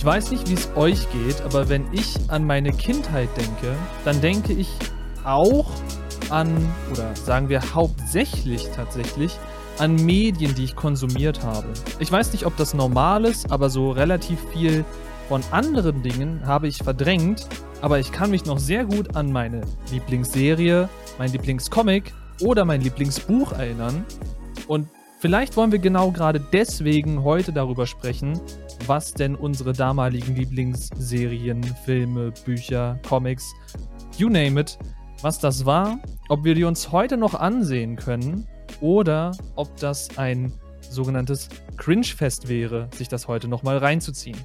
Ich weiß nicht, wie es euch geht, aber wenn ich an meine Kindheit denke, dann denke ich auch an, oder sagen wir hauptsächlich tatsächlich, an Medien, die ich konsumiert habe. Ich weiß nicht, ob das normal ist, aber so relativ viel von anderen Dingen habe ich verdrängt, aber ich kann mich noch sehr gut an meine Lieblingsserie, mein Lieblingscomic oder mein Lieblingsbuch erinnern. Und vielleicht wollen wir genau gerade deswegen heute darüber sprechen, was denn unsere damaligen Lieblingsserien, Filme, Bücher, Comics, you name it, was das war, ob wir die uns heute noch ansehen können oder ob das ein sogenanntes Cringe-Fest wäre, sich das heute nochmal reinzuziehen.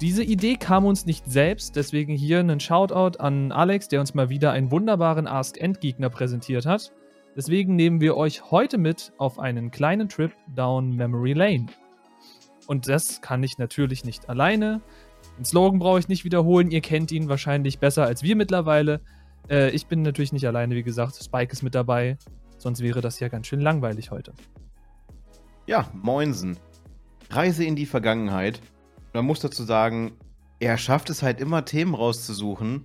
Diese Idee kam uns nicht selbst, deswegen hier einen Shoutout an Alex, der uns mal wieder einen wunderbaren Ask-End-Gegner präsentiert hat. Deswegen nehmen wir euch heute mit auf einen kleinen Trip down Memory Lane. Und das kann ich natürlich nicht alleine. Den Slogan brauche ich nicht wiederholen, ihr kennt ihn wahrscheinlich besser als wir mittlerweile. Äh, ich bin natürlich nicht alleine, wie gesagt, Spike ist mit dabei. Sonst wäre das ja ganz schön langweilig heute. Ja, Moinsen. Reise in die Vergangenheit. Man muss dazu sagen, er schafft es halt immer, Themen rauszusuchen,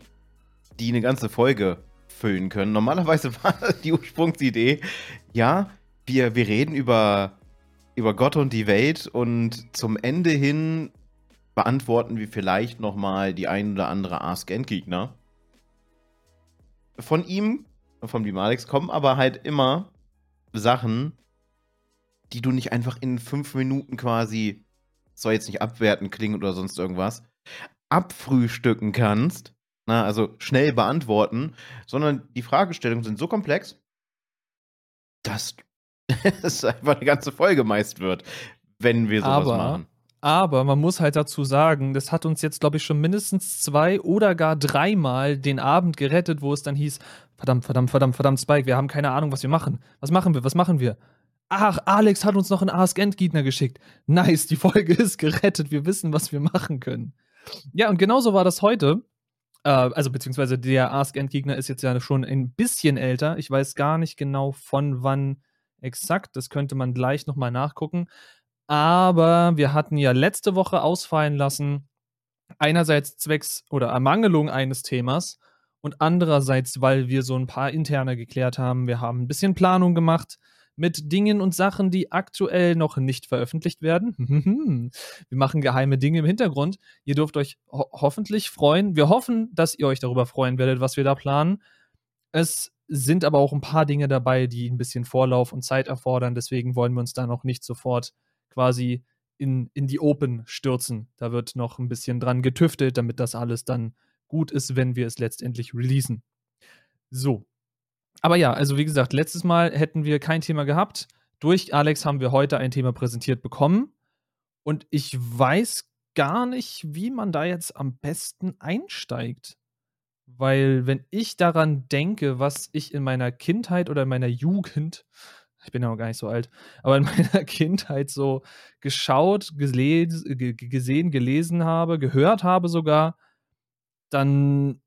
die eine ganze Folge füllen können. Normalerweise war die Ursprungsidee, ja, wir, wir reden über, über Gott und die Welt und zum Ende hin beantworten wir vielleicht nochmal die ein oder andere Ask-End-Gegner. Von ihm vom Team Alex kommen aber halt immer Sachen, die du nicht einfach in fünf Minuten quasi, soll jetzt nicht abwerten klingen oder sonst irgendwas, abfrühstücken kannst, na, also schnell beantworten, sondern die Fragestellungen sind so komplex, dass es einfach eine ganze Folge meist wird, wenn wir sowas aber, machen. Aber man muss halt dazu sagen, das hat uns jetzt, glaube ich, schon mindestens zwei oder gar dreimal den Abend gerettet, wo es dann hieß, verdammt, verdammt, verdammt, verdammt, Spike, wir haben keine Ahnung, was wir machen. Was machen wir, was machen wir? Ach, Alex hat uns noch einen Ask Endgegner geschickt. Nice, die Folge ist gerettet, wir wissen, was wir machen können. Ja, und genauso war das heute. Äh, also, beziehungsweise der Ask Endgegner ist jetzt ja schon ein bisschen älter. Ich weiß gar nicht genau von wann exakt. Das könnte man gleich nochmal nachgucken. Aber wir hatten ja letzte Woche ausfallen lassen, einerseits zwecks oder Ermangelung eines Themas und andererseits, weil wir so ein paar interne geklärt haben. Wir haben ein bisschen Planung gemacht mit Dingen und Sachen, die aktuell noch nicht veröffentlicht werden. wir machen geheime Dinge im Hintergrund. Ihr dürft euch ho hoffentlich freuen. Wir hoffen, dass ihr euch darüber freuen werdet, was wir da planen. Es sind aber auch ein paar Dinge dabei, die ein bisschen Vorlauf und Zeit erfordern. Deswegen wollen wir uns da noch nicht sofort quasi in, in die Open stürzen. Da wird noch ein bisschen dran getüftelt, damit das alles dann gut ist, wenn wir es letztendlich releasen. So. Aber ja, also wie gesagt, letztes Mal hätten wir kein Thema gehabt. Durch Alex haben wir heute ein Thema präsentiert bekommen. Und ich weiß gar nicht, wie man da jetzt am besten einsteigt. Weil, wenn ich daran denke, was ich in meiner Kindheit oder in meiner Jugend ich bin ja noch gar nicht so alt, aber in meiner Kindheit so geschaut, geles gesehen, gelesen habe, gehört habe sogar, dann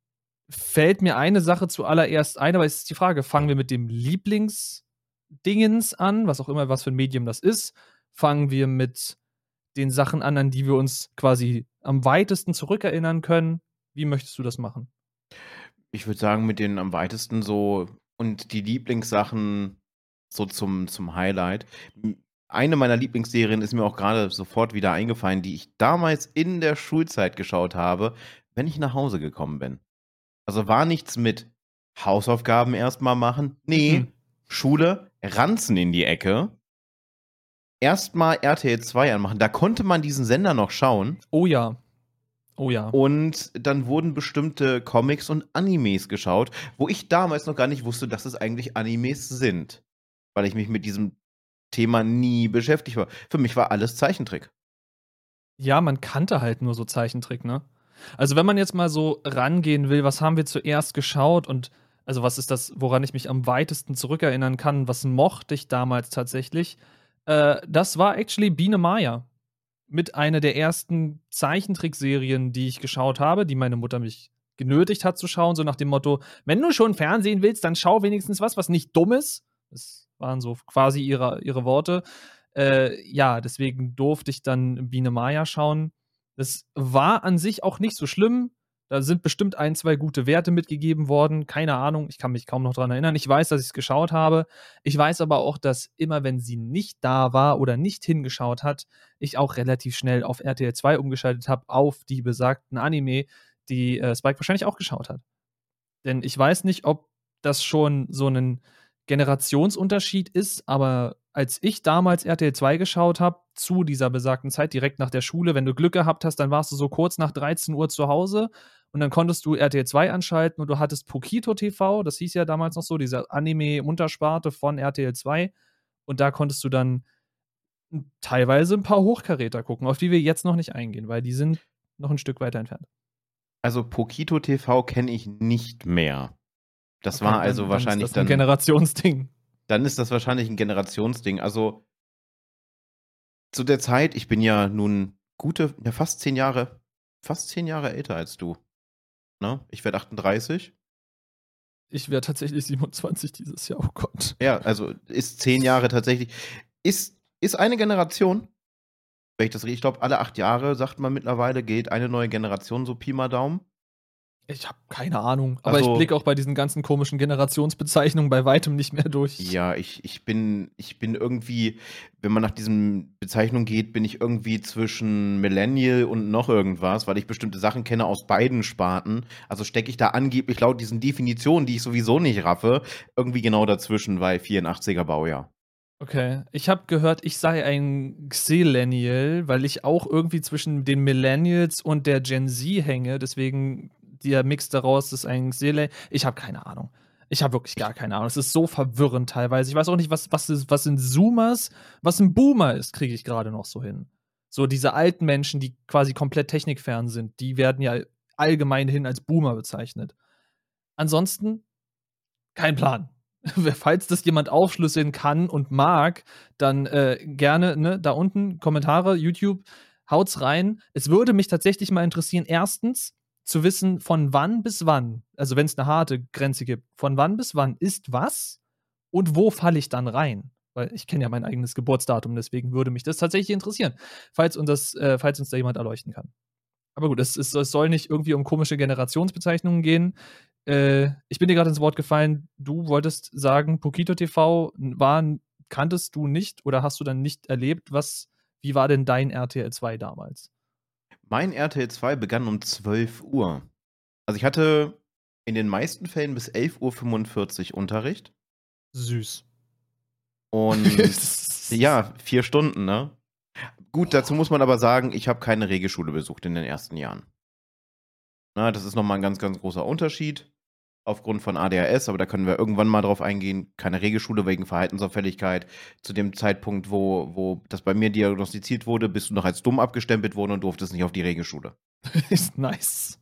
fällt mir eine Sache zuallererst ein, aber es ist die Frage, fangen wir mit dem Lieblingsdingens an, was auch immer, was für ein Medium das ist, fangen wir mit den Sachen an, an die wir uns quasi am weitesten zurückerinnern können. Wie möchtest du das machen? Ich würde sagen, mit den am weitesten so und die Lieblingssachen so zum, zum Highlight. Eine meiner Lieblingsserien ist mir auch gerade sofort wieder eingefallen, die ich damals in der Schulzeit geschaut habe, wenn ich nach Hause gekommen bin. Also war nichts mit Hausaufgaben erstmal machen. Nee, mhm. Schule, Ranzen in die Ecke. Erstmal RTL 2 anmachen. Da konnte man diesen Sender noch schauen. Oh ja. Oh ja. Und dann wurden bestimmte Comics und Animes geschaut, wo ich damals noch gar nicht wusste, dass es eigentlich Animes sind weil ich mich mit diesem Thema nie beschäftigt war. Für mich war alles Zeichentrick. Ja, man kannte halt nur so Zeichentrick, ne? Also, wenn man jetzt mal so rangehen will, was haben wir zuerst geschaut und also was ist das, woran ich mich am weitesten zurückerinnern kann, was mochte ich damals tatsächlich? Äh, das war actually Biene Maya. Mit einer der ersten Zeichentrickserien, die ich geschaut habe, die meine Mutter mich genötigt hat zu schauen, so nach dem Motto, wenn du schon Fernsehen willst, dann schau wenigstens was, was nicht dumm ist. Das waren so quasi ihre, ihre Worte. Äh, ja, deswegen durfte ich dann Biene Maya schauen. Das war an sich auch nicht so schlimm. Da sind bestimmt ein, zwei gute Werte mitgegeben worden. Keine Ahnung, ich kann mich kaum noch daran erinnern. Ich weiß, dass ich es geschaut habe. Ich weiß aber auch, dass immer, wenn sie nicht da war oder nicht hingeschaut hat, ich auch relativ schnell auf RTL 2 umgeschaltet habe, auf die besagten Anime, die äh, Spike wahrscheinlich auch geschaut hat. Denn ich weiß nicht, ob das schon so ein Generationsunterschied ist, aber als ich damals RTL 2 geschaut habe, zu dieser besagten Zeit, direkt nach der Schule, wenn du Glück gehabt hast, dann warst du so kurz nach 13 Uhr zu Hause und dann konntest du RTL 2 anschalten und du hattest Pokito TV, das hieß ja damals noch so, diese Anime-Untersparte von RTL 2 und da konntest du dann teilweise ein paar Hochkaräter gucken, auf die wir jetzt noch nicht eingehen, weil die sind noch ein Stück weiter entfernt. Also Pokito TV kenne ich nicht mehr. Das okay, war also dann, wahrscheinlich dann. Generationsding. Dann ist das wahrscheinlich ein Generationsding. Also zu der Zeit, ich bin ja nun gute, ja fast zehn Jahre, fast zehn Jahre älter als du. Ne? Ich werde 38. Ich werde tatsächlich 27 dieses Jahr, oh Gott. Ja, also ist zehn Jahre tatsächlich. Ist, ist eine Generation, wenn ich das richtig glaube, alle acht Jahre, sagt man mittlerweile, geht eine neue Generation so Pi mal Daumen. Ich habe keine Ahnung, aber also, ich blicke auch bei diesen ganzen komischen Generationsbezeichnungen bei weitem nicht mehr durch. Ja, ich, ich bin ich bin irgendwie, wenn man nach diesen Bezeichnungen geht, bin ich irgendwie zwischen Millennial und noch irgendwas, weil ich bestimmte Sachen kenne aus beiden Sparten. Also stecke ich da angeblich laut diesen Definitionen, die ich sowieso nicht raffe, irgendwie genau dazwischen, weil 84er Baujahr. Okay, ich habe gehört, ich sei ein Xillennial, weil ich auch irgendwie zwischen den Millennials und der Gen Z hänge. Deswegen der Mix daraus ist ein Xele. Ich habe keine Ahnung. Ich habe wirklich gar keine Ahnung. Es ist so verwirrend teilweise. Ich weiß auch nicht, was, was, ist, was sind Zoomers, was ein Boomer ist, kriege ich gerade noch so hin. So diese alten Menschen, die quasi komplett technikfern sind, die werden ja allgemein hin als Boomer bezeichnet. Ansonsten kein Plan. falls das jemand aufschlüsseln kann und mag, dann äh, gerne ne, da unten Kommentare, YouTube, haut's rein. Es würde mich tatsächlich mal interessieren, erstens zu wissen, von wann bis wann, also wenn es eine harte Grenze gibt, von wann bis wann ist was und wo falle ich dann rein? Weil ich kenne ja mein eigenes Geburtsdatum, deswegen würde mich das tatsächlich interessieren, falls uns, das, äh, falls uns da jemand erleuchten kann. Aber gut, es, es, es soll nicht irgendwie um komische Generationsbezeichnungen gehen. Äh, ich bin dir gerade ins Wort gefallen. Du wolltest sagen, Pokito TV war, kanntest du nicht oder hast du dann nicht erlebt? Was, wie war denn dein RTL 2 damals? Mein RTL 2 begann um 12 Uhr. Also ich hatte in den meisten Fällen bis 11.45 Uhr Unterricht. Süß. Und ja, vier Stunden, ne? Gut, dazu muss man aber sagen, ich habe keine Regelschule besucht in den ersten Jahren. Na, das ist nochmal ein ganz, ganz großer Unterschied aufgrund von ADHS, aber da können wir irgendwann mal drauf eingehen. Keine Regelschule wegen Verhaltensauffälligkeit. Zu dem Zeitpunkt, wo, wo das bei mir diagnostiziert wurde, bist du noch als dumm abgestempelt worden und durftest nicht auf die Regelschule. ist nice.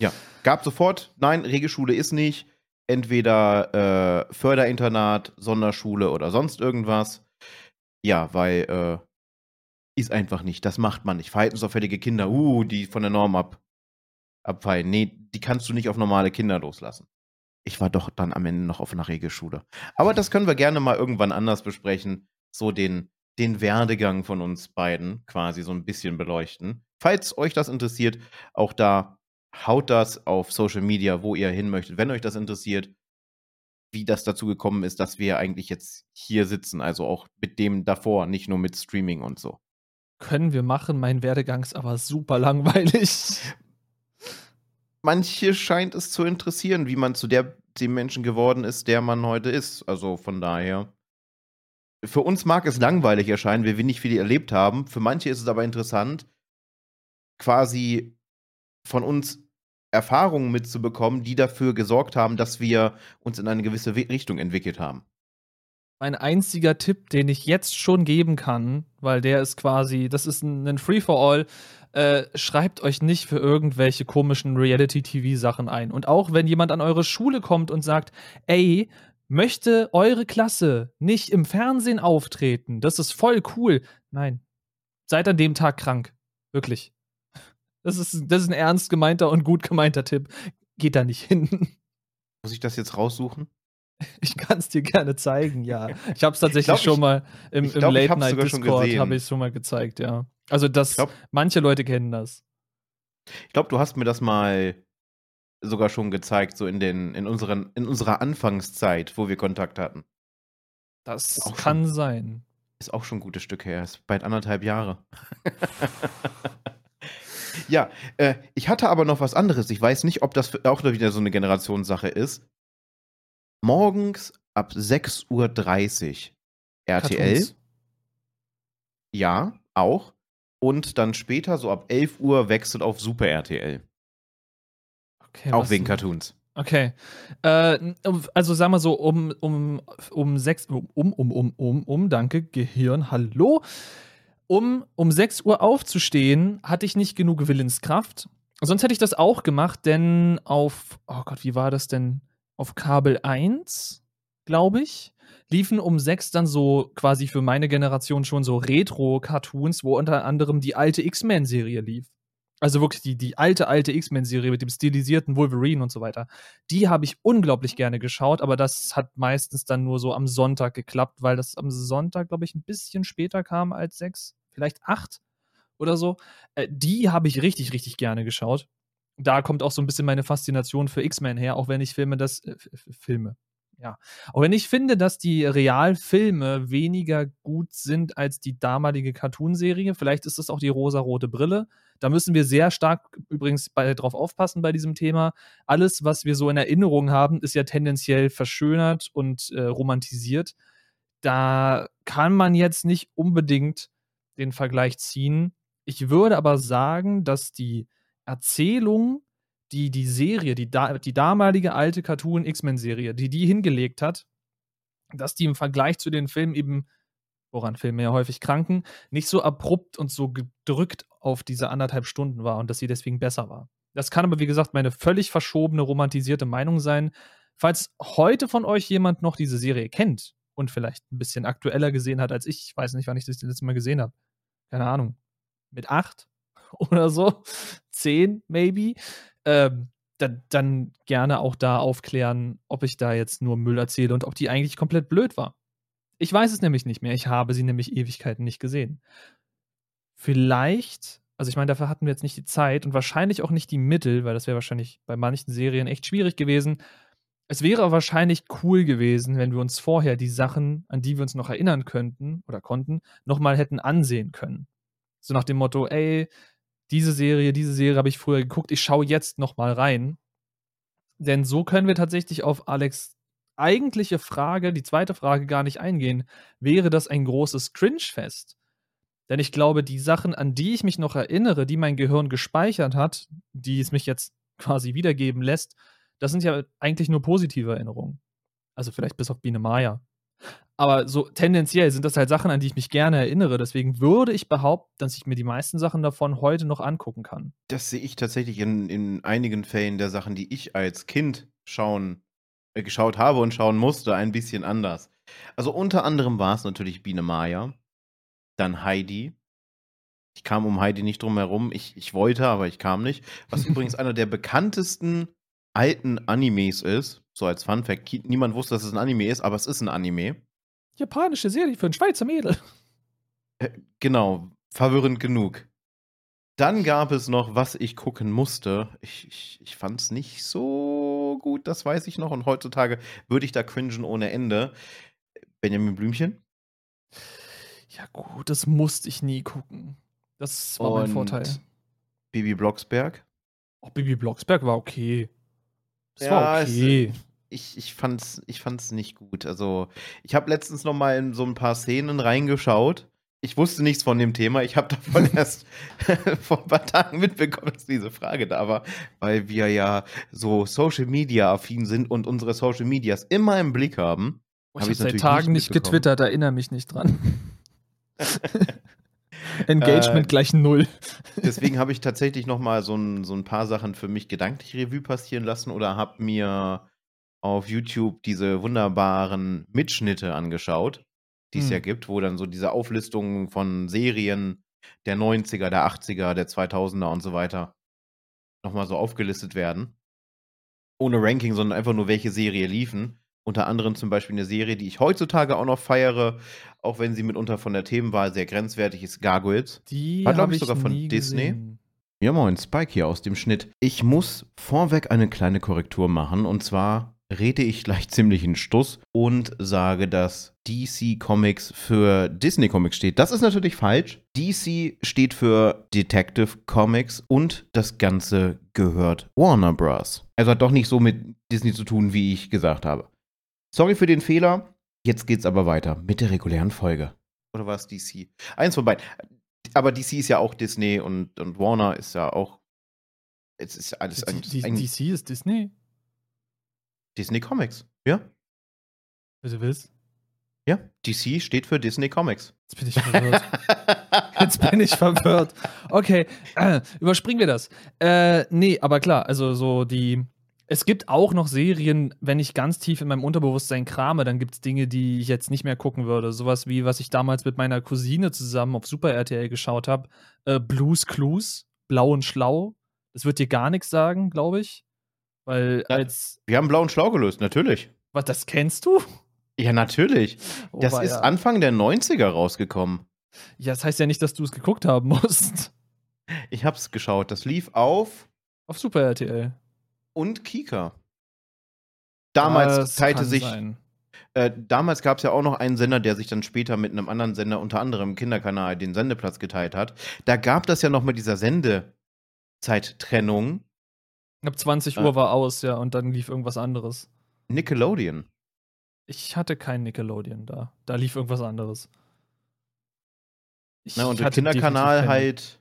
Ja, gab sofort, nein, Regelschule ist nicht. Entweder äh, Förderinternat, Sonderschule oder sonst irgendwas. Ja, weil äh, ist einfach nicht. Das macht man nicht. Verhaltensauffällige Kinder, uh, die von der Norm ab abfallen. Nee, die kannst du nicht auf normale Kinder loslassen. Ich war doch dann am Ende noch auf einer Regelschule. Aber das können wir gerne mal irgendwann anders besprechen. So den, den Werdegang von uns beiden quasi so ein bisschen beleuchten. Falls euch das interessiert, auch da haut das auf Social Media, wo ihr hin möchtet. Wenn euch das interessiert, wie das dazu gekommen ist, dass wir eigentlich jetzt hier sitzen. Also auch mit dem davor, nicht nur mit Streaming und so. Können wir machen. Mein Werdegang ist aber super langweilig manche scheint es zu interessieren, wie man zu der, dem Menschen geworden ist, der man heute ist. Also von daher. Für uns mag es langweilig erscheinen, weil wir nicht viel erlebt haben. Für manche ist es aber interessant, quasi von uns Erfahrungen mitzubekommen, die dafür gesorgt haben, dass wir uns in eine gewisse Richtung entwickelt haben. Mein einziger Tipp, den ich jetzt schon geben kann, weil der ist quasi, das ist ein Free-for-All, äh, schreibt euch nicht für irgendwelche komischen Reality-TV-Sachen ein. Und auch wenn jemand an eure Schule kommt und sagt, ey, möchte eure Klasse nicht im Fernsehen auftreten, das ist voll cool. Nein, seid an dem Tag krank. Wirklich. Das ist, das ist ein ernst gemeinter und gut gemeinter Tipp. Geht da nicht hin. Muss ich das jetzt raussuchen? Ich kann es dir gerne zeigen, ja. Ich habe es tatsächlich glaub, schon mal im, im Late Night Discord habe ich es schon mal gezeigt, ja. Also, das, glaub- manche Leute kennen das. Ich glaube, du hast mir das mal sogar schon gezeigt, so in, den, in, unseren, in unserer Anfangszeit, wo wir Kontakt hatten. Das Auch kann sein. Ist auch schon ein gutes Stück her, ist bald anderthalb Jahre. ja, äh, ich hatte aber noch was anderes. Ich weiß nicht, ob das auch wieder so eine Generationssache ist. Morgens ab 6.30 Uhr RTL. Cartoons. Ja, auch. Und dann später, so ab 11 Uhr, wechselt auf Super RTL. Okay, auch wegen? Cartoons. Okay. Äh, also sagen wir so, um, um, um sechs, um, um, um, um, um, danke, Gehirn, hallo. Um, um 6 Uhr aufzustehen, hatte ich nicht genug Willenskraft. Sonst hätte ich das auch gemacht, denn auf, oh Gott, wie war das denn? Auf Kabel 1, glaube ich, liefen um 6 dann so quasi für meine Generation schon so Retro-Cartoons, wo unter anderem die alte X-Men-Serie lief. Also wirklich die, die alte, alte X-Men-Serie mit dem stilisierten Wolverine und so weiter. Die habe ich unglaublich gerne geschaut, aber das hat meistens dann nur so am Sonntag geklappt, weil das am Sonntag, glaube ich, ein bisschen später kam als sechs, vielleicht acht oder so. Äh, die habe ich richtig, richtig gerne geschaut. Da kommt auch so ein bisschen meine Faszination für X-Men her, auch wenn ich Filme das, äh, Filme, ja. Auch wenn ich finde, dass die Realfilme weniger gut sind als die damalige Cartoonserie. Vielleicht ist das auch die rosarote Brille. Da müssen wir sehr stark übrigens bei, drauf aufpassen bei diesem Thema. Alles, was wir so in Erinnerung haben, ist ja tendenziell verschönert und äh, romantisiert. Da kann man jetzt nicht unbedingt den Vergleich ziehen. Ich würde aber sagen, dass die Erzählung, die die Serie, die, da, die damalige alte Cartoon-X-Men-Serie, die die hingelegt hat, dass die im Vergleich zu den Filmen eben, woran Filme ja häufig kranken, nicht so abrupt und so gedrückt auf diese anderthalb Stunden war und dass sie deswegen besser war. Das kann aber, wie gesagt, meine völlig verschobene, romantisierte Meinung sein. Falls heute von euch jemand noch diese Serie kennt und vielleicht ein bisschen aktueller gesehen hat als ich, ich weiß nicht, wann ich das letzte Mal gesehen habe. Keine Ahnung. Mit acht oder so, zehn, maybe. Ähm, dann, dann gerne auch da aufklären, ob ich da jetzt nur Müll erzähle und ob die eigentlich komplett blöd war. Ich weiß es nämlich nicht mehr. Ich habe sie nämlich Ewigkeiten nicht gesehen. Vielleicht, also ich meine, dafür hatten wir jetzt nicht die Zeit und wahrscheinlich auch nicht die Mittel, weil das wäre wahrscheinlich bei manchen Serien echt schwierig gewesen. Es wäre wahrscheinlich cool gewesen, wenn wir uns vorher die Sachen, an die wir uns noch erinnern könnten oder konnten, nochmal hätten ansehen können. So nach dem Motto, ey, diese Serie, diese Serie habe ich früher geguckt, ich schaue jetzt nochmal rein. Denn so können wir tatsächlich auf Alex eigentliche Frage, die zweite Frage gar nicht eingehen. Wäre das ein großes Cringe-Fest? Denn ich glaube, die Sachen, an die ich mich noch erinnere, die mein Gehirn gespeichert hat, die es mich jetzt quasi wiedergeben lässt, das sind ja eigentlich nur positive Erinnerungen. Also vielleicht bis auf Biene Maya. Aber so tendenziell sind das halt Sachen, an die ich mich gerne erinnere. Deswegen würde ich behaupten, dass ich mir die meisten Sachen davon heute noch angucken kann. Das sehe ich tatsächlich in, in einigen Fällen der Sachen, die ich als Kind schauen, äh, geschaut habe und schauen musste, ein bisschen anders. Also unter anderem war es natürlich Biene Maya, dann Heidi. Ich kam um Heidi nicht drum herum. Ich, ich wollte, aber ich kam nicht. Was übrigens einer der bekanntesten alten Animes ist. So als Fun Fact. Niemand wusste, dass es ein Anime ist, aber es ist ein Anime. Japanische Serie für ein Schweizer Mädel. Genau, verwirrend genug. Dann gab es noch, was ich gucken musste. Ich, ich, ich fand es nicht so gut, das weiß ich noch. Und heutzutage würde ich da cringen ohne Ende. Benjamin Blümchen. Ja, gut, das musste ich nie gucken. Das war mein Und Vorteil. Bibi Blocksberg. Auch Bibi Blocksberg war okay. Das Ja, war es- okay. Ich, ich, fand's, ich fand's nicht gut. Also, ich habe letztens noch mal in so ein paar Szenen reingeschaut. Ich wusste nichts von dem Thema. Ich habe davon erst vor ein paar Tagen mitbekommen, dass diese Frage da war, weil wir ja so Social Media affin sind und unsere Social Medias immer im Blick haben. Oh, hab ich habe ich's seit Tagen nicht nicht getwittert, erinnere mich nicht dran. Engagement Äh, gleich null. Deswegen habe ich tatsächlich noch mal so ein, so ein paar Sachen für mich gedanklich Revue passieren lassen oder habe mir auf YouTube diese wunderbaren Mitschnitte angeschaut, die es Hm. ja gibt, wo dann so diese Auflistungen von Serien der 90er, der 80er, der 2000er und so weiter nochmal so aufgelistet werden. Ohne Ranking, sondern einfach nur welche Serie liefen. Unter anderem zum Beispiel eine Serie, die ich heutzutage auch noch feiere, auch wenn sie mitunter von der Themenwahl sehr grenzwertig ist, Gargoyles. Die War, glaub habe ich, sogar von Disney. gesehen. Ja, moin, Spike hier aus dem Schnitt. Ich muss vorweg eine kleine Korrektur machen und zwar rede ich gleich ziemlich in Stuss und sage, dass DC Comics für Disney Comics steht. Das ist natürlich falsch. DC steht für Detective Comics und das Ganze gehört Warner Bros. Also hat doch nicht so mit Disney zu tun, wie ich gesagt habe. Sorry für den Fehler. Jetzt geht's aber weiter mit der regulären Folge. Oder war es DC? Eins von beiden. Aber DC ist ja auch Disney und, und Warner ist ja auch. Es ist alles Die, ein, ein DC ist Disney? Disney Comics. Ja? Bitte was? Ja. DC steht für Disney Comics. Jetzt bin ich verwirrt. Jetzt bin ich verwirrt. Okay, äh, überspringen wir das. Äh, nee, aber klar, also so die. Es gibt auch noch Serien, wenn ich ganz tief in meinem Unterbewusstsein krame, dann gibt es Dinge, die ich jetzt nicht mehr gucken würde. Sowas wie, was ich damals mit meiner Cousine zusammen auf Super RTL geschaut habe. Äh, Blues Clues, Blau und Schlau. Das wird dir gar nichts sagen, glaube ich. Weil Ja. als. Wir haben Blau und Schlau gelöst, natürlich. Was, das kennst du? Ja, natürlich. Oh, Das ist weia. Anfang der 90er rausgekommen. Ja, das heißt ja nicht, dass du es geguckt haben musst. Ich hab's geschaut. Das lief auf Auf Super RTL. Und Kika. Damals Das teilte sich, sein. äh, damals gab es ja auch noch einen Sender, der sich dann später mit einem anderen Sender, unter anderem Kinderkanal, den Sendeplatz geteilt hat. Da gab das ja noch mit dieser Sendezeittrennung Ab 20 Ah. Uhr war aus, ja, und dann lief irgendwas anderes. Nickelodeon. Ich hatte kein Nickelodeon da. Da lief irgendwas anderes. Ich Ne, und hatte Kinderkanal halt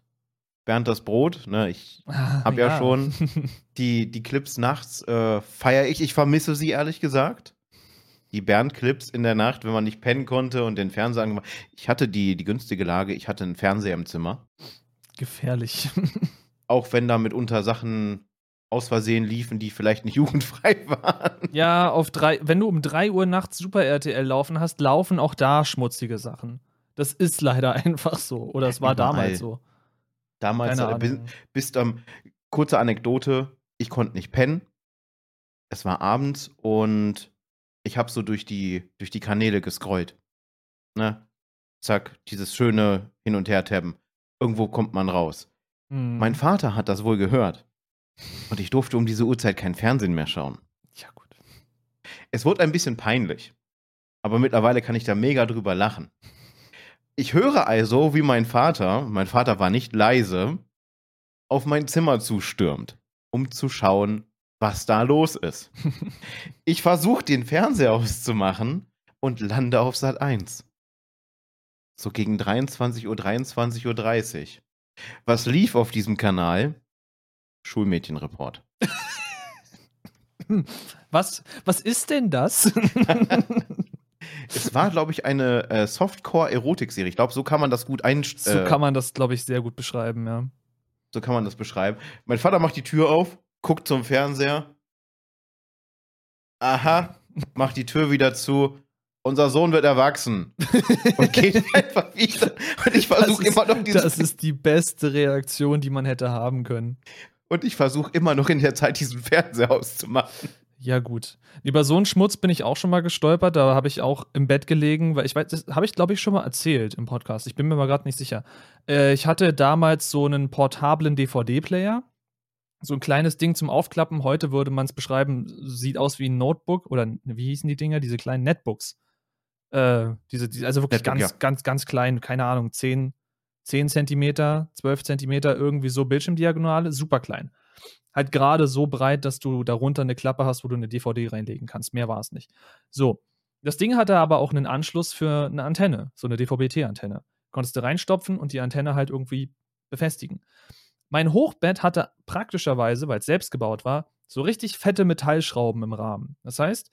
Bernd das Brot. Ne, ich kein- hab ja schon- die, die Clips nachts äh, feiere ich. Ich vermisse sie, ehrlich gesagt. Die Bernd-Clips in der Nacht, wenn man nicht pennen konnte und den Fernseher angemacht. Ich hatte die, die günstige Lage, ich hatte einen Fernseher im Zimmer. Gefährlich. Auch wenn da mitunter Sachen aus Versehen liefen, die vielleicht nicht jugendfrei waren. ja, auf drei, wenn du um 3 Uhr nachts Super RTL laufen hast, laufen auch da schmutzige Sachen. Das ist leider einfach so. Oder es war damals so. Damals Keine äh, bis, Ahnung. bis ähm, kurze Anekdote, ich konnte nicht pennen. Es war abends und ich habe so durch die, durch die Kanäle gescrollt. Ne? Zack, dieses schöne Hin- und Her-Tabben. Irgendwo kommt man raus. Hm. Mein Vater hat das wohl gehört. Und ich durfte um diese Uhrzeit kein Fernsehen mehr schauen. ja, gut. Es wurde ein bisschen peinlich. Aber mittlerweile kann ich da mega drüber lachen. Ich höre also, wie mein Vater, mein Vater war nicht leise, auf mein Zimmer zustürmt, um zu schauen, was da los ist. Ich versuche den Fernseher auszumachen und lande auf Sat 1. So gegen 23 Uhr, 23.30 Uhr. Was lief auf diesem Kanal? Schulmädchenreport. Was, was ist denn das? Es war, glaube ich, eine äh, Softcore-Erotik-Serie. Ich glaube, so kann man das gut ein so äh, kann man das, glaube ich, sehr gut beschreiben, ja. so kann man das beschreiben. Mein Vater macht die Tür auf, guckt zum Fernseher. Aha, macht die Tür wieder zu. Unser Sohn wird erwachsen. Und geht einfach wieder. Und ich versuche immer noch diesen, Das ist die beste Reaktion, die man hätte haben können. und ich versuche immer noch in der Zeit diesen Fernseher auszumachen. Ja, gut. Über so einen Schmutz bin ich auch schon mal gestolpert. Da habe ich auch im Bett gelegen, weil ich weiß, das habe ich, glaube ich, schon mal erzählt im Podcast. Ich bin mir mal gerade nicht sicher. Äh, ich hatte damals so einen portablen DVD-Player. So ein kleines Ding zum Aufklappen. Heute würde man es beschreiben, sieht aus wie ein Notebook oder wie hießen die Dinger? Diese kleinen Netbooks. Äh, diese, diese, also wirklich Netbook, ganz, ja. ganz, ganz klein, keine Ahnung, 10, 10 Zentimeter, 12 Zentimeter, irgendwie so Bildschirmdiagonale, super klein halt gerade so breit, dass du darunter eine Klappe hast, wo du eine DVD reinlegen kannst. Mehr war es nicht. So. Das Ding hatte aber auch einen Anschluss für eine Antenne, so eine DVB-T-Antenne. Konntest du reinstopfen und die Antenne halt irgendwie befestigen. Mein Hochbett hatte praktischerweise, weil es selbst gebaut war, so richtig fette Metallschrauben im Rahmen. Das heißt,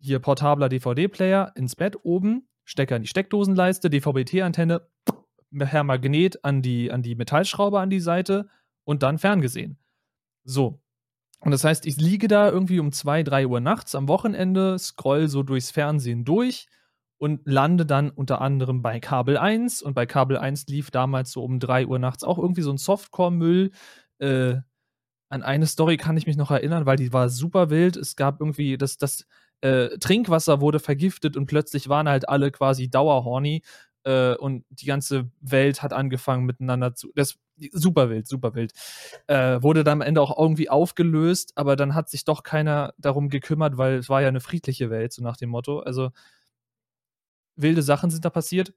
hier portabler DVD-Player ins Bett oben, Stecker in die Steckdosenleiste, DVB-T-Antenne per Magnet an die, an die Metallschraube an die Seite und dann ferngesehen. So. Und das heißt, ich liege da irgendwie um 2, 3 Uhr nachts am Wochenende, scroll so durchs Fernsehen durch und lande dann unter anderem bei Kabel 1. Und bei Kabel 1 lief damals so um 3 Uhr nachts auch irgendwie so ein Softcore-Müll. Äh, an eine Story kann ich mich noch erinnern, weil die war super wild. Es gab irgendwie, das, das äh, Trinkwasser wurde vergiftet und plötzlich waren halt alle quasi dauerhorny äh, und die ganze Welt hat angefangen miteinander zu. Das super wild, super wild. Äh, wurde dann am Ende auch irgendwie aufgelöst, aber dann hat sich doch keiner darum gekümmert, weil es war ja eine friedliche Welt, so nach dem Motto. Also wilde Sachen sind da passiert.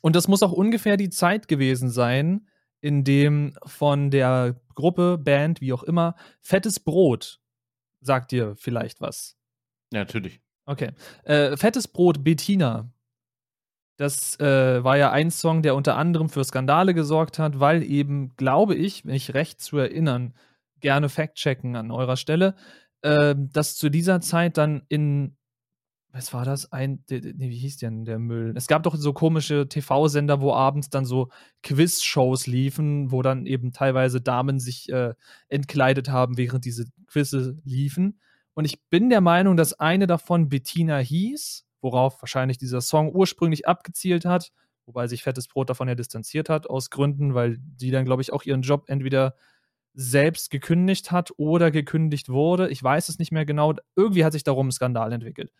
Und das muss auch ungefähr die Zeit gewesen sein, in dem von der Gruppe, Band, wie auch immer, Fettes Brot sagt dir vielleicht was. Ja, natürlich. Okay. Äh, Fettes Brot Bettina das äh, war ja ein Song, der unter anderem für Skandale gesorgt hat, weil eben, glaube ich, wenn ich recht zu erinnern, gerne fact-checken an eurer Stelle, äh, dass zu dieser Zeit dann in, was war das? Ein, nee, wie hieß denn der Müll? Es gab doch so komische TV-Sender, wo abends dann so Quiz-Shows liefen, wo dann eben teilweise Damen sich äh, entkleidet haben, während diese Quizze liefen. Und ich bin der Meinung, dass eine davon Bettina hieß worauf wahrscheinlich dieser Song ursprünglich abgezielt hat, wobei sich Fettes Brot davon ja distanziert hat, aus Gründen, weil die dann, glaube ich, auch ihren Job entweder selbst gekündigt hat oder gekündigt wurde. Ich weiß es nicht mehr genau. Irgendwie hat sich darum ein Skandal entwickelt.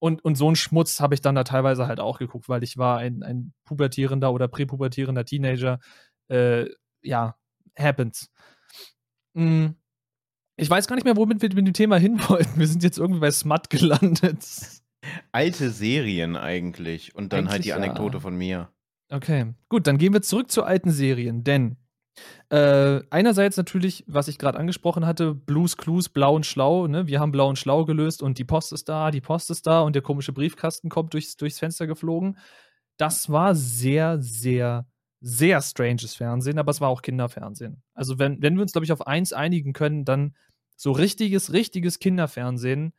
Und, und so einen Schmutz habe ich dann da teilweise halt auch geguckt, weil ich war ein, ein pubertierender oder präpubertierender Teenager. Äh, ja, happens. Mm. Ich weiß gar nicht mehr, womit wir mit dem Thema hin wollten. Wir sind jetzt irgendwie bei Smut gelandet alte Serien eigentlich und dann eigentlich halt die Anekdote ja. von mir. Okay, gut, dann gehen wir zurück zu alten Serien, denn äh, einerseits natürlich, was ich gerade angesprochen hatte, Blues Clues, Blau und Schlau, ne? Wir haben Blau und Schlau gelöst und die Post ist da, die Post ist da und der komische Briefkasten kommt durchs, durchs Fenster geflogen. Das war sehr, sehr, sehr stranges Fernsehen, aber es war auch Kinderfernsehen. Also, wenn, wenn wir uns, glaube ich, auf eins einigen können, dann so richtiges, richtiges Kinderfernsehen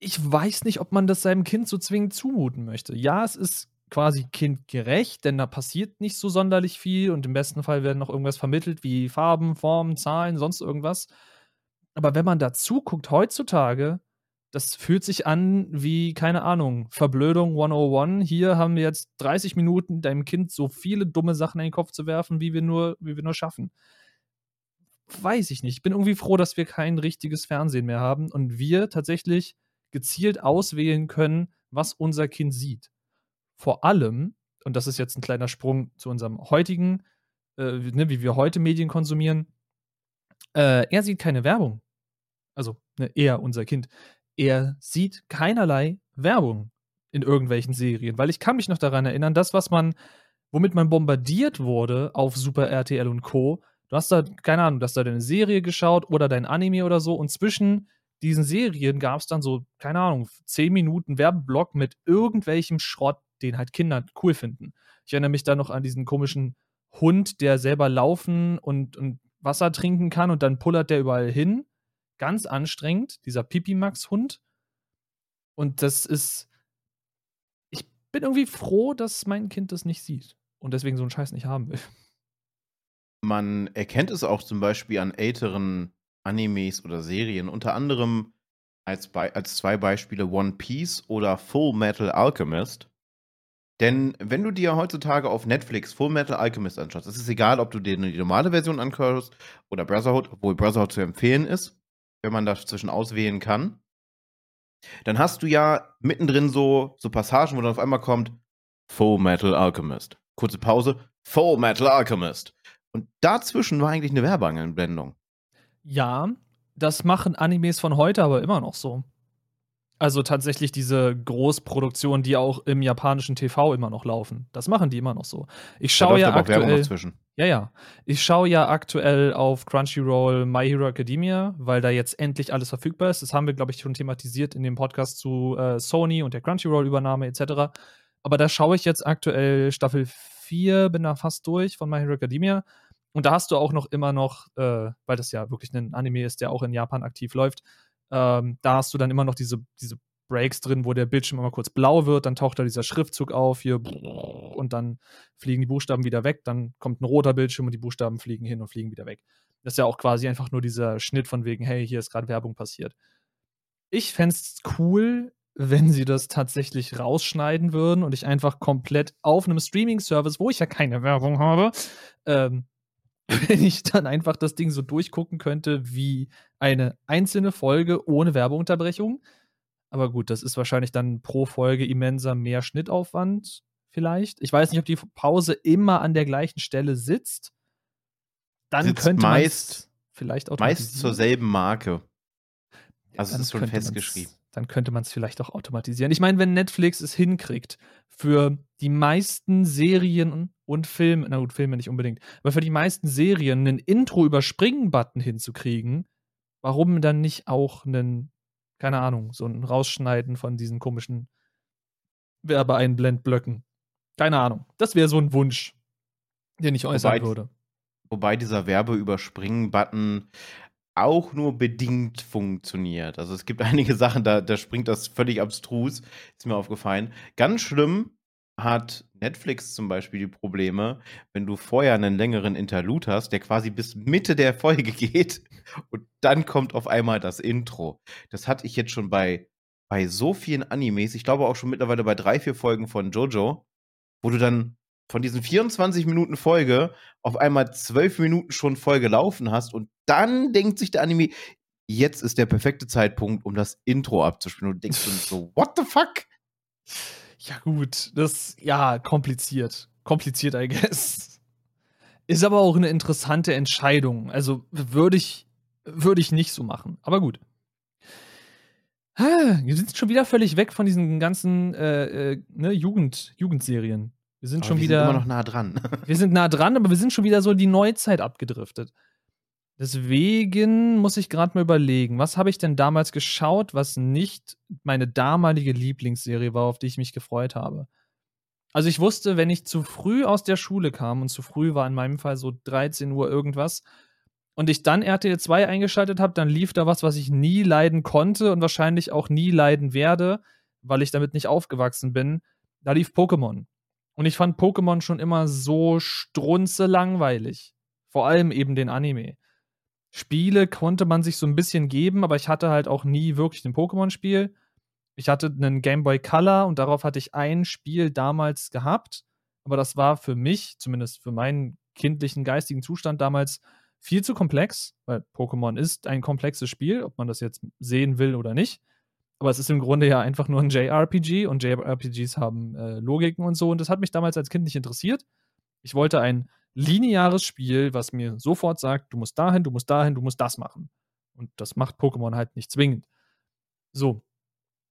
ich weiß nicht, ob man das seinem Kind so zwingend zumuten möchte. Ja, es ist quasi kindgerecht, denn da passiert nicht so sonderlich viel und im besten Fall werden noch irgendwas vermittelt wie Farben, Formen, Zahlen, sonst irgendwas. Aber wenn man da zuguckt heutzutage, das fühlt sich an wie, keine Ahnung, Verblödung 101. Hier haben wir jetzt 30 Minuten, deinem Kind so viele dumme Sachen in den Kopf zu werfen, wie wir nur, wie wir nur schaffen. Weiß ich nicht. Ich bin irgendwie froh, dass wir kein richtiges Fernsehen mehr haben und wir tatsächlich gezielt auswählen können, was unser Kind sieht. Vor allem, und das ist jetzt ein kleiner Sprung zu unserem heutigen, äh, ne, wie wir heute Medien konsumieren, äh, er sieht keine Werbung. Also ne, er, unser Kind. Er sieht keinerlei Werbung in irgendwelchen Serien, weil ich kann mich noch daran erinnern, das, was man, womit man bombardiert wurde auf Super RTL und Co., du hast da, keine Ahnung, du hast da deine Serie geschaut oder dein Anime oder so und zwischen diesen Serien gab es dann so, keine Ahnung, 10 Minuten Werbeblock mit irgendwelchem Schrott, den halt Kinder cool finden. Ich erinnere mich da noch an diesen komischen Hund, der selber laufen und, und Wasser trinken kann und dann pullert der überall hin. Ganz anstrengend, dieser Pipi-Max-Hund. Und das ist. Ich bin irgendwie froh, dass mein Kind das nicht sieht und deswegen so einen Scheiß nicht haben will. Man erkennt es auch zum Beispiel an älteren Animes oder Serien, unter anderem als, als zwei Beispiele One Piece oder Full Metal Alchemist. Denn wenn du dir heutzutage auf Netflix Full Metal Alchemist anschaust, es ist egal, ob du dir die normale Version anhörst oder Brotherhood, obwohl Brotherhood zu empfehlen ist, wenn man dazwischen auswählen kann, dann hast du ja mittendrin so, so Passagen, wo dann auf einmal kommt Full Metal Alchemist. Kurze Pause, Full Metal Alchemist. Und dazwischen war eigentlich eine Werbeanblendung. Ja, das machen Animes von heute aber immer noch so. Also tatsächlich diese Großproduktionen, die auch im japanischen TV immer noch laufen. Das machen die immer noch so. Ich schaue ja aktuell. Ja, ja. Ich schaue ja aktuell auf Crunchyroll My Hero Academia, weil da jetzt endlich alles verfügbar ist. Das haben wir, glaube ich, schon thematisiert in dem Podcast zu äh, Sony und der Crunchyroll-Übernahme etc. Aber da schaue ich jetzt aktuell Staffel 4, bin da fast durch von My Hero Academia. Und da hast du auch noch immer noch, äh, weil das ja wirklich ein Anime ist, der auch in Japan aktiv läuft, ähm, da hast du dann immer noch diese, diese Breaks drin, wo der Bildschirm immer kurz blau wird, dann taucht da dieser Schriftzug auf, hier, und dann fliegen die Buchstaben wieder weg, dann kommt ein roter Bildschirm und die Buchstaben fliegen hin und fliegen wieder weg. Das ist ja auch quasi einfach nur dieser Schnitt von wegen, hey, hier ist gerade Werbung passiert. Ich fände es cool, wenn sie das tatsächlich rausschneiden würden und ich einfach komplett auf einem Streaming-Service, wo ich ja keine Werbung habe, ähm, wenn ich dann einfach das Ding so durchgucken könnte wie eine einzelne Folge ohne Werbeunterbrechung. Aber gut, das ist wahrscheinlich dann pro Folge immenser mehr Schnittaufwand vielleicht. Ich weiß nicht, ob die Pause immer an der gleichen Stelle sitzt. Dann Sitzt könnte man meist, vielleicht meist automatisieren. zur selben Marke. Also es ist schon festgeschrieben. Dann könnte man es vielleicht auch automatisieren. Ich meine, wenn Netflix es hinkriegt, für die meisten Serien und Filme, na gut, Filme nicht unbedingt, aber für die meisten Serien einen Intro-Überspringen-Button hinzukriegen, warum dann nicht auch einen, keine Ahnung, so ein Rausschneiden von diesen komischen Werbeeinblendblöcken? Keine Ahnung. Das wäre so ein Wunsch, den ich äußern Wobei- würde. Wobei dieser Werbeüberspringen-Button auch nur bedingt funktioniert. Also es gibt einige Sachen, da, da springt das völlig abstrus, ist mir aufgefallen. Ganz schlimm hat Netflix zum Beispiel die Probleme, wenn du vorher einen längeren Interlude hast, der quasi bis Mitte der Folge geht und dann kommt auf einmal das Intro. Das hatte ich jetzt schon bei, bei so vielen Animes, ich glaube auch schon mittlerweile bei drei, vier Folgen von Jojo, wo du dann von diesen 24 Minuten Folge auf einmal 12 Minuten schon voll gelaufen hast und dann denkt sich der Anime, jetzt ist der perfekte Zeitpunkt, um das Intro abzuspielen. Und du denkst du so, what the fuck? Ja, gut, das, ja, kompliziert. Kompliziert, I guess. Ist aber auch eine interessante Entscheidung. Also würde ich, würde ich nicht so machen. Aber gut. Ah, Wir sind schon wieder völlig weg von diesen ganzen äh, äh, ne, Jugend, Jugendserien. Wir sind Aber schon wir wieder. sind immer noch nah dran. Wir sind nah dran, aber wir sind schon wieder so in die Neuzeit abgedriftet. Deswegen muss ich gerade mal überlegen, was habe ich denn damals geschaut, was nicht meine damalige Lieblingsserie war, auf die ich mich gefreut habe. Also ich wusste, wenn ich zu früh aus der Schule kam, und zu früh war in meinem Fall so 13 Uhr irgendwas, und ich dann RTL 2 eingeschaltet habe, dann lief da was, was ich nie leiden konnte und wahrscheinlich auch nie leiden werde, weil ich damit nicht aufgewachsen bin. Da lief Pokémon. Und ich fand Pokémon schon immer so strunze langweilig. Vor allem eben den Anime. Spiele konnte man sich so ein bisschen geben, aber ich hatte halt auch nie wirklich ein Pokémon-Spiel. Ich hatte einen Game Boy Color und darauf hatte ich ein Spiel damals gehabt. Aber das war für mich, zumindest für meinen kindlichen geistigen Zustand damals, viel zu komplex, weil Pokémon ist ein komplexes Spiel, ob man das jetzt sehen will oder nicht. Aber es ist im Grunde ja einfach nur ein JRPG und JRPGs haben äh, Logiken und so. Und das hat mich damals als Kind nicht interessiert. Ich wollte ein lineares Spiel, was mir sofort sagt, du musst dahin, du musst dahin, du musst das machen. Und das macht Pokémon halt nicht zwingend. So.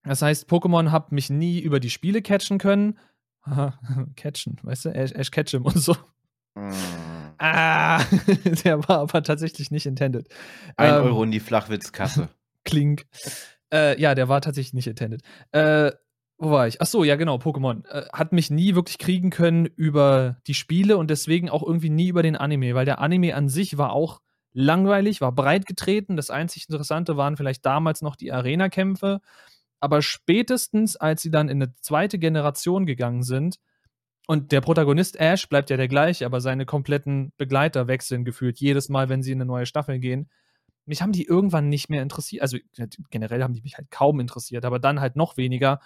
Das heißt, Pokémon hat mich nie über die Spiele catchen können. Haha, catchen, weißt du? Ash, Ash Ketchum und so. Mm. Ah, der war aber tatsächlich nicht intended. Ein Ähm, Euro in die Flachwitzkasse. Klink. Äh, ja, der war tatsächlich nicht intended. Äh, wo war ich? Ach so, ja genau, Pokémon. Äh, hat mich nie wirklich kriegen können über die Spiele und deswegen auch irgendwie nie über den Anime, weil der Anime an sich war auch langweilig, war breit getreten. Das einzig Interessante waren vielleicht damals noch die Arena-Kämpfe. Aber spätestens, als sie dann in eine zweite Generation gegangen sind, und der Protagonist Ash bleibt ja der gleiche, aber seine kompletten Begleiter wechseln gefühlt jedes Mal, wenn sie in eine neue Staffel gehen. Mich haben die irgendwann nicht mehr interessiert. Also generell haben die mich halt kaum interessiert, aber dann halt noch weniger,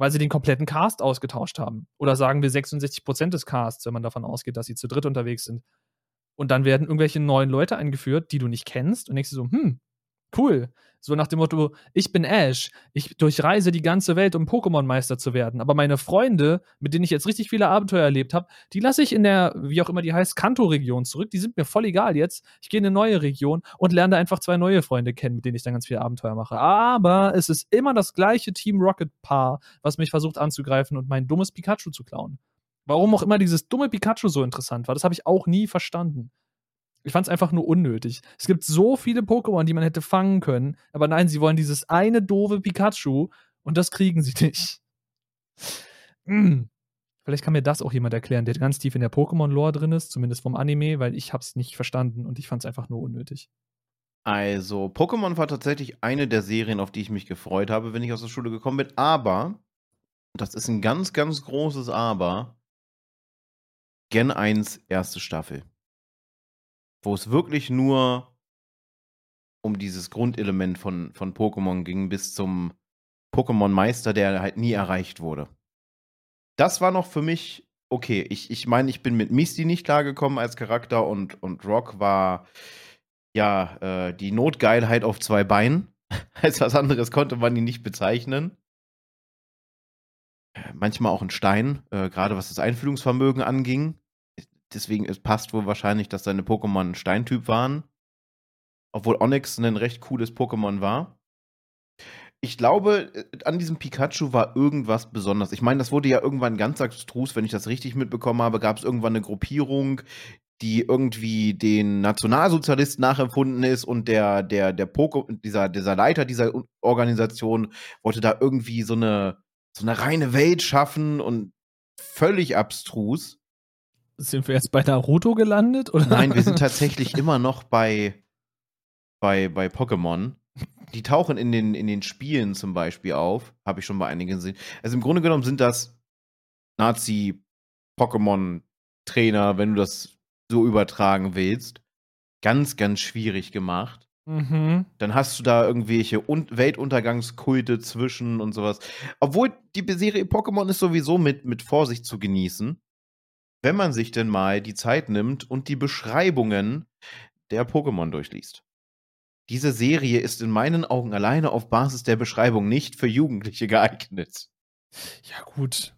weil sie den kompletten Cast ausgetauscht haben. Oder sagen wir 66% des Casts, wenn man davon ausgeht, dass sie zu dritt unterwegs sind. Und dann werden irgendwelche neuen Leute eingeführt, die du nicht kennst und denkst dir so, hm, cool. So nach dem Motto, ich bin Ash, ich durchreise die ganze Welt, um Pokémon-Meister zu werden. Aber meine Freunde, mit denen ich jetzt richtig viele Abenteuer erlebt habe, die lasse ich in der, wie auch immer die heißt, Kanto-Region zurück. Die sind mir voll egal jetzt. Ich gehe in eine neue Region und lerne da einfach zwei neue Freunde kennen, mit denen ich dann ganz viele Abenteuer mache. Aber es ist immer das gleiche Team Rocket-Paar, was mich versucht anzugreifen und mein dummes Pikachu zu klauen. Warum auch immer dieses dumme Pikachu so interessant war, das habe ich auch nie verstanden. Ich fand es einfach nur unnötig. Es gibt so viele Pokémon, die man hätte fangen können, aber nein, sie wollen dieses eine doofe Pikachu und das kriegen sie nicht. Hm. Vielleicht kann mir das auch jemand erklären, der ganz tief in der Pokémon-Lore drin ist, zumindest vom Anime, weil ich hab's nicht verstanden und ich fand es einfach nur unnötig. Also, Pokémon war tatsächlich eine der Serien, auf die ich mich gefreut habe, wenn ich aus der Schule gekommen bin. Aber, das ist ein ganz, ganz großes Aber, Gen 1 erste Staffel. Wo es wirklich nur um dieses Grundelement von, von Pokémon ging, bis zum Pokémon-Meister, der halt nie erreicht wurde. Das war noch für mich okay, ich, ich meine, ich bin mit Misty nicht klargekommen als Charakter und, und Rock war ja äh, die Notgeilheit auf zwei Beinen. als was anderes konnte man ihn nicht bezeichnen. Äh, manchmal auch ein Stein, äh, gerade was das Einfühlungsvermögen anging. Deswegen es passt wohl wahrscheinlich, dass seine Pokémon ein Steintyp waren. Obwohl Onyx ein recht cooles Pokémon war. Ich glaube, äh, an diesem Pikachu war irgendwas besonders. Ich meine, das wurde ja irgendwann ganz abstrus, wenn ich das richtig mitbekommen habe, gab es irgendwann eine Gruppierung, die irgendwie den Nationalsozialisten nachempfunden ist und der, der, der Poke, dieser, dieser Leiter dieser Organisation wollte da irgendwie so eine, so eine reine Welt schaffen und völlig abstrus. Sind wir jetzt bei Naruto gelandet? Oder? Nein, wir sind tatsächlich immer noch bei, bei, bei Pokémon. Die tauchen in den, in den Spielen zum Beispiel auf. Habe ich schon bei einigen gesehen. Also im Grunde genommen sind das Nazi-Pokémon-Trainer, wenn du das so übertragen willst. Ganz, ganz schwierig gemacht. Mhm. Dann hast du da irgendwelche Un Weltuntergangskulte zwischen und sowas. Obwohl die Serie Pokémon ist sowieso mit, mit Vorsicht zu genießen, wenn man sich denn mal die Zeit nimmt und die Beschreibungen der Pokémon durchliest. Diese Serie ist in meinen Augen alleine auf Basis der Beschreibung nicht für Jugendliche geeignet. Ja, gut.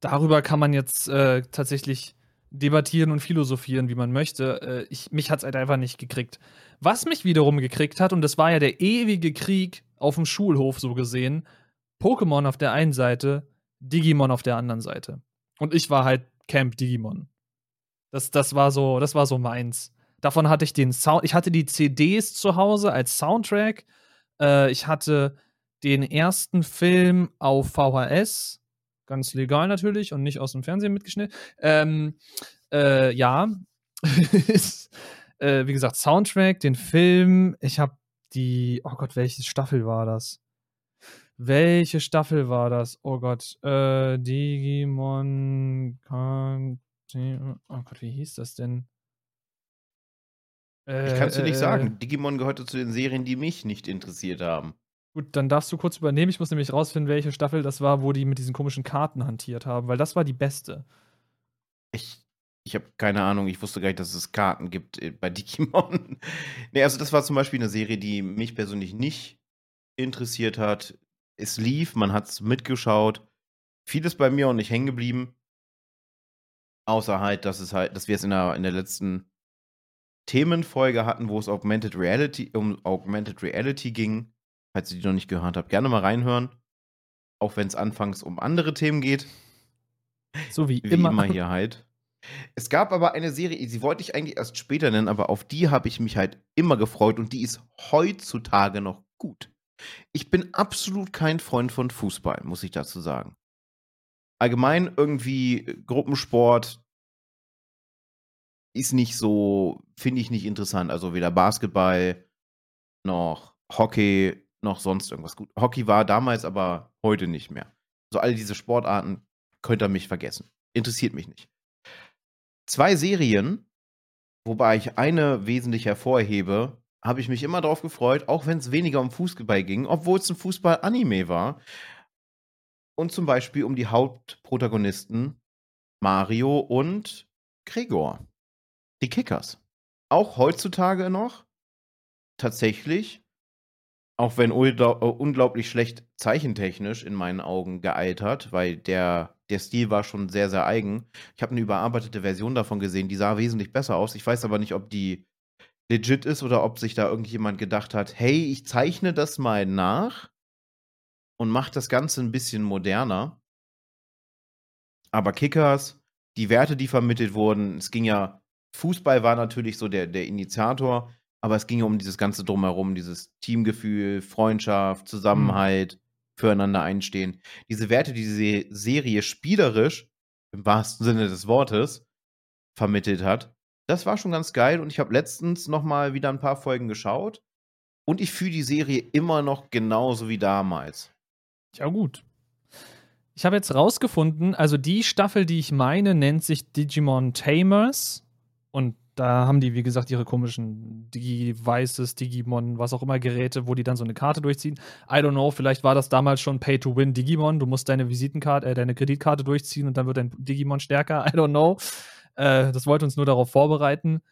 Darüber kann man jetzt äh, tatsächlich debattieren und philosophieren, wie man möchte. Äh, ich, mich hat es halt einfach nicht gekriegt. Was mich wiederum gekriegt hat, und das war ja der ewige Krieg auf dem Schulhof so gesehen, Pokémon auf der einen Seite, Digimon auf der anderen Seite. Und ich war halt Camp Digimon. Das, das war so, das war so meins. Davon hatte ich den Sound, ich hatte die CDs zu Hause als Soundtrack. Äh, ich hatte den ersten Film auf VHS Ganz legal natürlich und nicht aus dem Fernsehen mitgeschnitten. Ähm, äh, ja. äh, wie gesagt, Soundtrack, den Film. Ich habe die. Oh Gott, welche Staffel war das? Welche Staffel war das? Oh Gott. Äh, Digimon. Oh Gott, wie hieß das denn? ich kann es dir nicht äh, sagen. Digimon gehörte zu den Serien, die mich nicht interessiert haben. Gut, dann darfst du kurz übernehmen. Ich muss nämlich rausfinden, welche Staffel das war, wo die mit diesen komischen Karten hantiert haben, weil das war die beste. Ich, ich habe keine Ahnung. Ich wusste gar nicht, dass es Karten gibt äh, bei Digimon. nee, also das war zum Beispiel eine Serie, die mich persönlich nicht interessiert hat. Es lief, man hat es mitgeschaut. Vieles bei mir auch nicht hängen geblieben. Außer halt, dass es halt, dass wir es in der, in der letzten Themenfolge hatten, wo es Augmented Reality, um Augmented Reality ging falls ihr die noch nicht gehört habt, gerne mal reinhören. Auch wenn es anfangs um andere Themen geht. So wie, wie immer. immer hier halt. Es gab aber eine Serie, die wollte ich eigentlich erst später nennen, aber auf die habe ich mich halt immer gefreut und die ist heutzutage noch gut. Ich bin absolut kein Freund von Fußball, muss ich dazu sagen. Allgemein irgendwie Gruppensport ist nicht so, finde ich nicht interessant. Also weder Basketball noch Hockey noch sonst irgendwas. Gut, Hockey war damals, aber heute nicht mehr. So all diese Sportarten könnt ihr mich vergessen. Interessiert mich nicht. Zwei Serien, wobei ich eine wesentlich hervorhebe, habe ich mich immer darauf gefreut, auch wenn es weniger um Fußball ging, obwohl es ein Fußball-Anime war. Und zum Beispiel um die Hauptprotagonisten Mario und Gregor. Die Kickers. Auch heutzutage noch tatsächlich auch wenn unglaublich schlecht zeichentechnisch in meinen Augen gealtert, weil der, der Stil war schon sehr, sehr eigen. Ich habe eine überarbeitete Version davon gesehen, die sah wesentlich besser aus. Ich weiß aber nicht, ob die legit ist oder ob sich da irgendjemand gedacht hat, hey, ich zeichne das mal nach und mache das Ganze ein bisschen moderner. Aber Kickers, die Werte, die vermittelt wurden, es ging ja, Fußball war natürlich so der, der Initiator, aber es ging ja um dieses ganze Drumherum, dieses Teamgefühl, Freundschaft, mhm. Zusammenhalt, mhm. füreinander einstehen. Diese Werte, die diese Serie spielerisch, im wahrsten Sinne des Wortes, vermittelt hat, das war schon ganz geil. Und ich habe letztens noch mal wieder ein paar Folgen geschaut. Und ich fühle die Serie immer noch genauso wie damals. Ja, gut. Ich habe jetzt rausgefunden, also die Staffel, die ich meine, nennt sich Digimon Tamers. Und da haben die, wie gesagt, ihre komischen Digi-Devices, Digimon, was auch immer Geräte, wo die dann so eine Karte durchziehen. I don't know, vielleicht war das damals schon Pay-to-Win Digimon. Du musst deine Visitenkarte, äh, deine Kreditkarte durchziehen und dann wird dein Digimon stärker. I don't know. Äh, das wollte uns nur darauf vorbereiten.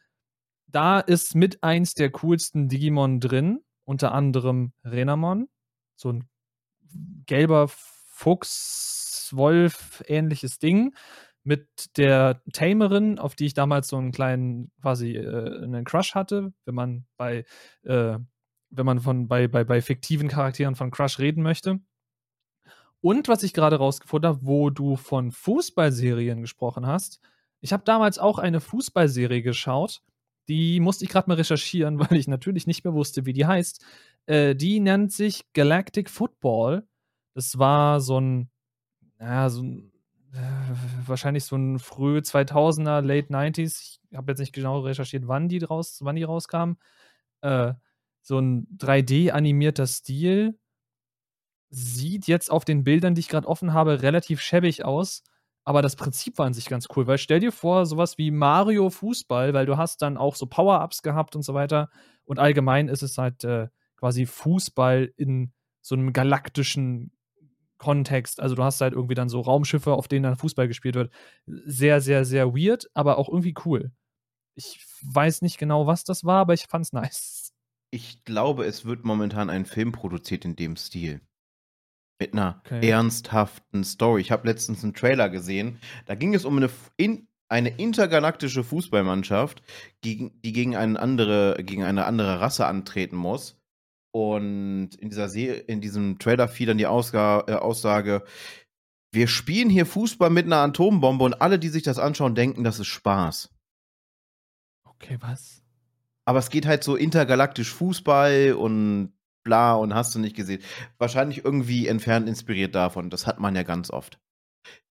Da ist mit eins der coolsten Digimon drin, unter anderem Renamon. So ein gelber Fuchs, Wolf, ähnliches Ding mit der Tamerin, auf die ich damals so einen kleinen, quasi äh, einen Crush hatte, wenn man bei, äh, wenn man von bei, bei, bei fiktiven Charakteren von Crush reden möchte. Und was ich gerade rausgefunden habe, wo du von Fußballserien gesprochen hast, ich habe damals auch eine Fußballserie geschaut. Die musste ich gerade mal recherchieren, weil ich natürlich nicht mehr wusste, wie die heißt. Äh, die nennt sich Galactic Football. Das war so ein, ja, so ein äh, wahrscheinlich so ein früh 2000er, Late 90s. Ich habe jetzt nicht genau recherchiert, wann die, raus, wann die rauskamen. Äh, so ein 3D-animierter Stil. Sieht jetzt auf den Bildern, die ich gerade offen habe, relativ schäbig aus. Aber das Prinzip war an sich ganz cool, weil stell dir vor, sowas wie Mario Fußball, weil du hast dann auch so Power-Ups gehabt und so weiter. Und allgemein ist es halt äh, quasi Fußball in so einem galaktischen Kontext. Also du hast halt irgendwie dann so Raumschiffe, auf denen dann Fußball gespielt wird. Sehr, sehr, sehr weird, aber auch irgendwie cool. Ich weiß nicht genau, was das war, aber ich fand's nice. Ich glaube, es wird momentan ein Film produziert in dem Stil. Mit einer okay. ernsthaften Story. Ich habe letztens einen Trailer gesehen. Da ging es um eine, in, eine intergalaktische Fußballmannschaft, die, die gegen, eine andere, gegen eine andere Rasse antreten muss. Und in dieser Serie, in diesem Trailer fiel dann die Ausga äh, Aussage, wir spielen hier Fußball mit einer Atombombe und alle, die sich das anschauen, denken, das ist Spaß. Okay, was? Aber es geht halt so intergalaktisch Fußball und bla und hast du nicht gesehen. Wahrscheinlich irgendwie entfernt inspiriert davon. Das hat man ja ganz oft.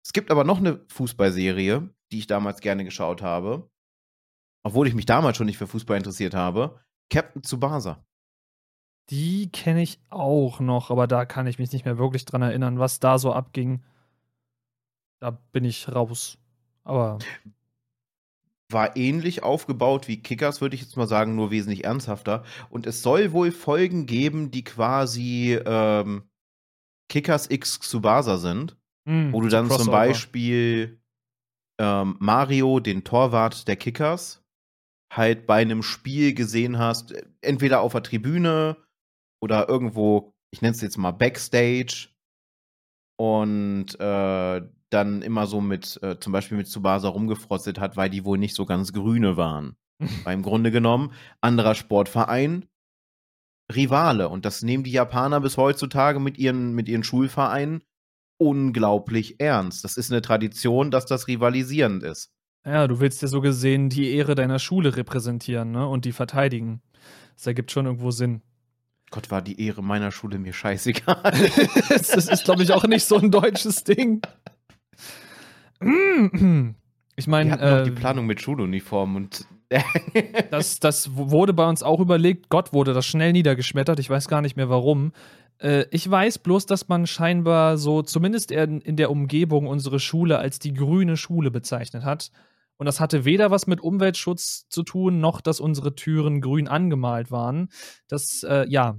Es gibt aber noch eine Fußballserie, die ich damals gerne geschaut habe. Obwohl ich mich damals schon nicht für Fußball interessiert habe. Captain Tsubasa. Die kenne ich auch noch, aber da kann ich mich nicht mehr wirklich dran erinnern, was da so abging. Da bin ich raus. Aber. War ähnlich aufgebaut wie Kickers, würde ich jetzt mal sagen, nur wesentlich ernsthafter. Und es soll wohl Folgen geben, die quasi ähm, Kickers X Tsubasa sind. Mm, wo du dann zum Beispiel ähm, Mario, den Torwart der Kickers, halt bei einem Spiel gesehen hast, entweder auf der Tribüne oder irgendwo, ich nenne es jetzt mal Backstage und äh, dann immer so mit, äh, zum Beispiel mit Tsubasa rumgefrostet hat, weil die wohl nicht so ganz grüne waren. Weil im Grunde genommen, anderer Sportverein, Rivale. Und das nehmen die Japaner bis heutzutage mit ihren, mit ihren Schulvereinen unglaublich ernst. Das ist eine Tradition, dass das rivalisierend ist. Ja, du willst ja so gesehen die Ehre deiner Schule repräsentieren, ne? Und die verteidigen. Das ergibt schon irgendwo Sinn. Gott, war die Ehre meiner Schule mir scheißegal. das ist, glaube ich, auch nicht so ein deutsches Ding. Ich meine. Äh, die Planung mit Schuluniformen und. das, das wurde bei uns auch überlegt. Gott wurde das schnell niedergeschmettert. Ich weiß gar nicht mehr warum. Äh, ich weiß bloß, dass man scheinbar so, zumindest in, in der Umgebung, unsere Schule als die grüne Schule bezeichnet hat. Und das hatte weder was mit Umweltschutz zu tun, noch dass unsere Türen grün angemalt waren. Das, äh, ja,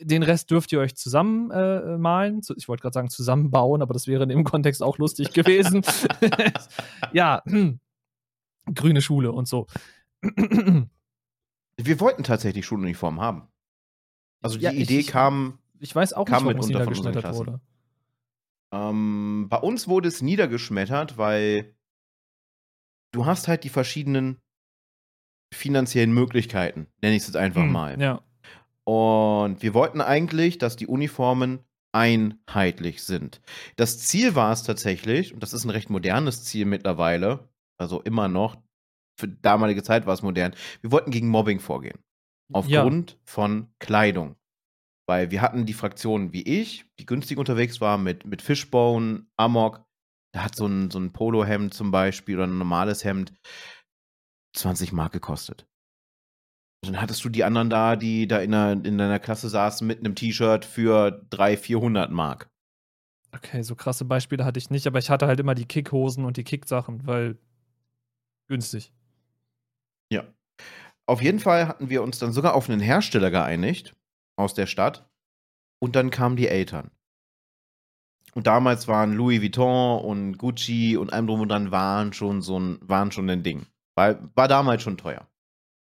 den Rest dürft ihr euch zusammen äh, malen. Ich wollte gerade sagen zusammenbauen, aber das wäre in dem Kontext auch lustig gewesen. ja, grüne Schule und so. Wir wollten tatsächlich Schuluniform haben. Also die ja, Idee ich, kam. Ich weiß auch nicht, warum es niedergeschmettert wurde. Ähm, bei uns wurde es niedergeschmettert, weil du hast halt die verschiedenen finanziellen Möglichkeiten, nenne ich es jetzt einfach hm, mal. Ja. Und wir wollten eigentlich, dass die Uniformen einheitlich sind. Das Ziel war es tatsächlich, und das ist ein recht modernes Ziel mittlerweile, also immer noch, für damalige Zeit war es modern, wir wollten gegen Mobbing vorgehen. Aufgrund ja. von Kleidung. Weil wir hatten die Fraktionen wie ich, die günstig unterwegs war, mit, mit Fishbone, Amok, da hat so ein, so ein Polohemd zum Beispiel oder ein normales Hemd 20 Mark gekostet. Dann hattest du die anderen da, die da in, einer, in deiner Klasse saßen mit einem T-Shirt für 300, 400 Mark. Okay, so krasse Beispiele hatte ich nicht, aber ich hatte halt immer die Kickhosen und die Kicksachen, weil günstig. Ja. Auf jeden Fall hatten wir uns dann sogar auf einen Hersteller geeinigt aus der Stadt. Und dann kamen die Eltern. Und damals waren Louis Vuitton und Gucci und allem drum und dran waren schon so ein, waren schon ein Ding. Weil, war damals schon teuer.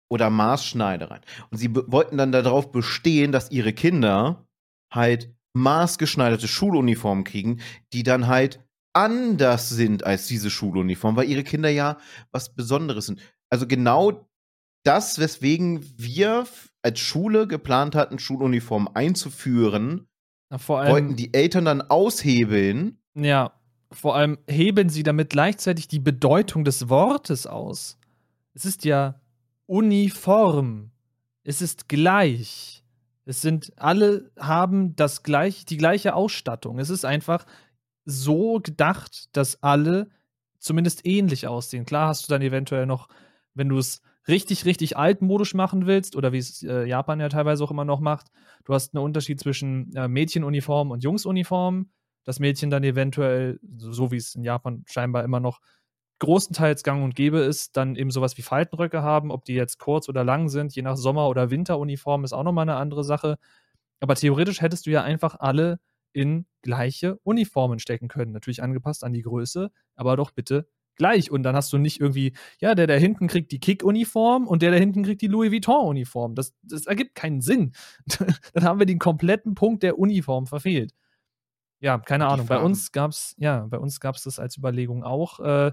Oder Maßschneidereien. Und sie wollten dann darauf bestehen, dass ihre Kinder halt maßgeschneiderte Schuluniformen kriegen, die dann halt anders sind als diese Schuluniform, weil ihre Kinder ja was Besonderes sind. Also genau das, weswegen wir als Schule geplant hatten, Schuluniformen einzuführen, Na, wollten die Eltern dann aushebeln. Ja, vor allem heben sie damit gleichzeitig die Bedeutung des Wortes aus. Es ist ja uniform. Es ist gleich. Es sind alle haben das gleich, die gleiche Ausstattung. Es ist einfach so gedacht, dass alle zumindest ähnlich aussehen. Klar hast du dann eventuell noch, wenn du es richtig, richtig altmodisch machen willst, oder wie es äh, Japan ja teilweise auch immer noch macht, du hast einen Unterschied zwischen äh, Mädchenuniform und Jungsuniform. Das Mädchen dann eventuell, so, so wie es in Japan scheinbar immer noch großenteils gang und gäbe ist, dann eben sowas wie Faltenröcke haben, ob die jetzt kurz oder lang sind, je nach Sommer- oder Winteruniform ist auch nochmal eine andere Sache. Aber theoretisch hättest du ja einfach alle in gleiche Uniformen stecken können. Natürlich angepasst an die Größe, aber doch bitte gleich. Und dann hast du nicht irgendwie, ja, der da hinten kriegt die Kick-Uniform und der da hinten kriegt die Louis Vuitton-Uniform. Das, das ergibt keinen Sinn. dann haben wir den kompletten Punkt der Uniform verfehlt. Ja, keine Ahnung. Bei uns gab's, ja, bei uns gab's das als Überlegung auch. Äh,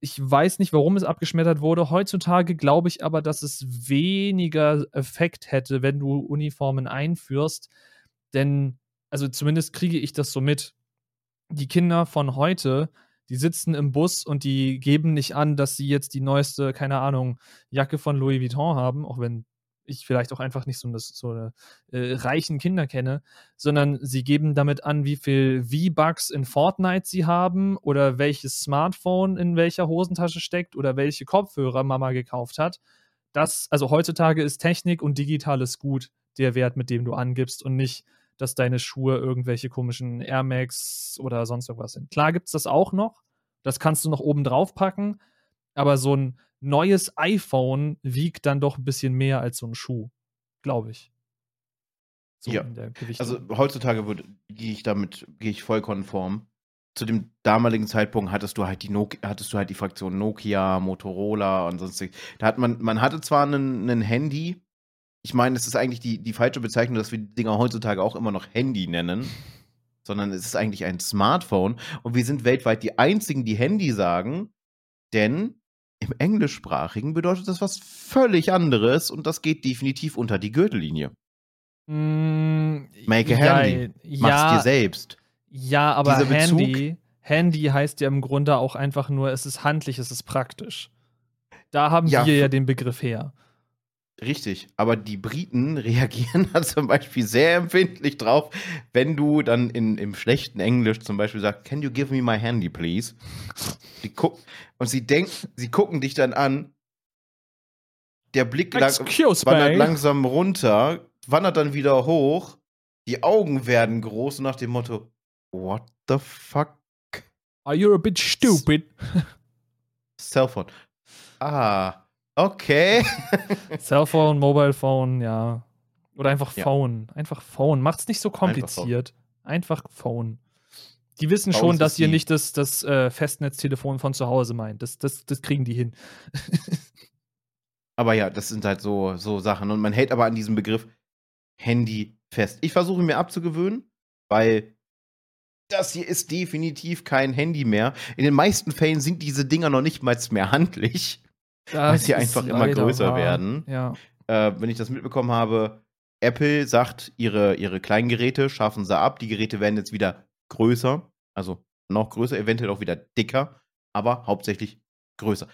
ich weiß nicht, warum es abgeschmettert wurde. Heutzutage glaube ich aber, dass es weniger Effekt hätte, wenn du Uniformen einführst. Denn, also zumindest kriege ich das so mit. Die Kinder von heute, die sitzen im Bus und die geben nicht an, dass sie jetzt die neueste, keine Ahnung, Jacke von Louis Vuitton haben, auch wenn ich vielleicht auch einfach nicht so, eine, so eine, äh, reichen Kinder kenne, sondern sie geben damit an, wie viel V-Bucks in Fortnite sie haben oder welches Smartphone in welcher Hosentasche steckt oder welche Kopfhörer Mama gekauft hat. Das, also heutzutage ist Technik und digitales Gut der Wert, mit dem du angibst und nicht, dass deine Schuhe irgendwelche komischen Air Max oder sonst irgendwas sind. Klar gibt es das auch noch. Das kannst du noch oben drauf packen. Aber so ein neues iPhone wiegt dann doch ein bisschen mehr als so ein Schuh. Glaube ich. So Ja. in der Gewichtung. Also heutzutage gehe ich damit, gehe ich voll konform. Zu dem damaligen Zeitpunkt hattest du halt die Nokia, hattest du halt die Fraktion Nokia, Motorola und sonstiges. Da hat man, man hatte zwar einen, einen Handy, ich meine, es ist eigentlich die, die falsche Bezeichnung, dass wir die Dinger heutzutage auch immer noch Handy nennen, sondern es ist eigentlich ein Smartphone und wir sind weltweit die einzigen, die Handy sagen, denn im Englischsprachigen bedeutet das was völlig anderes und das geht definitiv unter die Gürtellinie. Mm, Make a ja, Handy. Ja, Mach's dir selbst. Ja, aber Dieser Bezug- Handy, Handy heißt ja im Grunde auch einfach nur, es ist handlich, es ist praktisch. Da haben Ja, wir ja den Begriff her. Richtig, aber die Briten reagieren da zum Beispiel sehr empfindlich drauf, wenn du dann in, im schlechten Englisch zum Beispiel sagst, Can you give me my handy, please? Die guck und sie denken, sie gucken dich dann an, der Blick lang, Excuse wandert me. langsam runter, wandert dann wieder hoch, die Augen werden groß und nach dem Motto, What the fuck? Are you a bit stupid? Cellphone. Ah, okay. Cellphone, Mobile Phone, ja. Oder einfach Ja. Phone. Einfach Phone. Macht's nicht so kompliziert. Einfach Phone. Die wissen Bei schon, dass ihr die- nicht das, das äh, Festnetztelefon von zu Hause meint. Das, das, das kriegen die hin. Aber ja, das sind halt so, so Sachen. Und man hält aber an diesem Begriff Handy fest. Ich versuche mir abzugewöhnen, weil das hier ist definitiv kein Handy mehr. In den meisten Fällen sind diese Dinger noch nicht mal mehr handlich, weil Das sie ist einfach immer größer wahr. werden. Ja. Äh, wenn ich das mitbekommen habe, Apple sagt, ihre, ihre kleinen Geräte schaffen sie ab. Die Geräte werden jetzt wieder größer, also noch größer, eventuell auch wieder dicker, aber hauptsächlich größer.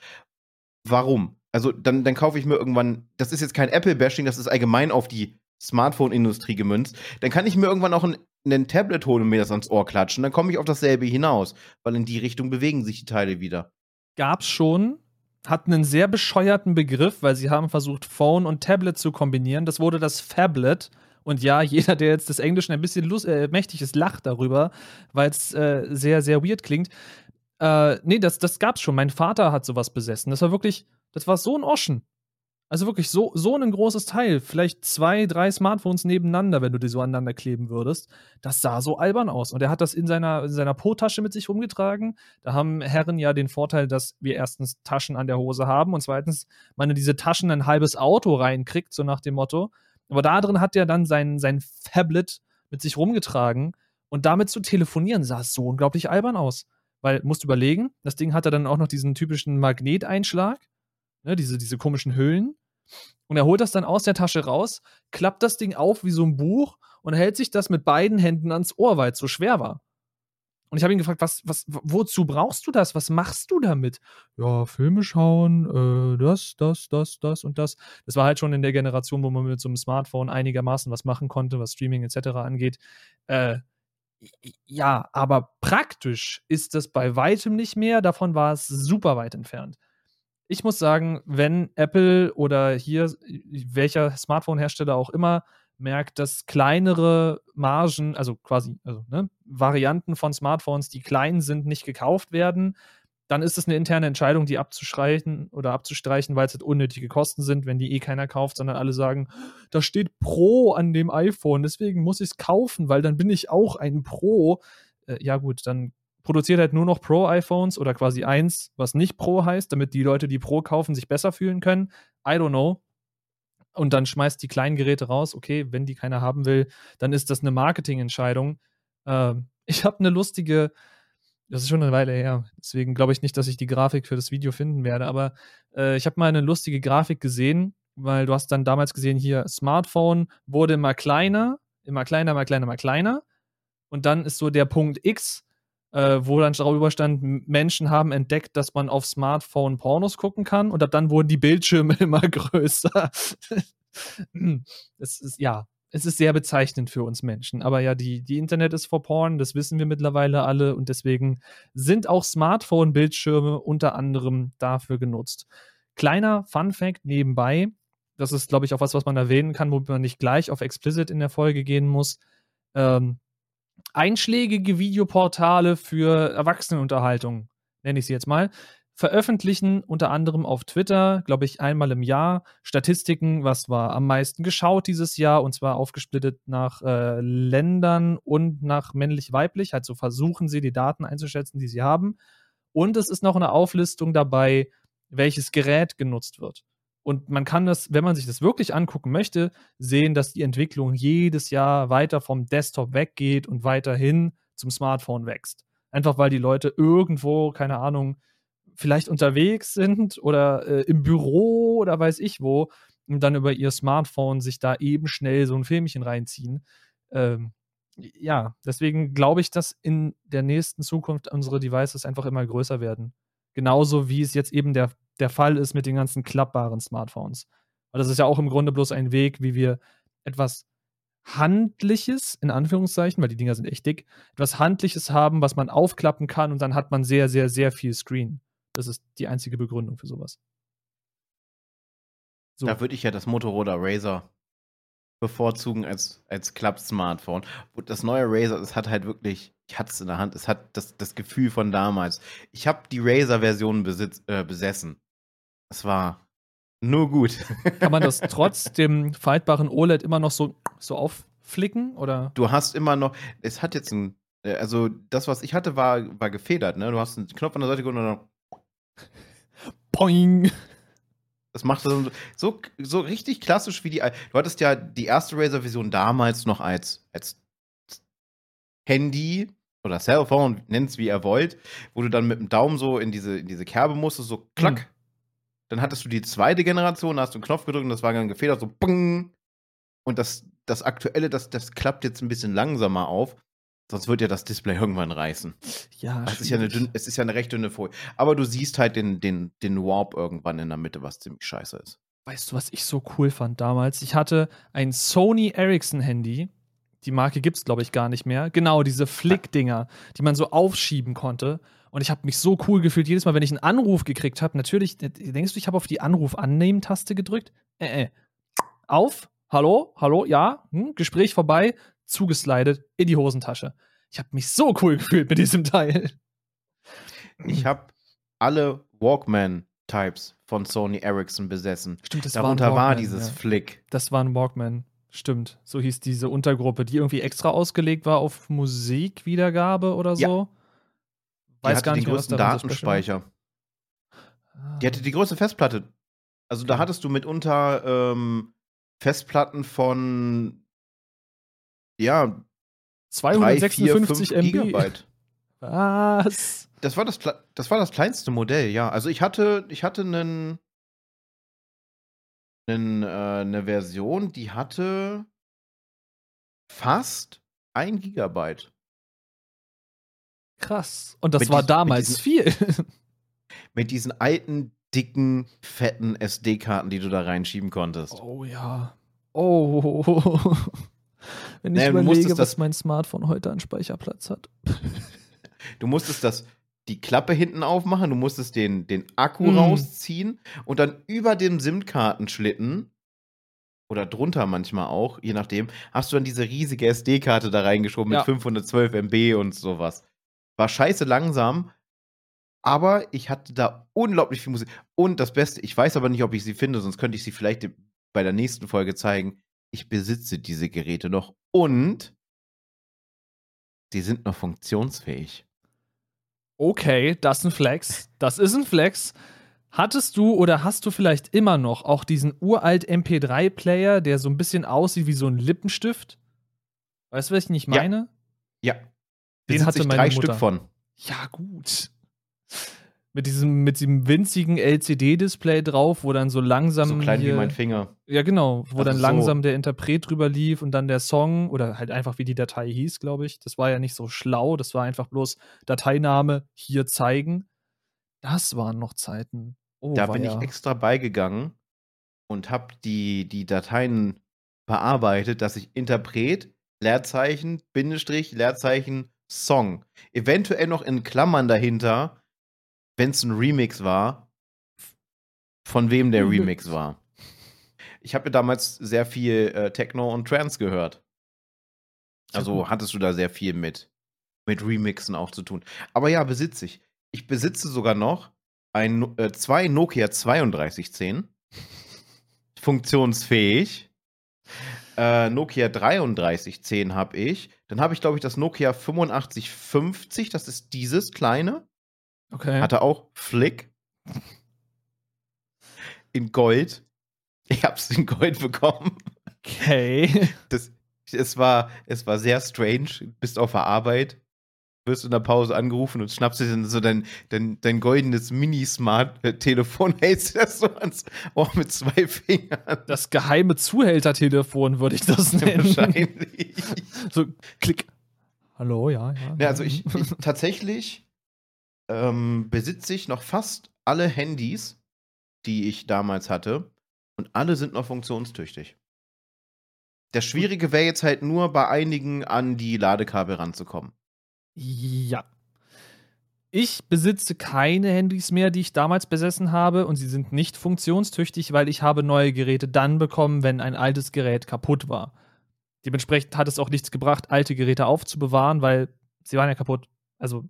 Warum? Also dann, dann kaufe ich mir irgendwann, das ist jetzt kein Apple-Bashing, das ist allgemein auf die Smartphone-Industrie gemünzt. Dann kann ich mir irgendwann auch ein, ein Tablet holen und mir das ans Ohr klatschen. Dann komme ich auf dasselbe hinaus, weil in die Richtung bewegen sich die Teile wieder. gab's schon, hat einen sehr bescheuerten Begriff, weil sie haben versucht, Phone und Tablet zu kombinieren. Das wurde das Phablet. Und ja, jeder, der jetzt des Englischen ein bisschen lust, äh, mächtig ist, lacht darüber, weil es äh, sehr, sehr weird klingt. Äh, nee, das, das gab's schon. Mein Vater hat sowas besessen. Das war wirklich, das war so ein Oschen. Also wirklich so, so ein großes Teil. Vielleicht zwei, drei Smartphones nebeneinander, wenn du die so aneinander kleben würdest. Das sah so albern aus. Und er hat das in seiner, in seiner Po-Tasche mit sich rumgetragen. Da haben Herren ja den Vorteil, dass wir erstens Taschen an der Hose haben und zweitens man in diese Taschen ein halbes Auto reinkriegt, so nach dem Motto. Aber da drin hat er dann sein, sein Fablet mit sich rumgetragen und damit zu telefonieren sah so unglaublich albern aus. Weil, musst überlegen, das Ding hat dann auch noch diesen typischen Magneteinschlag, ne, diese, diese komischen Hüllen. Und er holt das dann aus der Tasche raus, klappt das Ding auf wie so ein Buch und hält sich das mit beiden Händen ans Ohr, weil es so schwer war. Und ich habe ihn gefragt, was, was, wozu brauchst du das? Was machst du damit? Ja, Filme schauen, äh, das, das, das, das und das. Das war halt schon in der Generation, wo man mit so einem Smartphone einigermaßen was machen konnte, was Streaming etc. angeht. Äh, ja, aber praktisch ist das bei weitem nicht mehr. Davon war es super weit entfernt ich muss sagen, wenn Apple oder hier welcher Smartphone-Hersteller auch immer merkt, dass kleinere Margen, also quasi also, ne, Varianten von Smartphones, die klein sind, nicht gekauft werden, dann ist es eine interne Entscheidung, die abzuschreichen oder abzustreichen, weil es halt unnötige Kosten sind, wenn die eh keiner kauft, sondern alle sagen, da steht Pro an dem iPhone, deswegen muss ich es kaufen, weil dann bin ich auch ein Pro. Äh, ja gut, dann produziert halt nur noch Pro-iPhones oder quasi eins, was nicht Pro heißt, damit die Leute, die Pro kaufen, sich besser fühlen können. I don't know. Und dann schmeißt die kleinen Geräte raus. Okay, wenn die keiner haben will, dann ist das eine Marketingentscheidung. Äh, ich habe eine lustige, das ist schon eine Weile her, deswegen glaube ich nicht, dass ich die Grafik für das Video finden werde, aber äh, ich habe mal eine lustige Grafik gesehen, weil du hast dann damals gesehen, hier Smartphone wurde immer kleiner, immer kleiner, immer kleiner, immer kleiner. Und dann ist so der Punkt X, äh, wo dann darüber stand, Menschen haben entdeckt, dass man auf Smartphone Pornos gucken kann und ab dann wurden die Bildschirme immer größer. es ist, ja, es ist sehr bezeichnend für uns Menschen. Aber ja, die, die Internet ist vor Porn, das wissen wir mittlerweile alle und deswegen sind auch Smartphone-Bildschirme unter anderem dafür genutzt. Kleiner Fun Fact nebenbei, das ist, glaube ich, auch was, was man erwähnen kann, wo man nicht gleich auf Explicit in der Folge gehen muss. Ähm, einschlägige Videoportale für Erwachsenenunterhaltung, nenne ich sie jetzt mal, veröffentlichen unter anderem auf Twitter, glaube ich, einmal im Jahr Statistiken, was war am meisten geschaut dieses Jahr und zwar aufgesplittet nach äh, Ländern und nach männlich-weiblich. Also versuchen sie die Daten einzuschätzen, die sie haben. Und es ist noch eine Auflistung dabei, welches Gerät genutzt wird. Und man kann das, wenn man sich das wirklich angucken möchte, sehen, dass die Entwicklung jedes Jahr weiter vom Desktop weggeht und weiterhin zum Smartphone wächst. Einfach weil die Leute irgendwo, keine Ahnung, vielleicht unterwegs sind oder äh, im Büro oder weiß ich wo und dann über ihr Smartphone sich da eben schnell so ein Filmchen reinziehen. Ähm, ja, deswegen glaube ich, dass in der nächsten Zukunft unsere Devices einfach immer größer werden. Genauso wie es jetzt eben der der Fall ist mit den ganzen klappbaren Smartphones. Weil das ist ja auch im Grunde bloß ein Weg, wie wir etwas Handliches, in Anführungszeichen, weil die Dinger sind echt dick, etwas Handliches haben, was man aufklappen kann und dann hat man sehr, sehr, sehr viel Screen. Das ist die einzige Begründung für sowas. So. Da würde ich ja das Motorola Razer bevorzugen als, als Club-Smartphone. Das neue Razer, das hat halt wirklich, ich hatte es in der Hand, es hat das, das Gefühl von damals. Ich habe die Razer-Version äh, besessen. Es war nur gut. Kann man das trotz dem faltbaren OLED immer noch so, so aufflicken? Oder? Du hast immer noch, es hat jetzt ein, äh, also das, was ich hatte, war, war gefedert, ne? Du hast einen Knopf an der Seite und dann. Boing! Das macht so, so, so richtig klassisch wie die. Du hattest ja die erste Razer-Version damals noch als, als Handy oder Cellphone, nennt es wie ihr wollt, wo du dann mit dem Daumen so in diese, in diese Kerbe musstest, so klack. Mhm. Dann hattest du die zweite Generation, da hast du einen Knopf gedrückt und das war dann gefedert, so bing. Und das, das aktuelle, das, das klappt jetzt ein bisschen langsamer auf. Sonst wird ja das Display irgendwann reißen. Ja, es ist ja, eine dünn, es ist ja eine recht dünne Folie. Aber du siehst halt den, den, den Warp irgendwann in der Mitte, was ziemlich scheiße ist. Weißt du, was ich so cool fand damals? Ich hatte ein Sony Ericsson Handy. Die Marke gibt es, glaube ich, gar nicht mehr. Genau, diese Flick-Dinger, die man so aufschieben konnte. Und ich habe mich so cool gefühlt, jedes Mal, wenn ich einen Anruf gekriegt habe. Natürlich, denkst du, ich habe auf die Anruf-Annehmen-Taste gedrückt? Äh, äh. Auf, hallo, hallo, ja, hm, Gespräch vorbei, zugeslidet in die Hosentasche. Ich habe mich so cool gefühlt mit diesem Teil. ich habe alle Walkman-Types von Sony Ericsson besessen. Stimmt, das Darunter war, ein war Walkman, dieses Ja. Flick. Das war ein Walkman. Stimmt. So hieß diese Untergruppe, die irgendwie extra ausgelegt war auf Musikwiedergabe oder Ja. So. Die hatte den größten Datenspeicher. war. Die hatte die größte Festplatte. Also da Okay. hattest du mitunter ähm, Festplatten von ja, 3, 4, 5 256 MB. Gigabyte. Was? Das war das, das war das kleinste Modell, ja. Also ich hatte, ich hatte einen, einen, äh, eine Version, die hatte fast ein Gigabyte. Krass. Und das Mit war diesen- mit damals diesen- viel. Mit diesen alten, dicken, fetten SD-Karten, die du da reinschieben konntest. Oh ja. Oh. Wenn ich Naja, überlege, was das- mein Smartphone heute an Speicherplatz hat. Du musstest das, die Klappe hinten aufmachen, du musstest den, den Akku Mhm. rausziehen und dann über dem SIM-Kartenschlitten oder drunter manchmal auch, je nachdem, hast du dann diese riesige SD-Karte da reingeschoben mit Ja. 512 MB und sowas. War scheiße langsam, aber ich hatte da unglaublich viel Musik. Und das Beste, ich weiß aber nicht, ob ich sie finde, sonst könnte ich sie vielleicht bei der nächsten Folge zeigen. Ich besitze diese Geräte noch und sie sind noch funktionsfähig. Okay, das ist ein Flex. Das ist ein Flex. Hattest du oder hast du vielleicht immer noch auch diesen uralt MP3-Player, der so ein bisschen aussieht wie so ein Lippenstift? Weißt du, was ich nicht Ja. meine? Ja. Den hatte ich meine drei Mutter. Stück von. Ja, gut. Mit diesem, mit diesem winzigen LCD-Display drauf, wo dann so langsam. So klein wie hier- mein Finger. Ja, genau, wo Also dann so- langsam der Interpret drüber lief und dann der Song oder halt einfach wie die Datei hieß, glaube ich. Das war ja nicht so schlau, das war einfach bloß Dateiname hier zeigen. Das waren noch Zeiten. Oh, Da bin weia. ich extra beigegangen und habe die, die Dateien bearbeitet, dass ich Interpret, Leerzeichen, Bindestrich, Leerzeichen, Song. Eventuell noch in Klammern dahinter, wenn es ein Remix war, von wem der Remix. Remix war. Ich habe ja damals sehr viel äh, Techno und Trance gehört. Also hattest du da sehr viel mit, mit Remixen auch zu tun. Aber ja, besitze ich. Ich besitze sogar noch ein, äh, zwei Nokia 3210. Funktionsfähig. Äh, Nokia 3310 habe ich. Dann habe ich, glaube ich, das Nokia 8550. Das ist dieses kleine. Okay. Hatte auch Flick. In Gold. Ich habe es in Gold bekommen. Okay. Das, es, war, es war sehr strange. Bist auf der Arbeit, wirst in der Pause angerufen und schnappst dir dann so dein, dein, dein goldenes Mini-Smart-Telefon, hältst das so ans Ohr mit zwei Fingern. Das geheime Zuhältertelefon würde ich das nennen. Wahrscheinlich. So, klick. Hallo, ja, ja. Ja, also ich, ich tatsächlich ähm, besitze ich noch fast alle Handys, die ich damals hatte. Und alle sind noch funktionstüchtig. Das Schwierige wäre jetzt halt nur bei einigen an die Ladekabel ranzukommen. Ja. Ich besitze keine Handys mehr, die ich damals besessen habe und sie sind nicht funktionstüchtig, weil ich habe neue Geräte dann bekommen, wenn ein altes Gerät kaputt war. Dementsprechend hat es auch nichts gebracht, alte Geräte aufzubewahren, weil sie waren ja kaputt. Also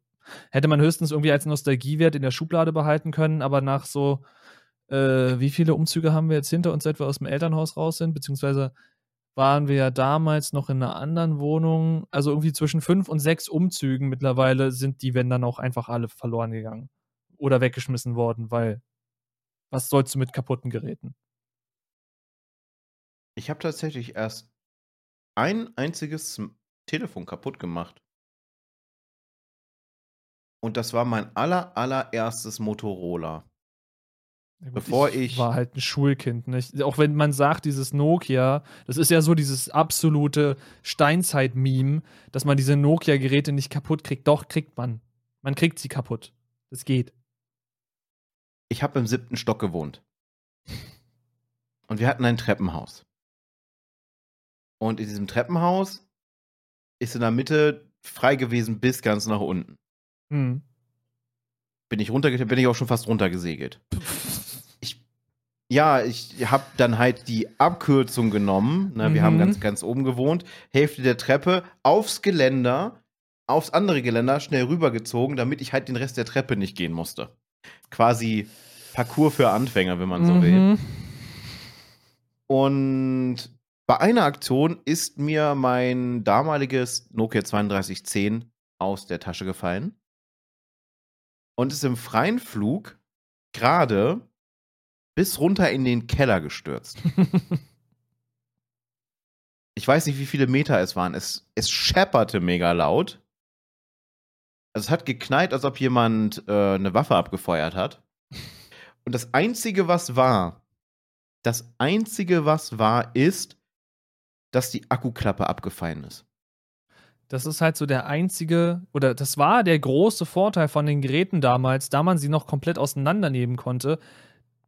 hätte man höchstens irgendwie als Nostalgiewert in der Schublade behalten können, aber nach so, äh, wie viele Umzüge haben wir jetzt hinter uns, seit wir aus dem Elternhaus raus sind, beziehungsweise waren wir ja damals noch in einer anderen Wohnung. Also irgendwie zwischen fünf und sechs Umzügen mittlerweile sind die, wenn dann auch einfach alle verloren gegangen. Oder weggeschmissen worden, weil was sollst du mit kaputten Geräten? Ich habe tatsächlich erst ein einziges Telefon kaputt gemacht. Und das war mein aller, allererstes Motorola. Gut, Bevor ich- war halt ein Schulkind, nicht? Auch wenn man sagt, dieses Nokia, das ist ja so dieses absolute Steinzeit-Meme, dass man diese Nokia-Geräte nicht kaputt kriegt. Doch, kriegt man. Man kriegt sie kaputt. Das geht. Ich habe im siebten Stock gewohnt. Und wir hatten ein Treppenhaus. Und in diesem Treppenhaus ist in der Mitte frei gewesen bis ganz nach unten. Hm. Bin ich runter, bin ich auch schon fast runtergesegelt. Ich, ja, ich habe dann halt die Abkürzung genommen. Ne? Wir Mhm. haben ganz, ganz oben gewohnt. Hälfte der Treppe aufs Geländer. aufs andere Geländer schnell rübergezogen, damit ich halt den Rest der Treppe nicht gehen musste. Quasi Parcours für Anfänger, wenn man so will. Mhm. Und bei einer Aktion ist mir mein damaliges Nokia 3210 aus der Tasche gefallen und ist im freien Flug gerade bis runter in den Keller gestürzt. Ich weiß nicht, wie viele Meter es waren. Es, es schepperte mega laut. Also es hat geknallt, als ob jemand äh, eine Waffe abgefeuert hat. Und das Einzige, was war, das Einzige, was war, ist, dass die Akkuklappe abgefallen ist. Das ist halt so der einzige, oder das war der große Vorteil von den Geräten damals, da man sie noch komplett auseinandernehmen konnte.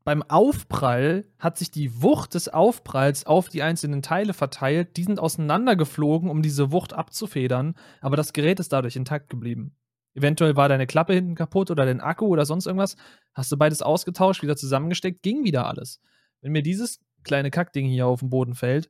Beim Aufprall hat sich die Wucht des Aufpralls auf die einzelnen Teile verteilt. Die sind auseinandergeflogen, um diese Wucht abzufedern, aber das Gerät ist dadurch intakt geblieben. Eventuell war deine Klappe hinten kaputt oder dein Akku oder sonst irgendwas. Hast du beides ausgetauscht, wieder zusammengesteckt, ging wieder alles. Wenn mir dieses kleine Kackding hier auf den Boden fällt,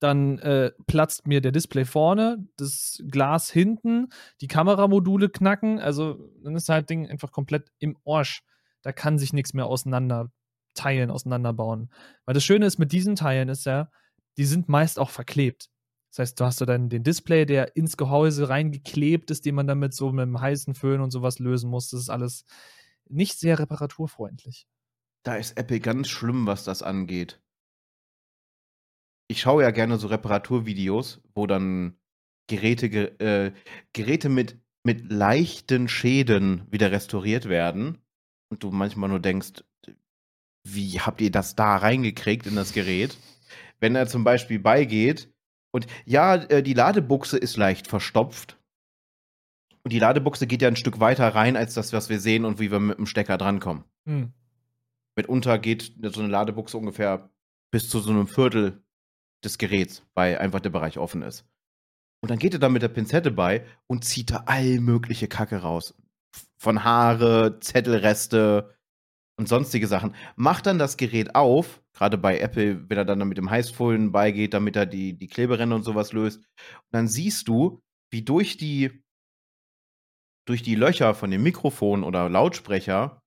dann äh, platzt mir der Display vorne, das Glas hinten, die Kameramodule knacken. Also dann ist halt Ding einfach komplett im Orsch. Da kann sich nichts mehr auseinander teilen, auseinanderbauen. Weil das Schöne ist mit diesen Teilen ist ja, die sind meist auch verklebt. Das heißt, du hast du dann den Display, der ins Gehäuse reingeklebt ist, den man dann mit so mit einem heißen Föhn und sowas lösen muss. Das ist alles nicht sehr reparaturfreundlich. Da ist Apple ganz schlimm, was das angeht. Ich schaue ja gerne so Reparaturvideos, wo dann Geräte, ge äh, Geräte mit, mit leichten Schäden wieder restauriert werden. Und du manchmal nur denkst, wie habt ihr das da reingekriegt in das Gerät? Wenn er zum Beispiel beigeht und ja, äh, die Ladebuchse ist leicht verstopft. Und die Ladebuchse geht ja ein Stück weiter rein, als das, was wir sehen und wie wir mit dem Stecker drankommen. Hm. Mitunter geht so eine Ladebuchse ungefähr bis zu so einem Viertel des Geräts, weil einfach der Bereich offen ist. Und dann geht er da mit der Pinzette bei und zieht da all mögliche Kacke raus. Von Haare, Zettelreste und sonstige Sachen. Macht dann das Gerät auf, gerade bei Apple, wenn er dann mit dem Heißfolien beigeht, damit er die, die Kleberänder und sowas löst. Und dann siehst du, wie durch die, durch die Löcher von dem Mikrofon oder Lautsprecher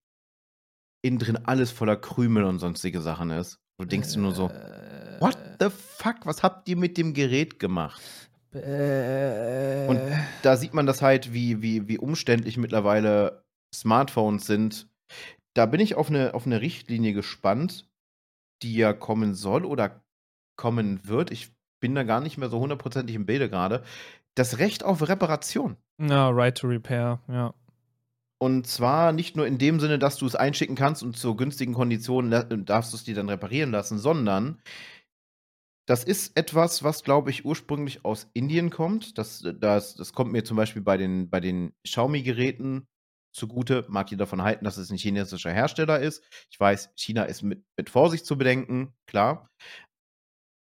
innen drin alles voller Krümel und sonstige Sachen ist. Du denkst dir nur so, what the fuck, was habt ihr mit dem Gerät gemacht? Und da sieht man das halt, wie, wie, wie umständlich mittlerweile Smartphones sind. Da bin ich auf eine, auf eine Richtlinie gespannt, die ja kommen soll oder kommen wird. Ich bin da gar nicht mehr so hundertprozentig im Bilde gerade. Das Recht auf Reparation. Ja, Right to Repair, ja. Und zwar nicht nur in dem Sinne, dass du es einschicken kannst und zu günstigen Konditionen la- darfst du es dir dann reparieren lassen, sondern das ist etwas, was, glaube ich, ursprünglich aus Indien kommt. Das, das, das kommt mir zum Beispiel bei den, bei den Xiaomi-Geräten zugute. Mag jeder davon halten, dass es ein chinesischer Hersteller ist. Ich weiß, China ist mit, mit Vorsicht zu bedenken, klar.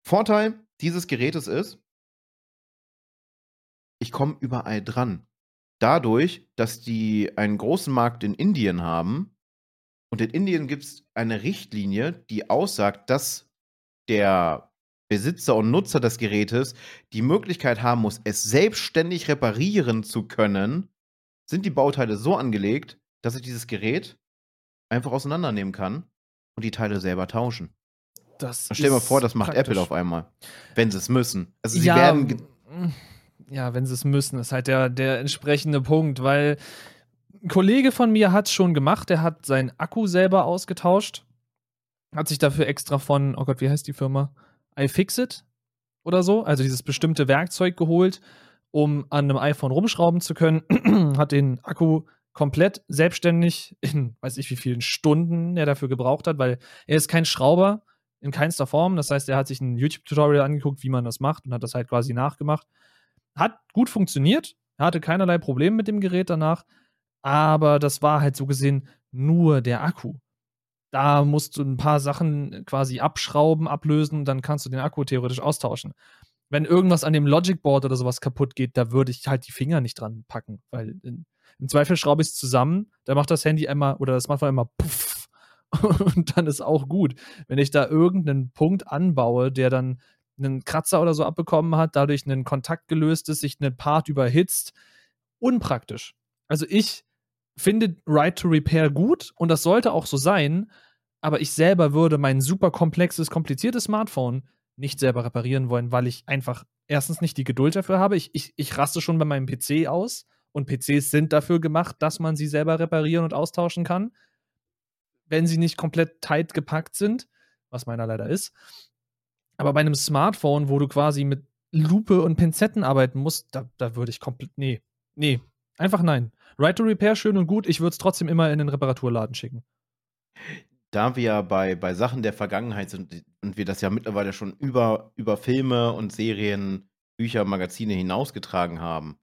Vorteil dieses Gerätes ist, ich komme überall dran. Dadurch, dass die einen großen Markt in Indien haben und in Indien gibt es eine Richtlinie, die aussagt, dass der Besitzer und Nutzer des Gerätes die Möglichkeit haben muss, es selbstständig reparieren zu können, sind die Bauteile so angelegt, dass ich dieses Gerät einfach auseinandernehmen kann und die Teile selber tauschen. Das stell dir mal vor, das macht praktisch. Apple auf einmal. Wenn sie es müssen. Also sie ja, werden. mm, ja, wenn sie es müssen, ist halt der, der entsprechende Punkt, weil ein Kollege von mir hat es schon gemacht, der hat seinen Akku selber ausgetauscht, hat sich dafür extra von, oh Gott, wie heißt die Firma? iFixit oder so, also dieses bestimmte Werkzeug geholt, um an einem iPhone rumschrauben zu können, hat den Akku komplett selbstständig in weiß ich wie vielen Stunden er dafür gebraucht hat, weil er ist kein Schrauber in keinster Form. Das heißt, er hat sich ein YouTube-Tutorial angeguckt, wie man das macht und hat das halt quasi nachgemacht. Hat gut funktioniert. Er hatte keinerlei Probleme mit dem Gerät danach. Aber das war halt so gesehen nur der Akku. Da musst du ein paar Sachen quasi abschrauben, ablösen, dann kannst du den Akku theoretisch austauschen. Wenn irgendwas an dem Logic Board oder sowas kaputt geht, da würde ich halt die Finger nicht dran packen, weil in, im Zweifel schraube ich es zusammen, dann macht das Handy einmal oder das Smartphone einmal puff und dann ist auch gut. Wenn ich da irgendeinen Punkt anbaue, der dann einen Kratzer oder so abbekommen hat, dadurch einen Kontakt gelöst ist, sich ein Part überhitzt, unpraktisch. Also ich finde Right to Repair gut und das sollte auch so sein, aber ich selber würde mein super komplexes, kompliziertes Smartphone nicht selber reparieren wollen, weil ich einfach erstens nicht die Geduld dafür habe. Ich, ich, ich raste schon bei meinem PC aus und PCs sind dafür gemacht, dass man sie selber reparieren und austauschen kann, wenn sie nicht komplett tight gepackt sind, was meiner leider ist. Aber bei einem Smartphone, wo du quasi mit Lupe und Pinzetten arbeiten musst, da, da würde ich komplett. Nee, nee, einfach nein. Right to Repair, schön und gut, ich würde es trotzdem immer in den Reparaturladen schicken. Da wir bei, bei Sachen der Vergangenheit sind und wir das ja mittlerweile schon über, über Filme und Serien, Bücher, Magazine hinausgetragen haben.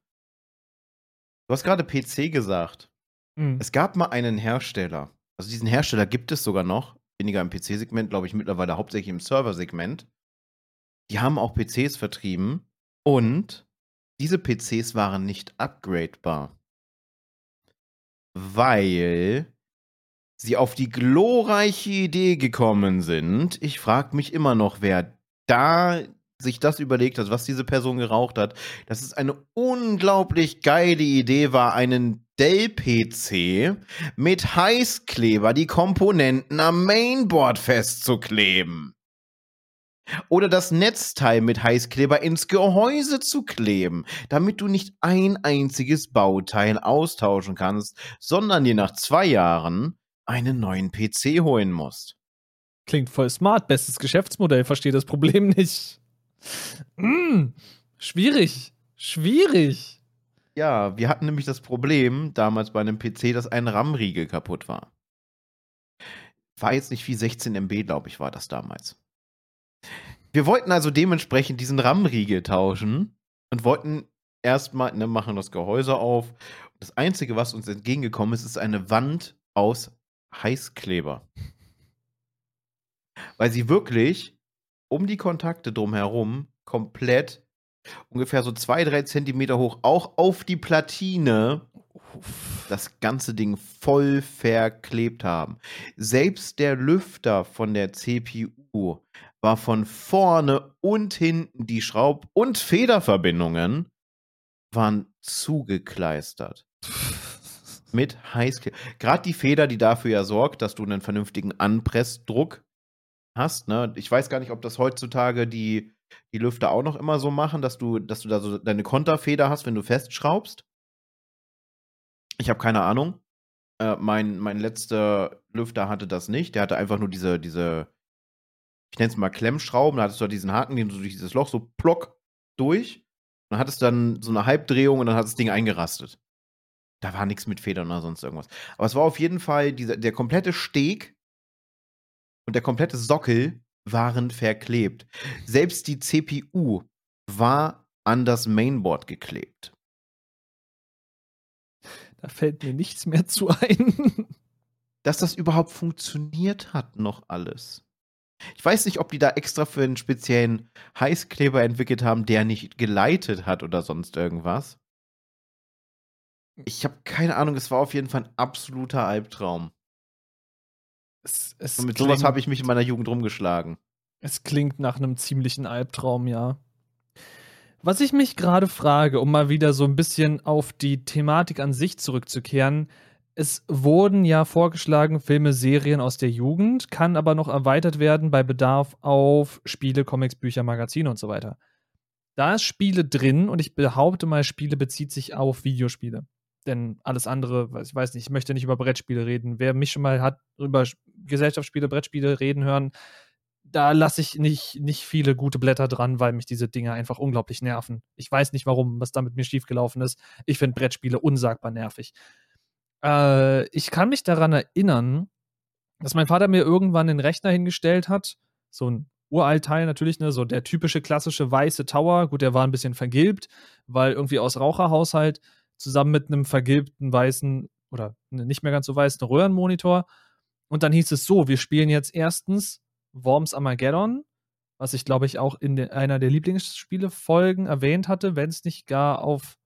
Du hast gerade PC gesagt. Mhm. Es gab mal einen Hersteller. Also diesen Hersteller gibt es sogar noch. Weniger im PC-Segment, glaube ich, mittlerweile hauptsächlich im Server-Segment. Die haben auch PCs vertrieben und diese PCs waren nicht upgradebar. Weil sie auf die glorreiche Idee gekommen sind. Ich frage mich immer noch, wer da sich das überlegt hat, was diese Person geraucht hat, dass es eine unglaublich geile Idee war, einen Dell-PC mit Heißkleber die Komponenten am Mainboard festzukleben. Oder das Netzteil mit Heißkleber ins Gehäuse zu kleben, damit du nicht ein einziges Bauteil austauschen kannst, sondern dir nach zwei Jahren einen neuen PC holen musst. Klingt voll smart, bestes Geschäftsmodell, verstehe das Problem nicht. Mm, schwierig, schwierig. Ja, wir hatten nämlich das Problem damals bei einem PC, dass ein RAM-Riegel kaputt war. War jetzt nicht wie 16 MB, glaube ich, war das damals. Wir wollten also dementsprechend diesen RAM-Riegel tauschen und wollten erstmal, ne, machen das Gehäuse auf. Das Einzige, was uns entgegengekommen ist, ist eine Wand aus Heißkleber. Weil sie wirklich um die Kontakte drumherum komplett ungefähr so zwei, drei Zentimeter hoch, auch auf die Platine, das ganze Ding voll verklebt haben. Selbst der Lüfter von der CPU war von vorne und hinten die Schraub- und Federverbindungen waren zugekleistert. Mit Heißkleber. Gerade die Feder, die dafür ja sorgt, dass du einen vernünftigen Anpressdruck hast. Ne? Ich weiß gar nicht, ob das heutzutage die, die Lüfter auch noch immer so machen, dass du, dass du da so deine Konterfeder hast, wenn du festschraubst. Ich habe keine Ahnung. Äh, mein, mein letzter Lüfter hatte das nicht. Der hatte einfach nur diese, diese ich nenne es mal Klemmschrauben. Da hattest du diesen Haken, den du durch dieses Loch so plock durch. Dann hattest du dann so eine Halbdrehung und dann hat das Ding eingerastet. Da war nichts mit Federn oder sonst irgendwas. Aber es war auf jeden Fall dieser, der komplette Steg und der komplette Sockel waren verklebt. Selbst die CPU war an das Mainboard geklebt. Da fällt mir nichts mehr zu ein. Dass das überhaupt funktioniert hat, noch alles. Ich weiß nicht, ob die da extra für einen speziellen Heißkleber entwickelt haben, der nicht geleitet hat oder sonst irgendwas. Ich habe keine Ahnung, es war auf jeden Fall ein absoluter Albtraum. Es, es Und mit klingt, sowas habe ich mich in meiner Jugend rumgeschlagen. Es klingt nach einem ziemlichen Albtraum, ja. Was ich mich gerade frage, um mal wieder so ein bisschen auf die Thematik an sich zurückzukehren, es wurden ja vorgeschlagen Filme, Serien aus der Jugend, kann aber noch erweitert werden bei Bedarf auf Spiele, Comics, Bücher, Magazine und so weiter. Da ist Spiele drin und ich behaupte mal, Spiele bezieht sich auf Videospiele. Denn alles andere, ich weiß nicht, ich möchte nicht über Brettspiele reden. Wer mich schon mal hat über Gesellschaftsspiele, Brettspiele reden hören, da lasse ich nicht, nicht viele gute Blätter dran, weil mich diese Dinge einfach unglaublich nerven. Ich weiß nicht warum, was da mit mir schiefgelaufen ist. Ich finde Brettspiele unsagbar nervig. Äh, ich kann mich daran erinnern, dass mein Vater mir irgendwann den Rechner hingestellt hat. So ein Uraltteil natürlich, ne, so der typische klassische weiße Tower. Gut, der war ein bisschen vergilbt, weil irgendwie aus Raucherhaushalt zusammen mit einem vergilbten weißen oder ne, nicht mehr ganz so weißen Röhrenmonitor. Und dann hieß es so: Wir spielen jetzt erstens Worms Armageddon, was ich glaube ich auch in de, einer der Lieblingsspiele-Folgen erwähnt hatte, wenn es nicht gar auf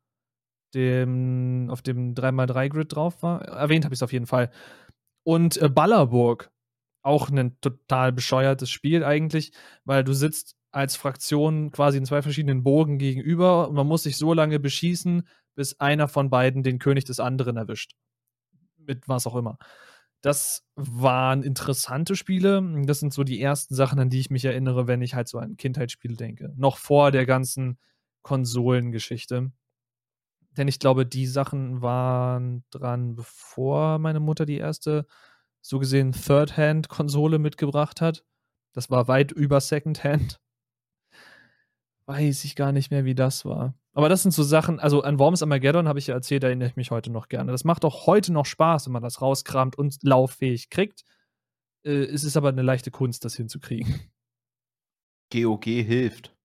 dem, auf dem 3x3-Grid drauf war. Erwähnt habe ich es auf jeden Fall. Und äh, Ballerburg, auch ein total bescheuertes Spiel eigentlich, weil du sitzt als Fraktion quasi in zwei verschiedenen Bogen gegenüber und man muss sich so lange beschießen, bis einer von beiden den König des anderen erwischt. Mit was auch immer. Das waren interessante Spiele. Das sind so die ersten Sachen, an die ich mich erinnere, wenn ich halt so an Kindheitsspiele denke. Noch vor der ganzen Konsolengeschichte. Denn ich glaube, die Sachen waren dran, bevor meine Mutter die erste, so gesehen, Third-Hand-Konsole mitgebracht hat. Das war weit über Second-Hand. Weiß ich gar nicht mehr, wie das war. Aber das sind so Sachen, also an Worms Armageddon habe ich ja erzählt, da erinnere ich mich heute noch gerne. Das macht auch heute noch Spaß, wenn man das rauskramt und lauffähig kriegt. Äh, es ist aber eine leichte Kunst, das hinzukriegen. GOG hilft.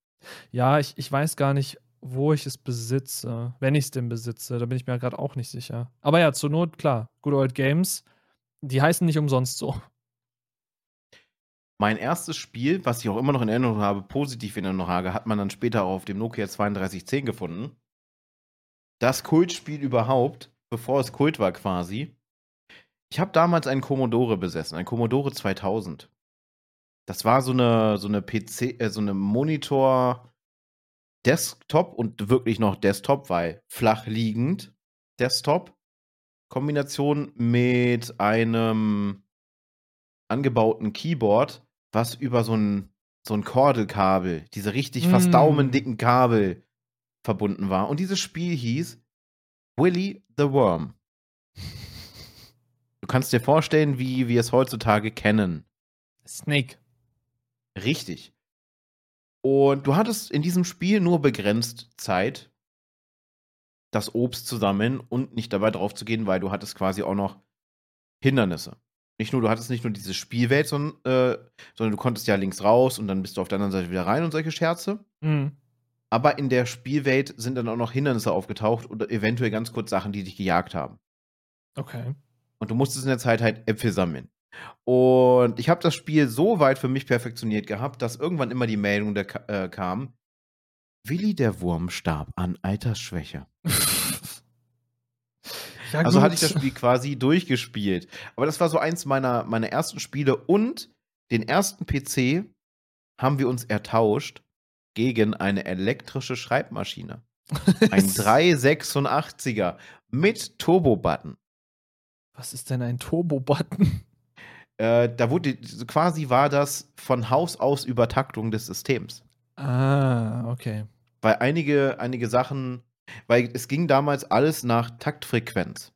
Ja, ich, ich weiß gar nicht, wo ich es besitze. Wenn ich es denn besitze, da bin ich mir gerade auch nicht sicher. Aber ja, zur Not, klar, Good Old Games, die heißen nicht umsonst so. Mein erstes Spiel, was ich auch immer noch in Erinnerung habe, positiv in Erinnerung habe, hat man dann später auch auf dem Nokia 3210 gefunden. Das Kultspiel überhaupt, bevor es Kult war quasi. Ich habe damals einen Commodore besessen, ein Commodore 2000. Das war so eine, so eine PC, äh, so eine Monitor Desktop und wirklich noch Desktop, weil flach liegend Desktop. Kombination mit einem angebauten Keyboard, was über so ein, so ein Kordelkabel, diese richtig mm. fast daumendicken Kabel verbunden war. Und dieses Spiel hieß Willy the Worm. Du kannst dir vorstellen, wie wir es heutzutage kennen. Snake. Richtig. Und du hattest in diesem Spiel nur begrenzt Zeit, das Obst zu sammeln und nicht dabei drauf zu gehen, weil du hattest quasi auch noch Hindernisse nicht nur, du hattest nicht nur diese Spielwelt, sondern, äh, sondern du konntest ja links raus und dann bist du auf der anderen Seite wieder rein und solche Scherze. Mhm. Aber in der Spielwelt sind dann auch noch Hindernisse aufgetaucht oder eventuell ganz kurz Sachen, die dich gejagt haben. Okay. Und du musstest in der Zeit halt Äpfel sammeln. Und ich habe das Spiel so weit für mich perfektioniert gehabt, dass irgendwann immer die Meldung der, äh, kam: Willi der Wurm starb an Altersschwäche. Ja, also hatte ich das Spiel quasi durchgespielt. Aber das war so eins meiner, meiner ersten Spiele und den ersten PC haben wir uns ertauscht gegen eine elektrische Schreibmaschine. Ein 386er mit Turbo-Button. Was ist denn ein Turbo-Button? Äh, da wurde quasi war das von Haus aus Übertaktung des Systems. Ah, okay. Weil einige, einige Sachen weil es ging damals alles nach Taktfrequenz.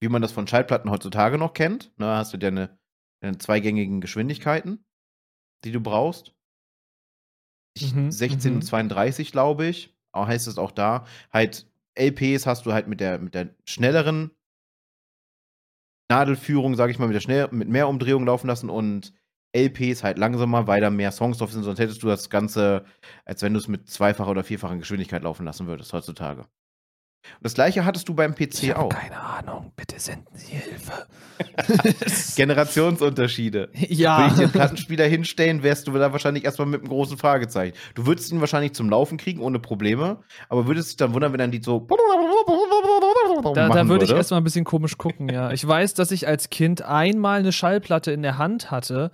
Wie man das von Schallplatten heutzutage noch kennt. Ne, hast du deine, deine zweigängigen Geschwindigkeiten, die du brauchst. Mhm, 16 und mhm. 32, glaube ich. Auch heißt es auch da. Halt, LPs hast du halt mit der, mit der schnelleren Nadelführung, sage ich mal, mit der schnell, mit mehr Umdrehung laufen lassen und LPs halt langsamer, weil da mehr Songs drauf sind, sonst hättest du das Ganze, als wenn du es mit zweifacher oder vierfacher Geschwindigkeit laufen lassen würdest heutzutage. Und das gleiche hattest du beim PC ich auch. Keine Ahnung, bitte senden Sie Hilfe. Generationsunterschiede. Ja. Würde ich dir einen Plattenspieler hinstellen, wärst du da wahrscheinlich erstmal mit einem großen Fragezeichen. Du würdest ihn wahrscheinlich zum Laufen kriegen ohne Probleme, aber würdest dich dann wundern, wenn dann die so. Da, da würde ich erstmal ein bisschen komisch gucken, ja. Ich weiß, dass ich als Kind einmal eine Schallplatte in der Hand hatte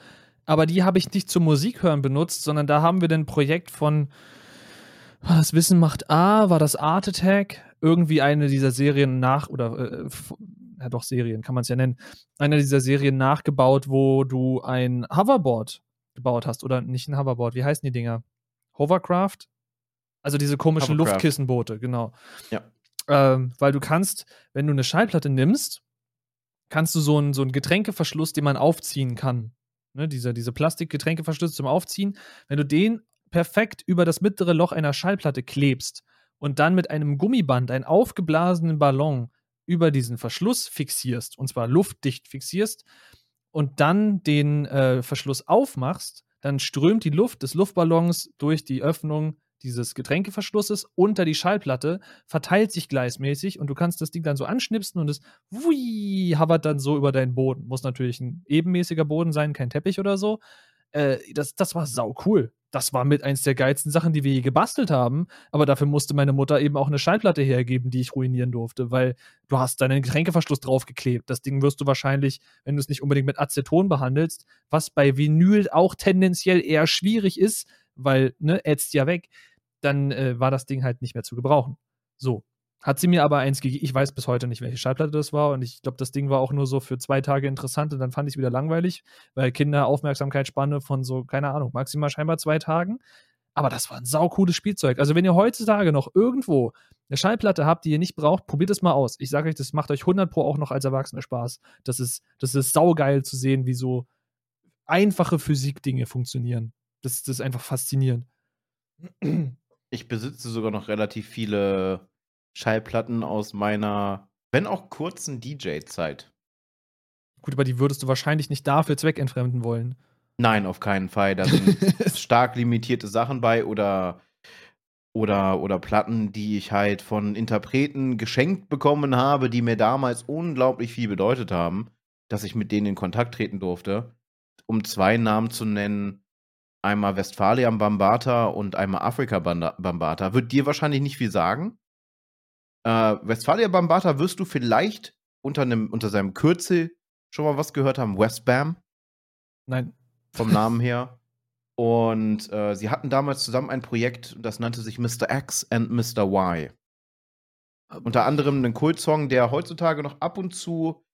aber die habe ich nicht zum Musikhören benutzt, sondern da haben wir ein Projekt von war das Wissen macht A, war das Art Attack, irgendwie eine dieser Serien nach, oder äh, ja doch Serien, kann man es ja nennen, eine dieser Serien nachgebaut, wo du ein Hoverboard gebaut hast, oder nicht ein Hoverboard, wie heißen die Dinger? Hovercraft? Also diese komischen Hovercraft. Luftkissenboote, genau. Ja. Ähm, weil du kannst, wenn du eine Schallplatte nimmst, kannst du so einen, so einen Getränkeverschluss, den man aufziehen kann, ne, diese, diese Plastikgetränkeverschlüsse zum Aufziehen, wenn du den perfekt über das mittlere Loch einer Schallplatte klebst und dann mit einem Gummiband einen aufgeblasenen Ballon über diesen Verschluss fixierst, und zwar luftdicht fixierst, und dann den äh, Verschluss aufmachst, dann strömt die Luft des Luftballons durch die Öffnung dieses Getränkeverschlusses unter die Schallplatte, verteilt sich gleismäßig und du kannst das Ding dann so anschnipsen und es wui, hovert dann so über deinen Boden. Muss natürlich ein ebenmäßiger Boden sein, kein Teppich oder so. Äh, das, das war sau cool. Das war mit eins der geilsten Sachen, die wir je gebastelt haben. Aber dafür musste meine Mutter eben auch eine Schallplatte hergeben, die ich ruinieren durfte, weil du hast deinen Getränkeverschluss draufgeklebt. Das Ding wirst du wahrscheinlich, wenn du es nicht unbedingt mit Aceton behandelst, was bei Vinyl auch tendenziell eher schwierig ist, weil, ne, ätzt ja weg, dann äh, war das Ding halt nicht mehr zu gebrauchen. So. Hat sie mir aber eins gegeben. Ich weiß bis heute nicht, welche Schallplatte das war. Und ich glaube, das Ding war auch nur so für zwei Tage interessant. Und dann fand ich es wieder langweilig, weil Kinder Aufmerksamkeitsspanne von so, keine Ahnung, maximal scheinbar zwei Tagen. Aber das war ein saucooles Spielzeug. Also, wenn ihr heutzutage noch irgendwo eine Schallplatte habt, die ihr nicht braucht, probiert es mal aus. Ich sage euch, das macht euch 100 Pro auch noch als Erwachsene Spaß. Das ist, das ist saugeil zu sehen, wie so einfache Physikdinge funktionieren. Das, das ist einfach faszinierend. Ich besitze sogar noch relativ viele Schallplatten aus meiner, wenn auch kurzen DJ-Zeit. Gut, aber die würdest du wahrscheinlich nicht dafür zweckentfremden wollen. Nein, auf keinen Fall. Da sind stark limitierte Sachen bei oder, oder, oder Platten, die ich halt von Interpreten geschenkt bekommen habe, die mir damals unglaublich viel bedeutet haben, dass ich mit denen in Kontakt treten durfte. Um zwei Namen zu nennen, einmal Westphalian Bambata und einmal Afrika Bambata. Wird dir wahrscheinlich nicht viel sagen. Äh, Westfalia Bambata wirst du vielleicht unter, einem, unter seinem Kürzel schon mal was gehört haben. Westbam. Nein. Vom Namen her. Und äh, sie hatten damals zusammen ein Projekt, das nannte sich Mr. X and Mr. Y. Unter anderem einen Kultsong, der heutzutage noch ab und zu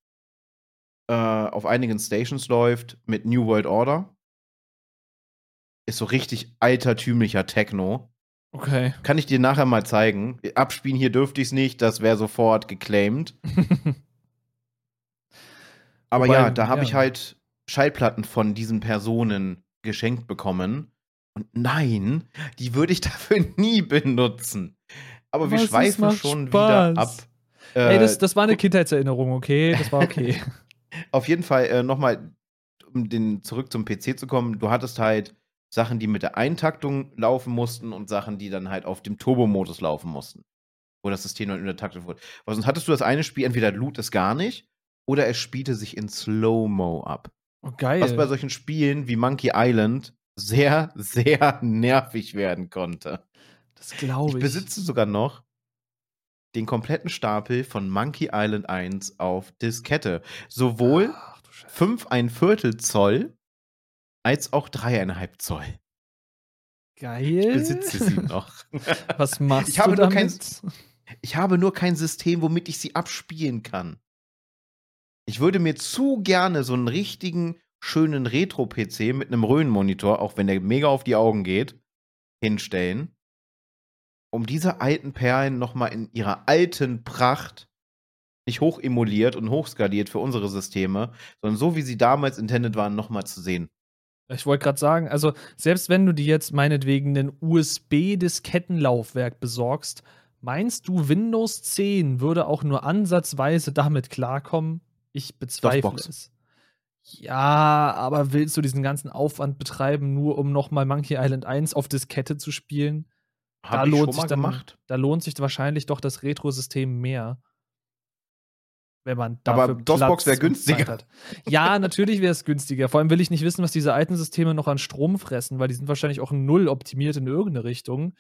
äh, auf einigen Stations läuft mit New World Order. Ist so richtig altertümlicher Techno. Okay. Kann ich dir nachher mal zeigen. Abspielen hier dürfte ich es nicht, das wäre sofort geclaimed. Aber Wobei, ja, da habe ja. ich halt Schallplatten von diesen Personen geschenkt bekommen. Und nein, die würde ich dafür nie benutzen. Aber wir Was, schweifen schon Spaß. wieder ab. Äh, Ey, das, das war eine Kindheitserinnerung, okay? Das war okay. Auf jeden Fall äh, nochmal, um den zurück zum PC zu kommen, du hattest halt Sachen, die mit der Eintaktung laufen mussten und Sachen, die dann halt auf dem Turbo-Modus laufen mussten. Wo das System dann untertaktet wurde. Weil sonst hattest du das eine Spiel, entweder loot es gar nicht oder es spielte sich in Slow-Mo ab. Oh, geil. Was bei solchen Spielen wie Monkey Island sehr, sehr nervig werden konnte. Das glaube ich. Ich besitze sogar noch den kompletten Stapel von Monkey Island 1 auf Diskette. Sowohl 5 ein Viertel Zoll als auch dreieinhalb Zoll. Geil. Ich besitze sie noch. Was machst ich habe du damit? Kein, ich habe nur kein System, womit ich sie abspielen kann. Ich würde mir zu gerne so einen richtigen, schönen Retro-PC mit einem Röhrenmonitor, auch wenn der mega auf die Augen geht, hinstellen, um diese alten Perlen nochmal in ihrer alten Pracht nicht hoch emuliert und hochskaliert für unsere Systeme, sondern so wie sie damals intended waren, nochmal zu sehen. Ich wollte gerade sagen, also selbst wenn du dir jetzt meinetwegen ein USB-Diskettenlaufwerk besorgst, meinst du, Windows 10 würde auch nur ansatzweise damit klarkommen? Ich bezweifle es. Ja, aber willst du diesen ganzen Aufwand betreiben, nur um nochmal Monkey Island 1 auf Diskette zu spielen? Hab da lohnt sich dann, gemacht. Da lohnt sich wahrscheinlich doch das Retro-System mehr wenn man dafür Aber DOSBox wäre günstiger. Hat. Ja, natürlich wäre es günstiger. Vor allem will ich nicht wissen, was diese alten Systeme noch an Strom fressen, weil die sind wahrscheinlich auch null optimiert in irgendeine Richtung.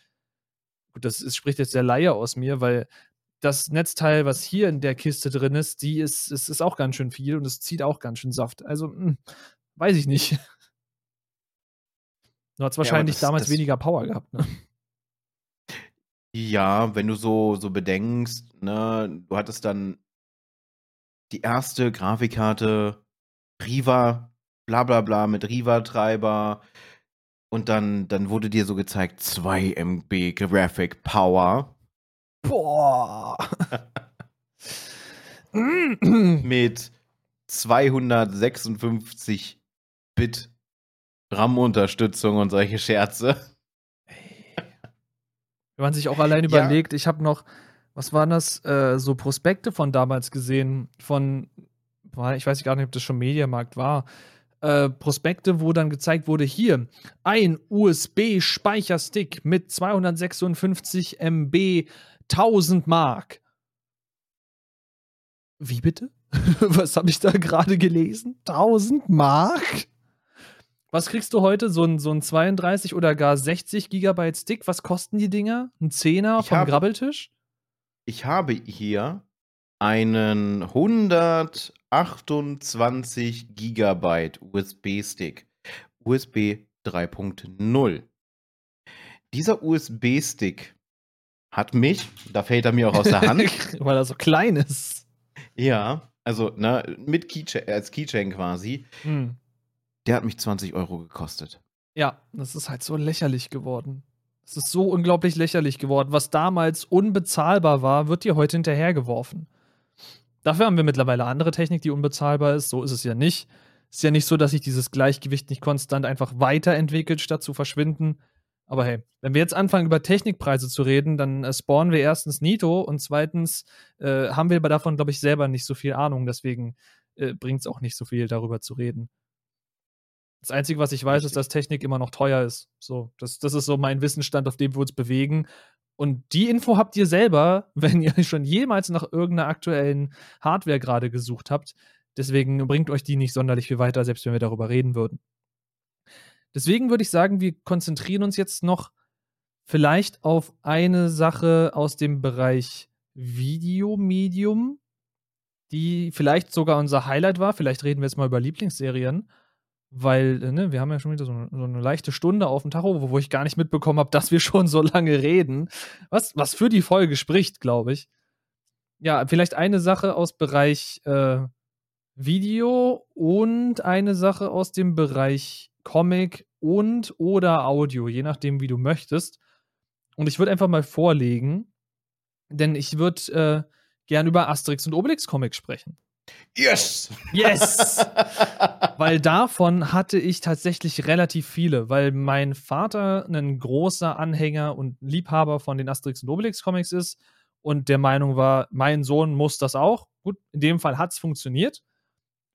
Gut, das ist, spricht jetzt der Laie aus mir, weil das Netzteil, was hier in der Kiste drin ist, die ist, ist, ist auch ganz schön viel und es zieht auch ganz schön Saft. Also, mh, hm, weiß ich nicht. Du hast wahrscheinlich ja, das, damals das weniger Power gehabt, ne? Ja, wenn du so, so bedenkst, ne, du hattest dann die erste Grafikkarte Riva, bla bla bla mit Riva-Treiber. Und dann, dann wurde dir so gezeigt, 2 MB Graphic Power. Boah. mit 256 Bit RAM-Unterstützung und solche Scherze. Wenn man sich auch allein überlegt, ja. ich habe noch, was waren das, äh, so Prospekte von damals gesehen, von, ich weiß gar nicht, ob das schon Mediamarkt war, äh, Prospekte, wo dann gezeigt wurde, hier, ein USB-Speicherstick mit 256 MB, 1000 Mark. Wie bitte? Was habe ich da gerade gelesen? 1000 Mark? Was kriegst du heute? So ein, so ein 32 oder gar 60 Gigabyte Stick? Was kosten die Dinger? Ein Zehner vom hab, Grabbeltisch? Ich habe hier einen 128 Gigabyte USB-Stick. USB 3.0. Dieser USB-Stick hat mich, da fällt er mir auch aus der Hand. Weil er so klein ist. ja, also ne, mit Keychain, als Keychain quasi. Hm. Der hat mich 20 Euro gekostet. Ja, das ist halt so lächerlich geworden. Es ist so unglaublich lächerlich geworden. Was damals unbezahlbar war, wird dir heute hinterhergeworfen. Dafür haben wir mittlerweile andere Technik, die unbezahlbar ist. So ist es ja nicht. Es ist ja nicht so, dass sich dieses Gleichgewicht nicht konstant einfach weiterentwickelt, statt zu verschwinden. Aber hey, wenn wir jetzt anfangen, über Technikpreise zu reden, dann äh, spawnen wir erstens Nito und zweitens äh, haben wir davon, glaube ich, selber nicht so viel Ahnung. Deswegen äh, bringt es auch nicht so viel, darüber zu reden. Das Einzige, was ich weiß, Richtig. ist, dass Technik immer noch teuer ist. So, das, das ist so mein Wissensstand, auf dem wir uns bewegen. Und die Info habt ihr selber, wenn ihr schon jemals nach irgendeiner aktuellen Hardware gerade gesucht habt. Deswegen bringt euch die nicht sonderlich viel weiter, selbst wenn wir darüber reden würden. Deswegen würde ich sagen, wir konzentrieren uns jetzt noch vielleicht auf eine Sache aus dem Bereich Videomedium, die vielleicht sogar unser Highlight war. Vielleicht reden wir jetzt mal über Lieblingsserien, weil äh, ne, wir haben ja schon wieder so eine, so eine leichte Stunde auf dem Tacho, wo, wo ich gar nicht mitbekommen habe, dass wir schon so lange reden. Was, was für die Folge spricht, glaube ich. Ja, vielleicht eine Sache aus Bereich äh, Video und eine Sache aus dem Bereich Comic und oder Audio, je nachdem, wie du möchtest. Und ich würde einfach mal vorlegen, denn ich würde äh, gern über Asterix und Obelix Comics sprechen. Yes! Yes! weil davon hatte ich tatsächlich relativ viele, weil mein Vater ein großer Anhänger und Liebhaber von den Asterix und Obelix Comics ist und der Meinung war, mein Sohn muss das auch. Gut, in dem Fall hat es funktioniert,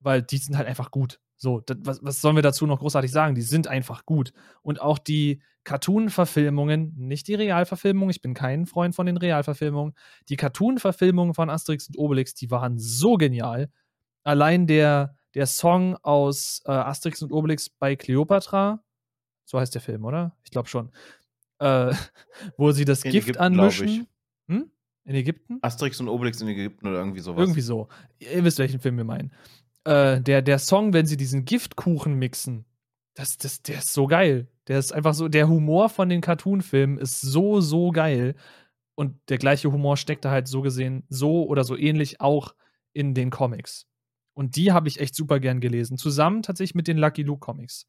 weil die sind halt einfach gut. So, das, was, was sollen wir dazu noch großartig sagen? Die sind einfach gut. Und auch die Cartoon-Verfilmungen, nicht die Realverfilmungen, ich bin kein Freund von den Realverfilmungen, die Cartoon-Verfilmungen von Asterix und Obelix, die waren so genial. Allein der, der Song aus äh, Asterix und Obelix bei Cleopatra, so heißt der Film, oder? Ich glaube schon. Äh, wo sie das In Gift Ägypten, anmischen. Hm? In Ägypten? Asterix und Obelix in Ägypten oder irgendwie sowas. Irgendwie so. Ihr wisst, welchen Film wir meinen. Äh, der, der Song, wenn sie diesen Giftkuchen mixen, das, das, der ist so geil. Der ist einfach so, der Humor von den Cartoon-Filmen ist so, so geil. Und der gleiche Humor steckt da halt so gesehen, so oder so ähnlich auch in den Comics. Und die habe ich echt super gern gelesen. Zusammen tatsächlich mit den Lucky Luke Comics.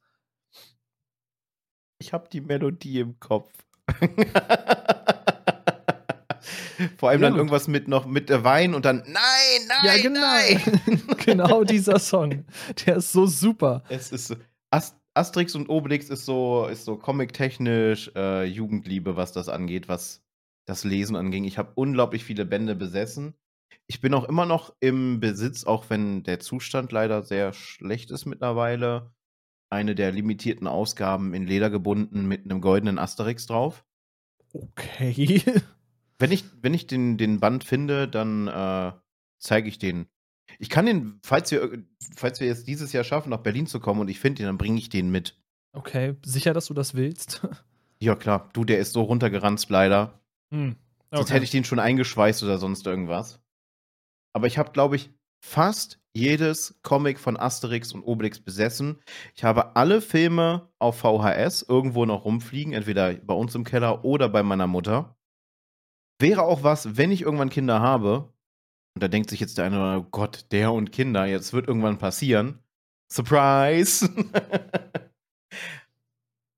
Ich habe die Melodie im Kopf. Vor allem Ja, dann irgendwas mit noch mit der Wein und dann nein, nein, Ja, genau. nein. genau dieser Song. Der ist so super. Es ist so, Ast Asterix und Obelix ist so ist so comic-technisch äh, Jugendliebe, was das angeht, was das Lesen anging. Ich habe unglaublich viele Bände besessen. Ich bin auch immer noch im Besitz, auch wenn der Zustand leider sehr schlecht ist mittlerweile. Eine der limitierten Ausgaben in Leder gebunden mit einem goldenen Asterix drauf. Okay. Wenn ich, wenn ich den, den Band finde, dann äh, zeige ich den. Ich kann den, falls wir, falls wir jetzt dieses Jahr schaffen, nach Berlin zu kommen und ich finde den, dann bringe ich den mit. Okay, sicher, dass du das willst? Ja, klar. Du, der ist so runtergeranzt, leider. Hm. Sonst hätte ich den schon eingeschweißt oder sonst irgendwas. Aber ich habe, glaube ich, fast jedes Comic von Asterix und Obelix besessen. Ich habe alle Filme auf VHS irgendwo noch rumfliegen, entweder bei uns im Keller oder bei meiner Mutter. Wäre auch was, wenn ich irgendwann Kinder habe, und da denkt sich jetzt der eine oder andere, Gott, der und Kinder, jetzt wird irgendwann passieren. Surprise!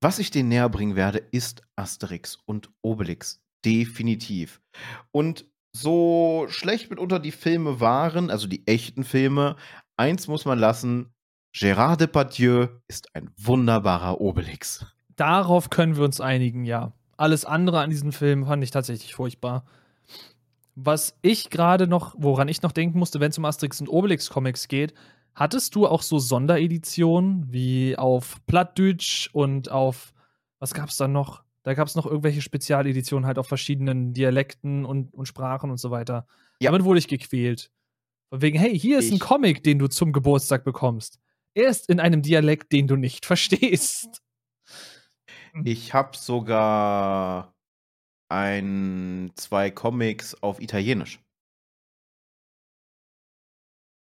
Was ich denen näher bringen werde, ist Asterix und Obelix. Definitiv. Und so schlecht mitunter die Filme waren, also die echten Filme, eins muss man lassen: Gérard Depardieu ist ein wunderbarer Obelix. Darauf können wir uns einigen, ja. Alles andere an diesem Film fand ich tatsächlich furchtbar. Was ich gerade noch, woran ich noch denken musste, wenn es um Asterix und Obelix Comics geht, hattest du auch so Sondereditionen wie auf Plattdeutsch und auf, was gab's da noch? Da gab es noch irgendwelche Spezialeditionen halt auf verschiedenen Dialekten und, und Sprachen und so weiter. Ja. Damit wurde ich gequält. Von wegen, hey, hier ist ein Ich- Comic, den du zum Geburtstag bekommst. Er ist in einem Dialekt, den du nicht verstehst. Ich habe sogar ein, zwei Comics auf Italienisch.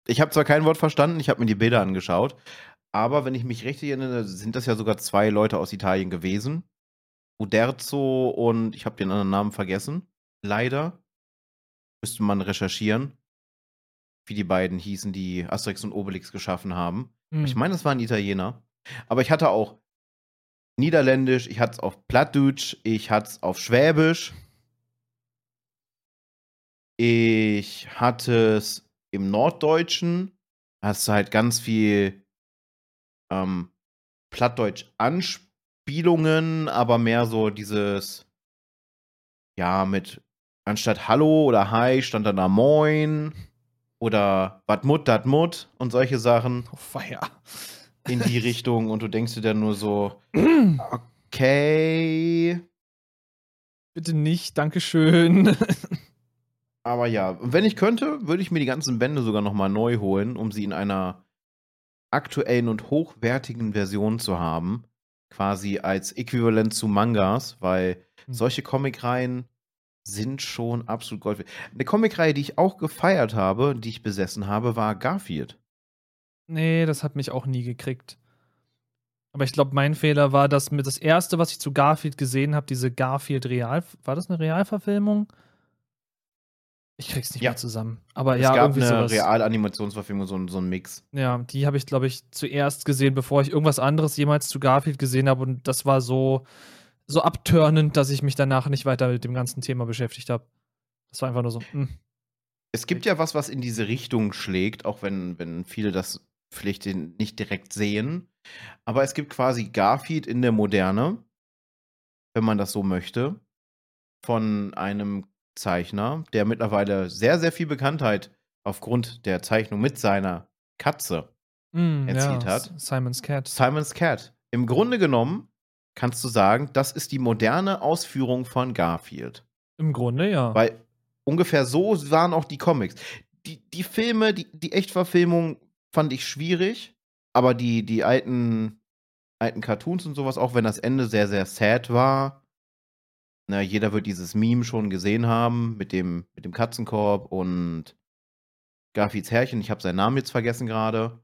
Ich habe zwar kein Wort verstanden, ich habe mir die Bilder angeschaut, aber wenn ich mich richtig erinnere, sind das ja sogar zwei Leute aus Italien gewesen. Uderzo und ich habe den anderen Namen vergessen. Leider. Müsste man recherchieren, wie die beiden hießen, die Asterix und Obelix geschaffen haben. Hm. Ich meine, das waren Italiener. Aber ich hatte auch Niederländisch, ich hatte es auf Plattdeutsch, ich hatte es auf Schwäbisch. Ich hatte es im Norddeutschen. Hast du halt ganz viel ähm, Plattdeutsch-Anspielungen, aber mehr so dieses, ja, mit anstatt Hallo oder Hi stand dann da Moin oder Wat Mut, Dat Mut und solche Sachen Oh, feier. In die Richtung und du denkst dir dann nur so, okay. Bitte nicht, Dankeschön. Aber ja, wenn ich könnte, würde ich mir die ganzen Bände sogar nochmal neu holen, um sie in einer aktuellen und hochwertigen Version zu haben. Quasi als Äquivalent zu Mangas, weil Hm. solche Comicreihen sind schon absolut Gold. Eine Comicreihe, die ich auch gefeiert habe, die ich besessen habe, war Garfield. Nee, das hat mich auch nie gekriegt. Aber ich glaube, mein Fehler war, dass mir das erste, was ich zu Garfield gesehen habe, diese Garfield Real. War das eine Realverfilmung? Ich krieg's nicht Ja. mehr zusammen. Aber es ja, gab irgendwie eine sowas. Real-Animationsverfilmung, so, ein- so ein Mix. Ja, die habe ich, glaube ich, zuerst gesehen, bevor ich irgendwas anderes jemals zu Garfield gesehen habe. Und das war so, so abturnend, dass ich mich danach nicht weiter mit dem ganzen Thema beschäftigt habe. Das war einfach nur so, hm. Es gibt ja was, was in diese Richtung schlägt, auch wenn, wenn viele das vielleicht den- nicht direkt sehen. Aber es gibt quasi Garfield in der Moderne, wenn man das so möchte, von einem Zeichner, der mittlerweile sehr, sehr viel Bekanntheit aufgrund der Zeichnung mit seiner Katze Mm, erzielt ja, hat. Simon's Cat. Simon's Cat. Im Grunde genommen kannst du sagen, das ist die moderne Ausführung von Garfield. Im Grunde ja. Weil ungefähr so waren auch die Comics. Die, die Filme, die, die Echtverfilmung fand ich schwierig, aber die, die alten, alten Cartoons und sowas, auch wenn das Ende sehr, sehr sad war, na, jeder wird dieses Meme schon gesehen haben mit dem, mit dem Katzenkorb und Garfields Herrchen, ich habe seinen Namen jetzt vergessen gerade,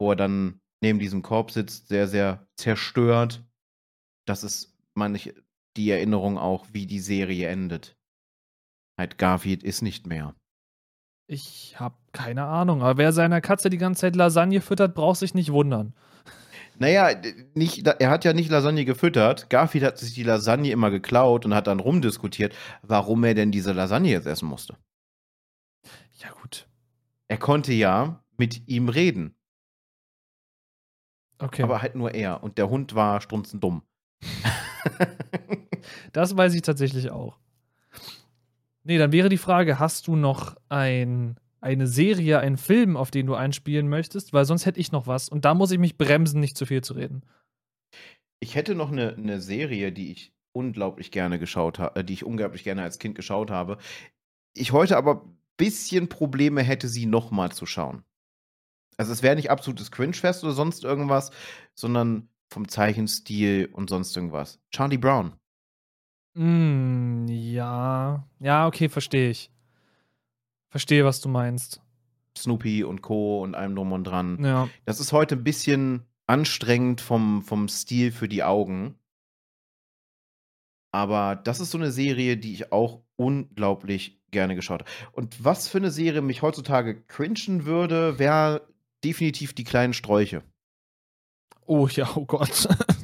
wo er dann neben diesem Korb sitzt, sehr, sehr zerstört. Das ist, meine ich, die Erinnerung auch, wie die Serie endet. Halt, Garfield ist nicht mehr. Ich habe keine Ahnung. Aber wer seiner Katze die ganze Zeit Lasagne füttert, braucht sich nicht wundern. Naja, nicht, er hat ja nicht Lasagne gefüttert. Garfield hat sich die Lasagne immer geklaut und hat dann rumdiskutiert, warum er denn diese Lasagne jetzt essen musste. Ja, gut. Er konnte ja mit ihm reden, Okay. aber halt nur er. Und der Hund war strunzendumm. Das weiß ich tatsächlich auch. Nee, dann wäre die Frage: Hast du noch ein, eine Serie, einen Film, auf den du einspielen möchtest? Weil sonst hätte ich noch was. Und da muss ich mich bremsen, nicht zu viel zu reden. Ich hätte noch eine, eine Serie, die ich unglaublich gerne geschaut habe, die ich unglaublich gerne als Kind geschaut habe. Ich heute aber ein bisschen Probleme hätte, sie nochmal zu schauen. Also es wäre nicht absolutes Cringe-Fest oder sonst irgendwas, sondern vom Zeichenstil und sonst irgendwas. Charlie Brown. Mm, ja. Ja, okay, verstehe ich. Verstehe, was du meinst. Snoopy und Co. und allem drum und dran. Ja. Das ist heute ein bisschen anstrengend vom, vom Stil für die Augen. Aber das ist so eine Serie, die ich auch unglaublich gerne geschaut habe. Und was für eine Serie mich heutzutage cringen würde, wäre definitiv die kleinen Sträuche. Oh ja, oh Gott.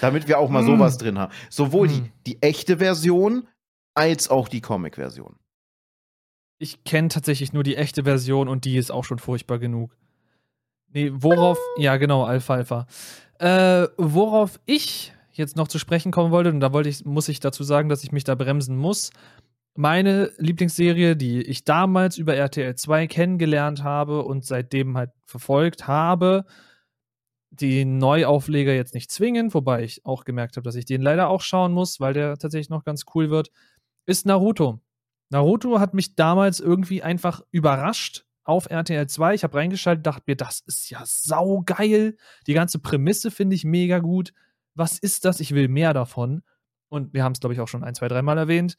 Damit wir auch mal Mm. sowas drin haben. Sowohl die, Mm. die echte Version als auch die Comic-Version. Ich kenne tatsächlich nur die echte Version und die ist auch schon furchtbar genug. Nee, worauf, ja genau, Alfalfa. Äh, worauf ich jetzt noch zu sprechen kommen wollte, und da wollte ich, muss ich dazu sagen, dass ich mich da bremsen muss. Meine Lieblingsserie, die ich damals über RTL 2 kennengelernt habe und seitdem halt verfolgt habe, die Neuaufleger jetzt nicht zwingend, wobei ich auch gemerkt habe, dass ich den leider auch schauen muss, weil der tatsächlich noch ganz cool wird, ist Naruto. Naruto hat mich damals irgendwie einfach überrascht auf RTL 2. Ich habe reingeschaltet, dachte mir, das ist ja saugeil. Die ganze Prämisse finde ich mega gut. Was ist das? Ich will mehr davon. Und wir haben es, glaube ich, auch schon ein, zwei, dreimal erwähnt.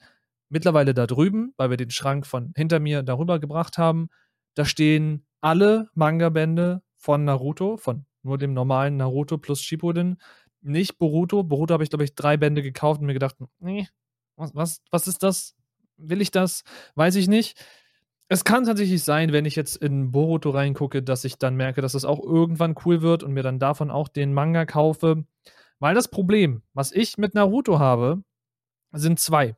Mittlerweile da drüben, weil wir den Schrank von hinter mir darüber gebracht haben, da stehen alle Manga-Bände von Naruto, von nur dem normalen Naruto plus Shippuden. Nicht Boruto. Boruto habe ich, glaube ich, drei Bände gekauft und mir gedacht, nee, Was, was, was ist das? Will ich das? Weiß ich nicht. Es kann tatsächlich sein, wenn ich jetzt in Boruto reingucke, dass ich dann merke, dass es auch irgendwann cool wird und mir dann davon auch den Manga kaufe. Weil das Problem, was ich mit Naruto habe, sind zwei.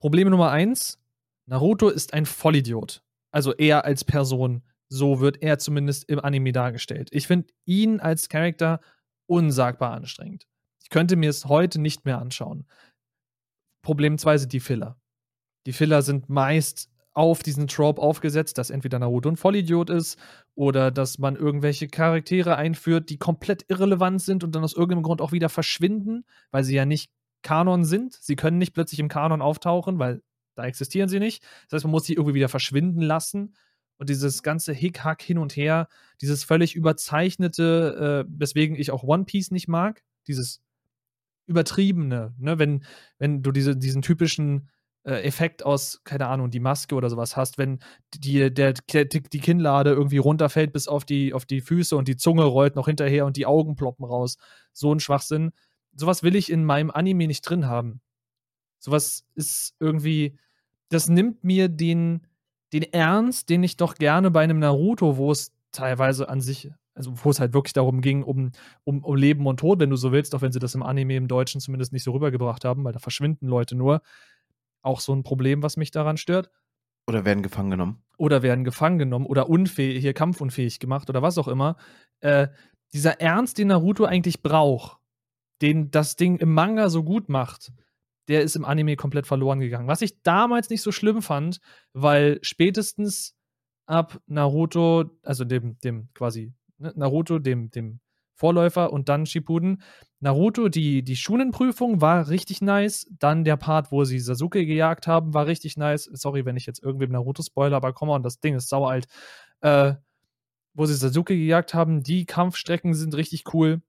Problem Nummer eins: Naruto ist ein Vollidiot. Also er als Person. So wird er zumindest im Anime dargestellt. Ich finde ihn als Charakter unsagbar anstrengend. Ich könnte mir es heute nicht mehr anschauen. Problem zwei sind die Filler. Die Filler sind meist auf diesen Trope aufgesetzt, dass entweder Naruto ein Vollidiot ist oder dass man irgendwelche Charaktere einführt, die komplett irrelevant sind und dann aus irgendeinem Grund auch wieder verschwinden, weil sie ja nicht Kanon sind. Sie können nicht plötzlich im Kanon auftauchen, weil da existieren sie nicht. Das heißt, man muss sie irgendwie wieder verschwinden lassen. Und dieses ganze Hickhack hin und her, dieses völlig überzeichnete, äh, weswegen ich auch One Piece nicht mag, dieses übertriebene, ne? wenn, wenn du diese, diesen typischen äh, Effekt aus, keine Ahnung, die Maske oder sowas hast, wenn die, der, die Kinnlade irgendwie runterfällt bis auf die, auf die Füße und die Zunge rollt noch hinterher und die Augen ploppen raus. So ein Schwachsinn. Sowas will ich in meinem Anime nicht drin haben. Sowas ist irgendwie, das nimmt mir den, den Ernst, den ich doch gerne bei einem Naruto, wo es teilweise an sich, also wo es halt wirklich darum ging, um, um, um Leben und Tod, wenn du so willst, auch wenn sie das im Anime im Deutschen zumindest nicht so rübergebracht haben, weil da verschwinden Leute nur. Auch so ein Problem, was mich daran stört. Oder werden gefangen genommen. Oder werden gefangen genommen oder unfähig, hier kampfunfähig gemacht oder was auch immer. Äh, dieser Ernst, den Naruto eigentlich braucht, den das Ding im Manga so gut macht, der ist im Anime komplett verloren gegangen. Was ich damals nicht so schlimm fand, weil spätestens ab Naruto, also dem, dem quasi ne, Naruto, dem, dem Vorläufer und dann Shippuden. Naruto, die, die Shunenprüfung war richtig nice. Dann der Part, wo sie Sasuke gejagt haben, war richtig nice. Sorry, wenn ich jetzt irgendwem Naruto spoiler, aber komm mal, das Ding ist saualt. Äh, wo sie Sasuke gejagt haben, die Kampfstrecken sind richtig cool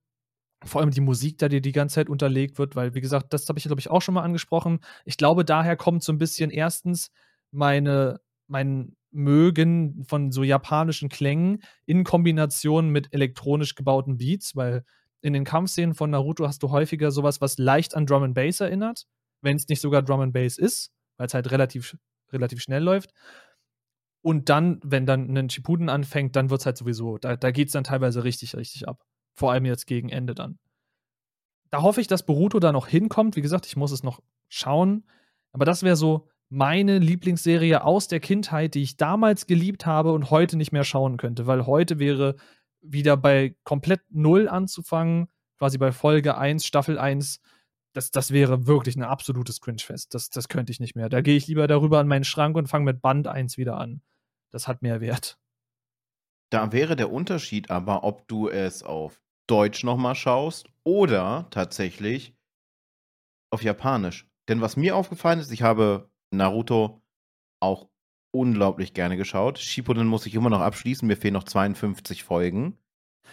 vor allem die Musik, da dir die ganze Zeit unterlegt wird, weil, wie gesagt, das habe ich, glaube ich, auch schon mal angesprochen. Ich glaube, daher kommt so ein bisschen erstens meine, mein Mögen von so japanischen Klängen in Kombination mit elektronisch gebauten Beats, weil in den Kampfszenen von Naruto hast du häufiger sowas, was leicht an Drum and Bass erinnert, wenn es nicht sogar Drum and Bass ist, weil es halt relativ, relativ schnell läuft. Und dann, wenn dann ein Shippuden anfängt, dann wird es halt sowieso, da, da geht es dann teilweise richtig, richtig ab. Vor allem jetzt gegen Ende dann. Da hoffe ich, dass Boruto da noch hinkommt. Wie gesagt, ich muss es noch schauen. Aber das wäre so meine Lieblingsserie aus der Kindheit, die ich damals geliebt habe und heute nicht mehr schauen könnte, weil heute wäre wieder bei komplett Null anzufangen, quasi bei Folge 1, Staffel 1. Das, das wäre wirklich ein absolutes Cringe-Fest. Das, das könnte ich nicht mehr. Da gehe ich lieber darüber an meinen Schrank und fange mit Band 1 wieder an. Das hat mehr Wert. Da wäre der Unterschied aber, ob du es auf Deutsch nochmal schaust oder tatsächlich auf Japanisch. Denn was mir aufgefallen ist, ich habe Naruto auch unglaublich gerne geschaut. Shippuden muss ich immer noch abschließen, mir fehlen noch 52 Folgen.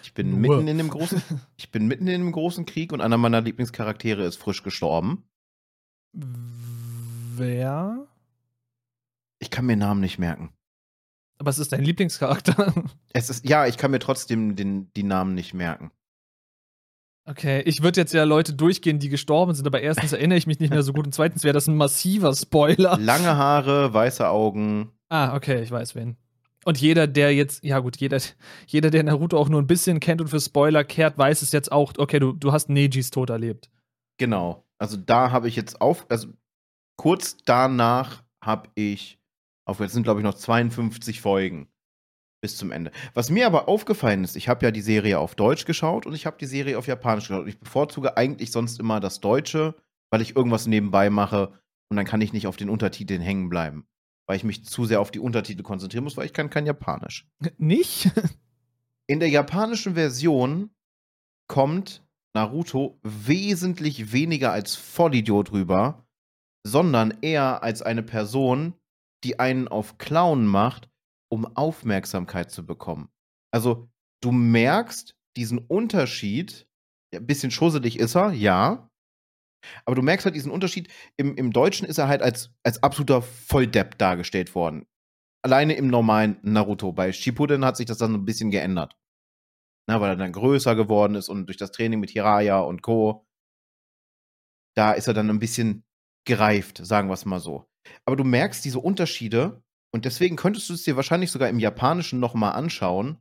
Ich bin Nur. mitten in dem großen ich bin mitten in dem großen Krieg und einer meiner Lieblingscharaktere ist frisch gestorben. Wer? Ich kann mir Namen nicht merken. Aber es ist dein Lieblingscharakter. Es ist ja, ich kann mir trotzdem den, die Namen nicht merken. Okay, ich würde jetzt ja Leute durchgehen, die gestorben sind, aber erstens erinnere ich mich nicht mehr so gut und zweitens wäre das ein massiver Spoiler. Lange Haare, weiße Augen. Ah, okay, ich weiß wen. Und jeder, der jetzt, ja gut, jeder, jeder, der Naruto auch nur ein bisschen kennt und für Spoiler kehrt, weiß es jetzt auch, okay, du, du hast Nejis Tod erlebt. Genau. Also da habe ich jetzt auf, also kurz danach habe ich, auf jetzt sind glaube ich noch 52 Folgen bis zum Ende. Was mir aber aufgefallen ist, ich habe ja die Serie auf Deutsch geschaut und ich habe die Serie auf Japanisch geschaut. Ich bevorzuge eigentlich sonst immer das Deutsche, weil ich irgendwas nebenbei mache und dann kann ich nicht auf den Untertiteln hängen bleiben. Weil ich mich zu sehr auf die Untertitel konzentrieren muss, weil ich kann kein Japanisch. Nicht? In der japanischen Version kommt Naruto wesentlich weniger als Vollidiot rüber, sondern eher als eine Person, die einen auf Clown macht um Aufmerksamkeit zu bekommen. Also, du merkst diesen Unterschied, ein bisschen schusselig ist er, ja. Aber du merkst halt diesen Unterschied, im, im Deutschen ist er halt als, als absoluter Volldepp dargestellt worden. Alleine im normalen Naruto. Bei Shippuden hat sich das dann ein bisschen geändert. Na, weil er dann größer geworden ist und durch das Training mit Hiraya und Co. Da ist er dann ein bisschen gereift, sagen wir es mal so. Aber du merkst diese Unterschiede und deswegen könntest du es dir wahrscheinlich sogar im Japanischen noch mal anschauen.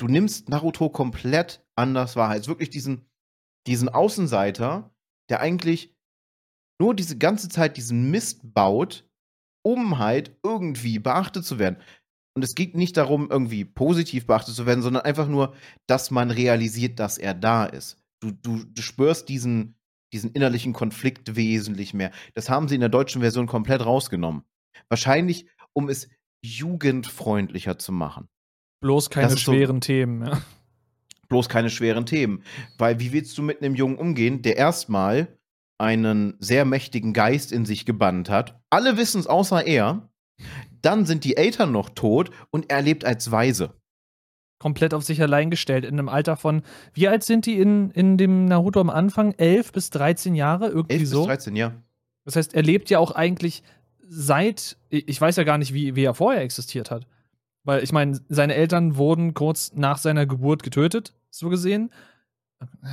Du nimmst Naruto komplett anders wahr. Ist wirklich diesen, diesen Außenseiter, der eigentlich nur diese ganze Zeit diesen Mist baut, um halt irgendwie beachtet zu werden. Und es geht nicht darum, irgendwie positiv beachtet zu werden, sondern einfach nur, dass man realisiert, dass er da ist. Du, du, du spürst diesen, diesen innerlichen Konflikt wesentlich mehr. Das haben sie in der deutschen Version komplett rausgenommen. Wahrscheinlich, um es jugendfreundlicher zu machen. Bloß keine schweren so, Themen, ja. Bloß keine schweren Themen. Weil wie willst du mit einem Jungen umgehen, der erstmal einen sehr mächtigen Geist in sich gebannt hat? Alle wissen es außer er. Dann sind die Eltern noch tot und er lebt als Weise. Komplett auf sich allein gestellt, in einem Alter von, wie alt sind die in, in dem Naruto am Anfang? 11 bis 13 Jahre? Irgendwie 11 so? bis 13, ja. Das heißt, er lebt ja auch eigentlich seit, ich weiß ja gar nicht, wie, wie er vorher existiert hat. Weil ich meine, seine Eltern wurden kurz nach seiner Geburt getötet, so gesehen.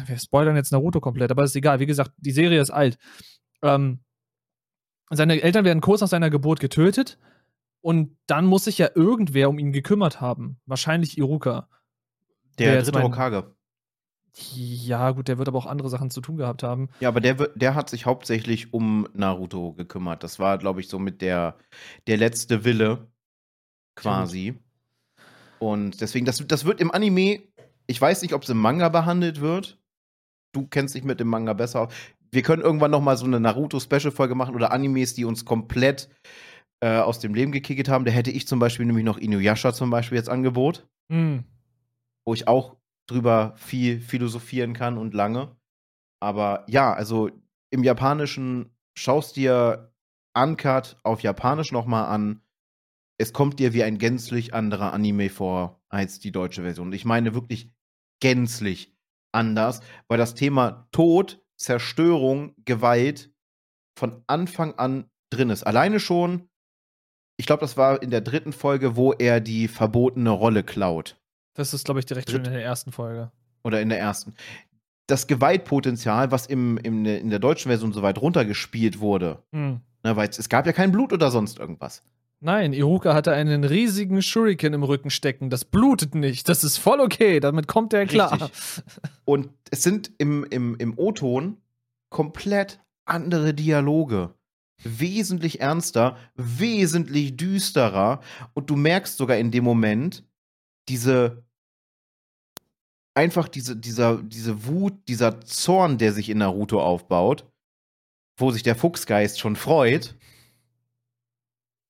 Wir spoilern jetzt Naruto komplett, aber ist egal. Wie gesagt, die Serie ist alt. Ähm, seine Eltern werden kurz nach seiner Geburt getötet und dann muss sich ja irgendwer um ihn gekümmert haben. Wahrscheinlich Iruka. Der, der dritte Hokage. Ja, gut, der wird aber auch andere Sachen zu tun gehabt haben. Ja, aber der, der hat sich hauptsächlich um Naruto gekümmert. Das war, glaube ich, so mit der, der letzte Wille quasi. Und deswegen, das, das wird im Anime, ich weiß nicht, ob es im Manga behandelt wird. Du kennst dich mit dem Manga besser. Wir können irgendwann noch mal so eine Naruto-Special-Folge machen oder Animes, die uns komplett äh, aus dem Leben gekickt haben. Da hätte ich zum Beispiel nämlich noch Inuyasha zum Beispiel jetzt Angebot. Mhm. Wo ich auch drüber viel philosophieren kann und lange. Aber ja, also im Japanischen schaust dir Uncut auf Japanisch noch mal an. Es kommt dir wie ein gänzlich anderer Anime vor als die deutsche Version. Ich meine wirklich gänzlich anders, weil das Thema Tod, Zerstörung, Gewalt von Anfang an drin ist. Alleine schon ich glaube, das war in der dritten Folge, wo er die verbotene Rolle klaut. Das ist, glaube ich, direkt schon in der ersten Folge. Oder in der ersten. Das Gewaltpotenzial, was im, im, in der deutschen Version so weit runtergespielt wurde, hm. ne, weil es, es gab ja kein Blut oder sonst irgendwas. Nein, Iruka hatte einen riesigen Shuriken im Rücken stecken. Das blutet nicht. Das ist voll okay. Damit kommt er klar. Richtig. Und es sind im, im, im O-Ton komplett andere Dialoge wesentlich ernster, wesentlich düsterer und du merkst sogar in dem Moment diese einfach diese, dieser, diese Wut, dieser Zorn, der sich in Naruto aufbaut, wo sich der Fuchsgeist schon freut.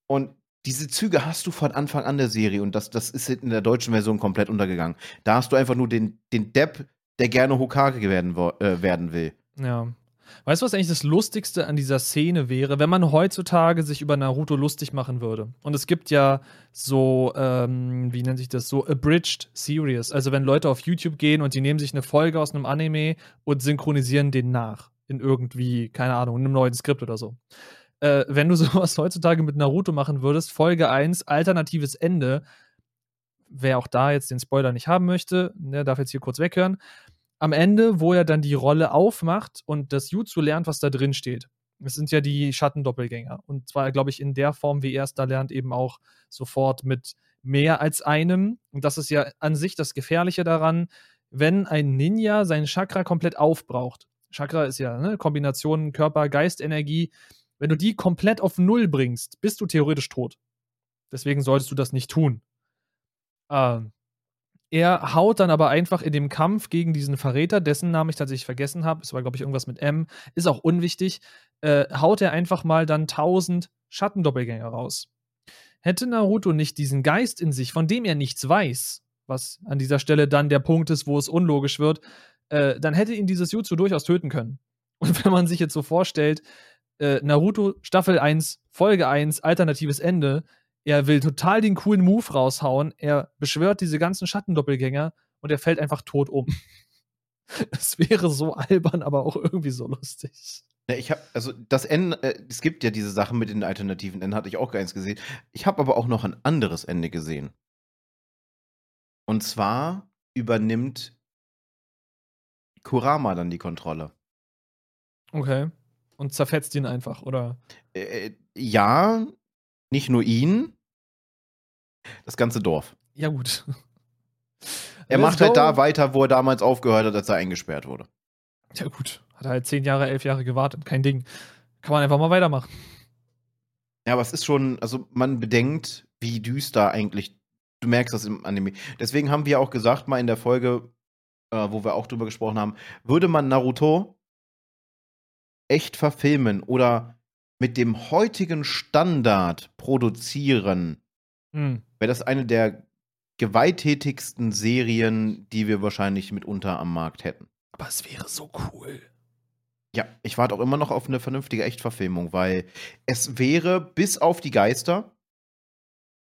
Und diese Züge hast du von Anfang an der Serie und das, das ist in der deutschen Version komplett untergegangen. Da hast du einfach nur den, den Depp, der gerne Hokage werden, äh, werden will. Ja. Weißt du, was eigentlich das Lustigste an dieser Szene wäre, wenn man heutzutage sich über Naruto lustig machen würde? Und es gibt ja so, ähm, wie nennt sich das, so abridged Series. Also wenn Leute auf YouTube gehen und die nehmen sich eine Folge aus einem Anime und synchronisieren den nach. In irgendwie, keine Ahnung, in einem neuen Skript oder so. Äh, wenn du sowas heutzutage mit Naruto machen würdest, Folge 1, alternatives Ende, wer auch da jetzt den Spoiler nicht haben möchte, der darf jetzt hier kurz weghören am Ende, wo er dann die Rolle aufmacht und das Jutsu lernt, was da drin steht. Es sind ja die Schattendoppelgänger. Und zwar, glaube ich, in der Form, wie er es da lernt, eben auch sofort mit mehr als einem. Und das ist ja an sich das Gefährliche daran, wenn ein Ninja seinen Chakra komplett aufbraucht. Chakra ist ja eine Kombination Körper, Geist, Energie. Wenn du die komplett auf Null bringst, bist du theoretisch tot. Deswegen solltest du das nicht tun. Ähm, er haut dann aber einfach in dem Kampf gegen diesen Verräter, dessen Namen ich tatsächlich vergessen habe, es war, glaube ich, irgendwas mit M, ist auch unwichtig, äh, haut er einfach mal dann 1000 Schattendoppelgänger raus. Hätte Naruto nicht diesen Geist in sich, von dem er nichts weiß, was an dieser Stelle dann der Punkt ist, wo es unlogisch wird, äh, dann hätte ihn dieses Jutsu durchaus töten können. Und wenn man sich jetzt so vorstellt, äh, Naruto Staffel 1, Folge 1, alternatives Ende, er will total den coolen Move raushauen. Er beschwört diese ganzen Schattendoppelgänger und er fällt einfach tot um. Es wäre so albern, aber auch irgendwie so lustig. Ja, ich habe, also das Ende, äh, es gibt ja diese Sachen mit den alternativen Enden, hatte ich auch keins gesehen. Ich habe aber auch noch ein anderes Ende gesehen. Und zwar übernimmt Kurama dann die Kontrolle. Okay. und zerfetzt ihn einfach, oder? Äh, ja, nicht nur ihn, das ganze Dorf. Ja, gut. Er Let's macht halt go. da weiter, wo er damals aufgehört hat, als er eingesperrt wurde. Ja, gut. Hat halt zehn Jahre, elf Jahre gewartet. Kein Ding. Kann man einfach mal weitermachen. Ja, aber es ist schon, also man bedenkt, wie düster eigentlich, du merkst das im Anime. Deswegen haben wir auch gesagt, mal in der Folge, äh, wo wir auch drüber gesprochen haben, würde man Naruto echt verfilmen oder mit dem heutigen Standard produzieren, Hm. wäre das eine der gewalttätigsten Serien, die wir wahrscheinlich mitunter am Markt hätten. Aber es wäre so cool. Ja, ich warte auch immer noch auf eine vernünftige Echtverfilmung, weil es wäre, bis auf die Geister,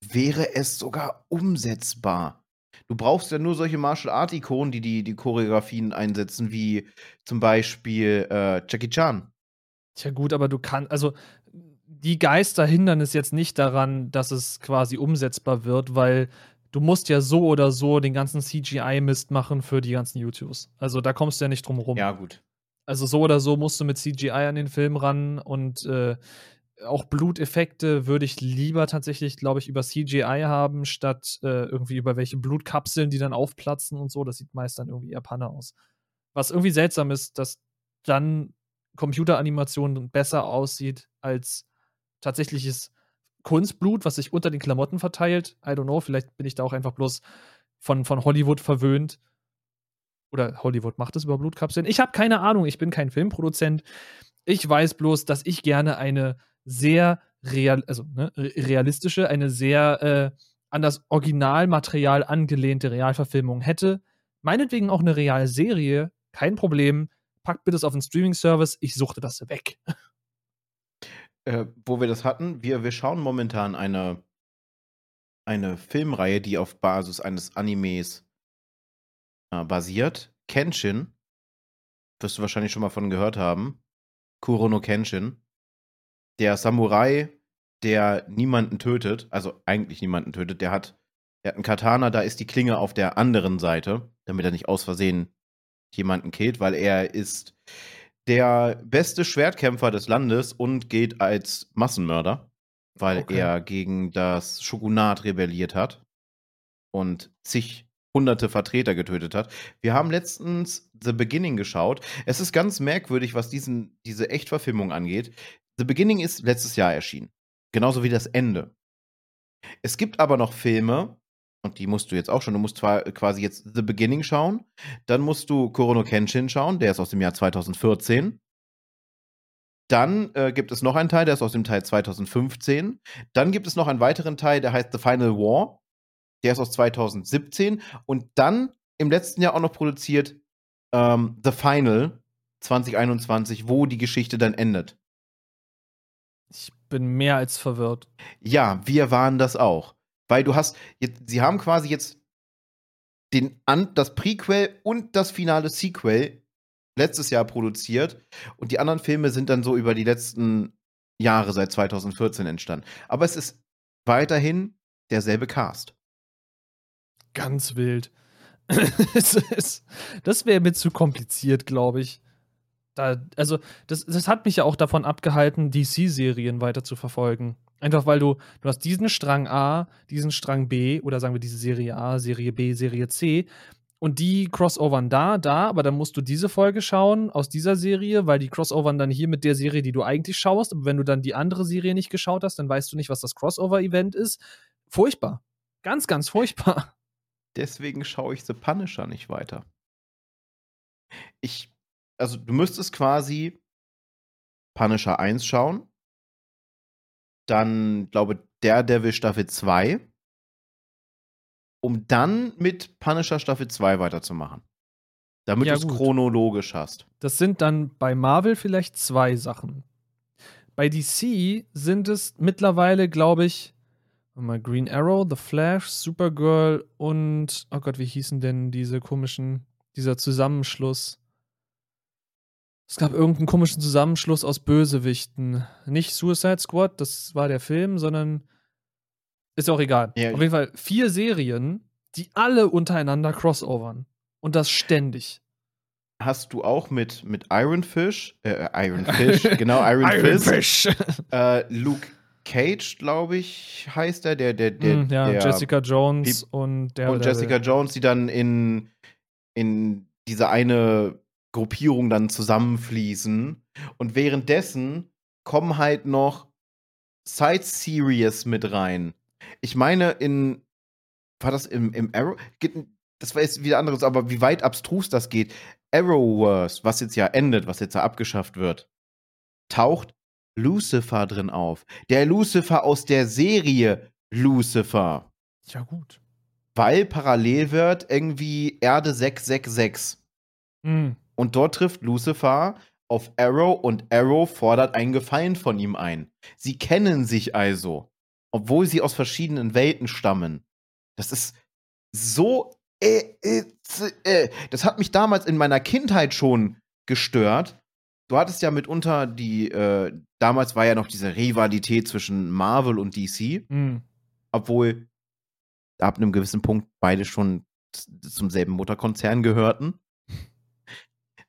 wäre es sogar umsetzbar. Du brauchst ja nur solche Martial Art Ikonen, die die, die Choreografien einsetzen, wie zum Beispiel äh, Jackie Chan. Tja, gut, aber du kannst, also die Geister hindern es jetzt nicht daran, dass es quasi umsetzbar wird, weil du musst ja so oder so den ganzen CGI-Mist machen für die ganzen YouTubes. Also da kommst du ja nicht drum rum. Ja, gut. Also so oder so musst du mit CGI an den Film ran und äh, auch Bluteffekte würde ich lieber tatsächlich, glaube ich, über CGI haben, statt äh, irgendwie über welche Blutkapseln, die dann aufplatzen und so. Das sieht meist dann irgendwie eher Panne aus. Was irgendwie seltsam ist, dass dann Computeranimation besser aussieht als tatsächliches Kunstblut, was sich unter den Klamotten verteilt. I don't know, vielleicht bin ich da auch einfach bloß von, von Hollywood verwöhnt. Oder Hollywood macht es über Blutkapseln. Ich habe keine Ahnung, ich bin kein Filmproduzent. Ich weiß bloß, dass ich gerne eine sehr real, also, ne, re- realistische, eine sehr äh, an das Originalmaterial angelehnte Realverfilmung hätte. Meinetwegen auch eine Realserie, kein Problem. Packt bitte es auf den Streaming-Service, ich suchte das weg. Äh, wo wir das hatten, wir, wir schauen momentan eine, eine Filmreihe, die auf Basis eines Animes äh, basiert. Kenshin. Wirst du wahrscheinlich schon mal von gehört haben. Kurono Kenshin. Der Samurai, der niemanden tötet, also eigentlich niemanden tötet, der hat, der hat einen Katana, da ist die Klinge auf der anderen Seite, damit er nicht aus Versehen jemanden killt, weil er ist der beste Schwertkämpfer des Landes und geht als Massenmörder, weil Okay. er gegen das Shogunat rebelliert hat und zig hunderte Vertreter getötet hat. Wir haben letztens The Beginning geschaut. Es ist ganz merkwürdig, was diesen, diese Echtverfilmung angeht. The Beginning ist letztes Jahr erschienen. Genauso wie das Ende. Es gibt aber noch Filme, und die musst du jetzt auch schon, du musst zwar quasi jetzt The Beginning schauen, dann musst du Korono Kenshin schauen, der ist aus dem Jahr 2014. Dann äh, gibt es noch einen Teil, der ist aus dem Teil 2015. Dann gibt es noch einen weiteren Teil, der heißt The Final War. Der ist aus 2017. Und dann im letzten Jahr auch noch produziert ähm, The Final 2021, wo die Geschichte dann endet. Ich bin mehr als verwirrt. Ja, wir waren das auch. Weil du hast, jetzt, sie haben quasi jetzt den, das Prequel und das finale Sequel letztes Jahr produziert und die anderen Filme sind dann so über die letzten Jahre seit 2014 entstanden. Aber es ist weiterhin derselbe Cast. Ganz wild. Das wäre mir zu kompliziert, glaube ich. Da, also, das, das hat mich ja auch davon abgehalten, DC-Serien weiter zu verfolgen. Einfach weil du, du hast diesen Strang A, diesen Strang B oder sagen wir diese Serie A, Serie B, Serie C und die crossovern da, da, aber dann musst du diese Folge schauen aus dieser Serie, weil die crossovern dann hier mit der Serie, die du eigentlich schaust. Aber wenn du dann die andere Serie nicht geschaut hast, dann weißt du nicht, was das Crossover-Event ist. Furchtbar. Ganz, ganz furchtbar. Deswegen schaue ich The Punisher nicht weiter. Ich, also du müsstest quasi Punisher 1 schauen. Dann, glaube Daredevil Staffel 2. Um dann mit Punisher Staffel 2 weiterzumachen. Damit Ja, du es chronologisch hast. Das sind dann bei Marvel vielleicht zwei Sachen. Bei DC sind es mittlerweile, glaube ich, mal Green Arrow, The Flash, Supergirl und, oh Gott, wie hießen denn diese komischen, dieser Zusammenschluss? Es gab irgendeinen komischen Zusammenschluss aus Bösewichten. Nicht Suicide Squad, das war der Film, sondern ist auch egal. Ja, Auf jeden Fall vier Serien, die alle untereinander crossovern. Und das ständig. hast du auch mit, mit Iron Fish, äh, Iron Fish, genau, Iron, Iron Fish. äh, Luke Cage, glaube ich, heißt er, der, der, der, Mm, ja, der Jessica Jones und der. und Jessica Jones, die dann in, in diese eine Gruppierung dann zusammenfließen. Und währenddessen kommen halt noch Side-Series mit rein. Ich meine, in. War das im, im Arrow? Das war jetzt wieder anderes, aber wie weit abstrus das geht. Arrowverse, was jetzt ja endet, was jetzt ja abgeschafft wird, taucht Lucifer drin auf. Der Lucifer aus der Serie Lucifer Ja, gut. weil parallel wird irgendwie Erde 666. Mm. Und dort trifft Lucifer auf Arrow und Arrow fordert einen Gefallen von ihm ein. Sie kennen sich also, obwohl sie aus verschiedenen Welten stammen. Das ist so. Äh, äh, äh. Das hat mich damals in meiner Kindheit schon gestört. Du hattest ja mitunter die, äh, damals war ja noch diese Rivalität zwischen Marvel und DC Mm. obwohl ab einem gewissen Punkt beide schon zum selben Mutterkonzern gehörten.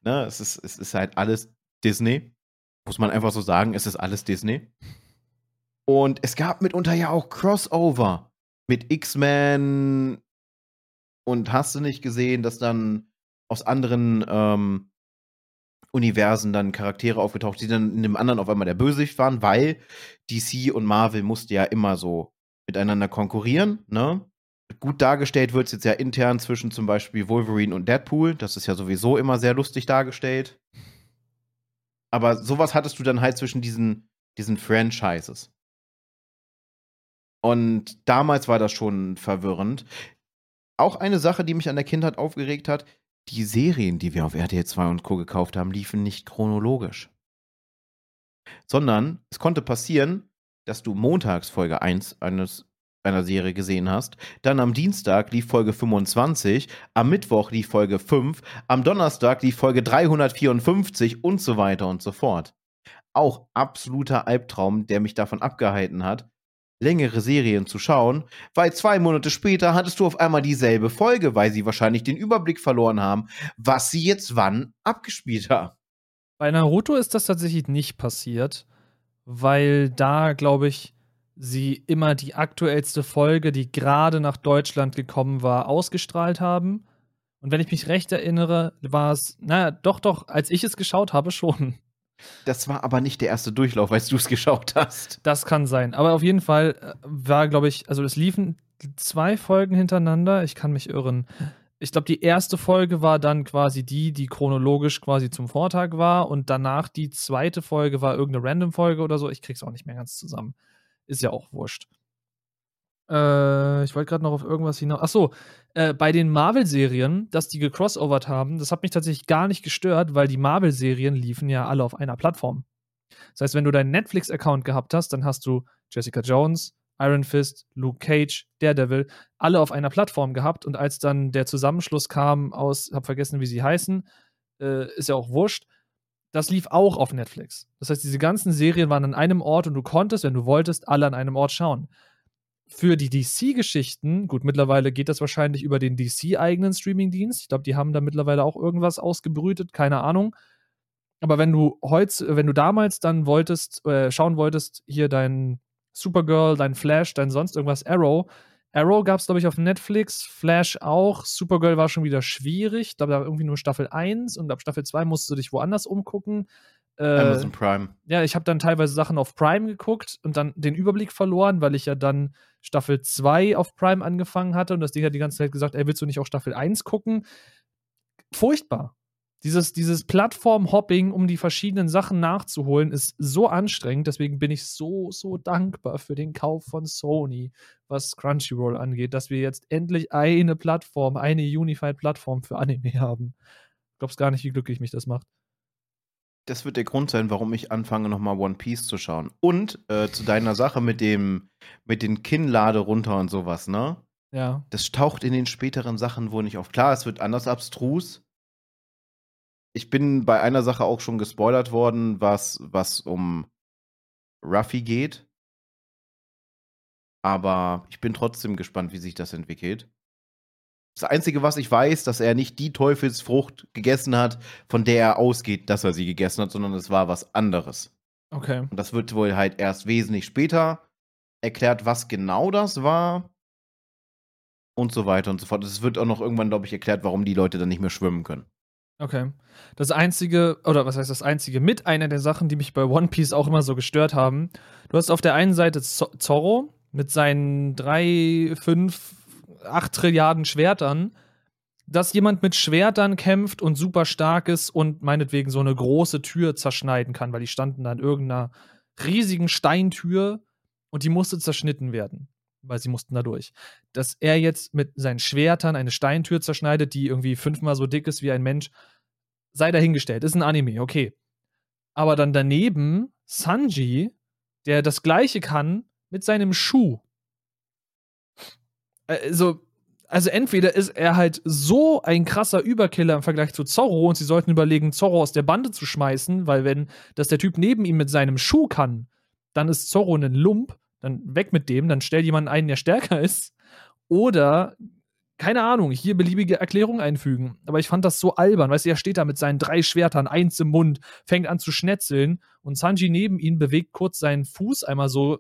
Ne, es, ist, es ist halt alles Disney. Muss man einfach so sagen, es ist alles Disney. Und es gab mitunter ja auch Crossover mit X-Men und hast du nicht gesehen, dass dann aus anderen ähm, Universen dann Charaktere aufgetaucht, die dann in dem anderen auf einmal der Bösewicht waren, weil DC und Marvel musste ja immer so miteinander konkurrieren, ne? Gut dargestellt wird es jetzt ja intern zwischen zum Beispiel Wolverine und Deadpool. Das ist ja sowieso immer sehr lustig dargestellt. Aber sowas hattest du dann halt zwischen diesen, diesen Franchises. Und damals war das schon verwirrend. Auch eine Sache, die mich an der Kindheit aufgeregt hat, die Serien, die wir auf RTL 2 und Co. gekauft haben, liefen nicht chronologisch. Sondern es konnte passieren, dass du montags Folge 1 eines, einer Serie gesehen hast, dann am Dienstag lief Folge 25, am Mittwoch lief Folge 5, am Donnerstag lief Folge 354 und so weiter und so fort. Auch absoluter Albtraum, der mich davon abgehalten hat, längere Serien zu schauen, weil zwei Monate später hattest du auf einmal dieselbe Folge, weil sie wahrscheinlich den Überblick verloren haben, was sie jetzt wann abgespielt haben. Bei Naruto ist das tatsächlich nicht passiert, weil da, glaube ich, sie immer die aktuellste Folge, die gerade nach Deutschland gekommen war, ausgestrahlt haben. Und wenn ich mich recht erinnere, war es, naja, doch, doch, als ich es geschaut habe, schon. Das war aber nicht der erste Durchlauf, als du es geschaut hast. Das kann sein. Aber auf jeden Fall äh, war, glaube ich, also es liefen zwei Folgen hintereinander. Ich kann mich irren. Ich glaube, die erste Folge war dann quasi die, die chronologisch quasi zum Vortag war. Und danach die zweite Folge war irgendeine Random-Folge oder so. Ich krieg's auch nicht mehr ganz zusammen. Ist ja auch wurscht. Äh, ich wollte gerade noch auf irgendwas hinaus. Achso, äh, bei den Marvel-Serien, dass die gecrossovert haben, das hat mich tatsächlich gar nicht gestört, weil die Marvel-Serien liefen ja alle auf einer Plattform. Das heißt, wenn du deinen Netflix-Account gehabt hast, dann hast du Jessica Jones, Iron Fist, Luke Cage, Daredevil, alle auf einer Plattform gehabt. Und als dann der Zusammenschluss kam aus, hab vergessen, wie sie heißen, äh, ist ja auch wurscht, das lief auch auf Netflix. Das heißt, diese ganzen Serien waren an einem Ort und du konntest, wenn du wolltest, alle an einem Ort schauen. Für die DC-Geschichten, gut, mittlerweile geht das wahrscheinlich über den DC-eigenen Streaming-Dienst. Ich glaube, die haben da mittlerweile auch irgendwas ausgebrütet, keine Ahnung. Aber wenn du heute, wenn du damals dann wolltest, äh, schauen wolltest, hier dein Supergirl, dein Flash, dein sonst irgendwas Arrow. Arrow gab es, glaube ich, auf Netflix, Flash auch. Supergirl war schon wieder schwierig. Da war irgendwie nur Staffel 1 und ab Staffel 2 musst du dich woanders umgucken. Äh, Amazon Prime. ja, ich habe dann teilweise Sachen auf Prime geguckt und dann den Überblick verloren, weil ich ja dann Staffel 2 auf Prime angefangen hatte und das Ding hat die ganze Zeit gesagt, ey, willst du nicht auch Staffel 1 gucken? Furchtbar. Dieses, dieses Plattform-Hopping, um die verschiedenen Sachen nachzuholen, ist so anstrengend. Deswegen bin ich so, so dankbar für den Kauf von Sony, was Crunchyroll angeht, dass wir jetzt endlich eine Plattform, eine Unified-Plattform für Anime haben. Glaubst gar nicht, wie glücklich mich das macht. Das wird der Grund sein, warum ich anfange, nochmal One Piece zu schauen. Und äh, zu deiner Sache mit dem, mit den Kinnlade runter und sowas, ne? Ja. Das taucht in den späteren Sachen wohl nicht auf. Klar, es wird anders abstrus. Ich bin bei einer Sache auch schon gespoilert worden, was, was um Ruffy geht. Aber ich bin trotzdem gespannt, wie sich das entwickelt. Das Einzige, was ich weiß, dass er nicht die Teufelsfrucht gegessen hat, von der er ausgeht, dass er sie gegessen hat, sondern es war was anderes. Okay. Und das wird wohl halt erst wesentlich später erklärt, was genau das war. Und so weiter und so fort. Es wird auch noch irgendwann, glaube ich, erklärt, warum die Leute dann nicht mehr schwimmen können. Okay. Das einzige, oder was heißt das einzige, mit einer der Sachen, die mich bei One Piece auch immer so gestört haben. Du hast auf der einen Seite Zorro mit seinen drei, fünf, acht Trilliarden Schwertern, dass jemand mit Schwertern kämpft und super stark ist und meinetwegen so eine große Tür zerschneiden kann, weil die standen da in irgendeiner riesigen Steintür und die musste zerschnitten werden, weil sie mussten da durch. Dass er jetzt mit seinen Schwertern eine Steintür zerschneidet, die irgendwie fünfmal so dick ist wie ein Mensch, sei dahingestellt. Ist ein Anime, okay. Aber dann daneben Sanji, der das gleiche kann mit seinem Schuh. Also, also entweder ist er halt so ein krasser Überkiller im Vergleich zu Zorro und sie sollten überlegen, Zorro aus der Bande zu schmeißen, weil wenn das der Typ neben ihm mit seinem Schuh kann, dann ist Zorro ein Lump, dann weg mit dem, dann stell jemanden ein, der stärker ist. Oder, keine Ahnung, hier beliebige Erklärung einfügen. Aber ich fand das so albern. Weißt du, er steht da mit seinen drei Schwertern, eins im Mund, fängt an zu schnetzeln und Sanji neben ihm bewegt kurz seinen Fuß einmal so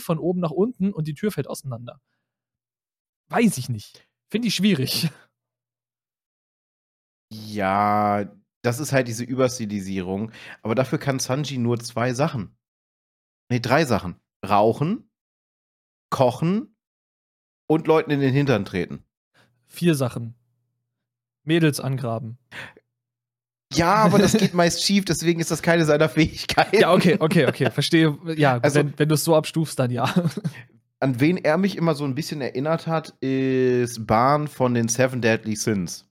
von oben nach unten und die Tür fällt auseinander. Weiß ich nicht. Finde ich schwierig. Ja, das ist halt diese Überstilisierung. Aber dafür kann Sanji nur zwei Sachen. Nee, drei Sachen. Rauchen, kochen und Leuten in den Hintern treten. Vier Sachen. Mädels angraben. Ja, aber das geht meist schief, deswegen ist das keine seiner Fähigkeiten. Ja, okay, okay, okay, verstehe. Ja, also, wenn, wenn du es so abstufst, dann ja. An wen er mich immer so ein bisschen erinnert hat, ist Bahn von den Seven Deadly Sins.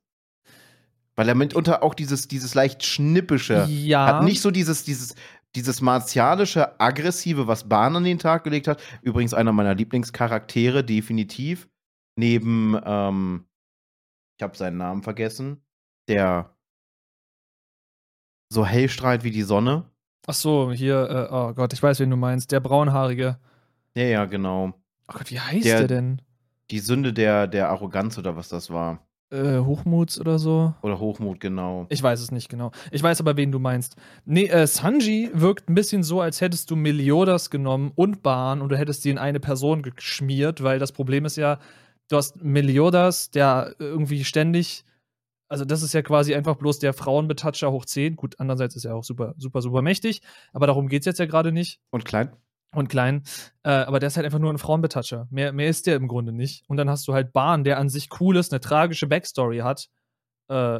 Weil er mitunter auch dieses, dieses leicht schnippische ja. hat. Nicht so dieses, dieses, dieses martialische, aggressive, was Bahn an den Tag gelegt hat. Übrigens einer meiner Lieblingscharaktere, definitiv. Neben, ähm, ich habe seinen Namen vergessen, der so hell strahlt wie die Sonne. Ach so, hier, äh, oh Gott, ich weiß, wen du meinst. Der braunhaarige. Ja, ja, genau. Oh Gott, wie heißt Der- der, denn? Die Sünde der, der Arroganz oder was das war. Äh, Hochmuts oder so? Oder Hochmut, genau. Ich weiß es nicht genau. Ich weiß aber, wen du meinst. Nee, äh, Sanji wirkt ein bisschen so, als hättest du Meliodas genommen und Bahn und du hättest die in eine Person geschmiert, weil das Problem ist ja, du hast Meliodas, der irgendwie ständig, also das ist ja quasi einfach bloß der Frauenbetatscher hoch 10. Gut, andererseits ist er auch super, super, super mächtig, aber darum geht es jetzt ja gerade nicht. Und klein? Und klein. Äh, aber der ist halt einfach nur ein Frauenbetatscher. Mehr, mehr ist der im Grunde nicht. Und dann hast du halt Bahn, der an sich cool ist, eine tragische Backstory hat. Äh,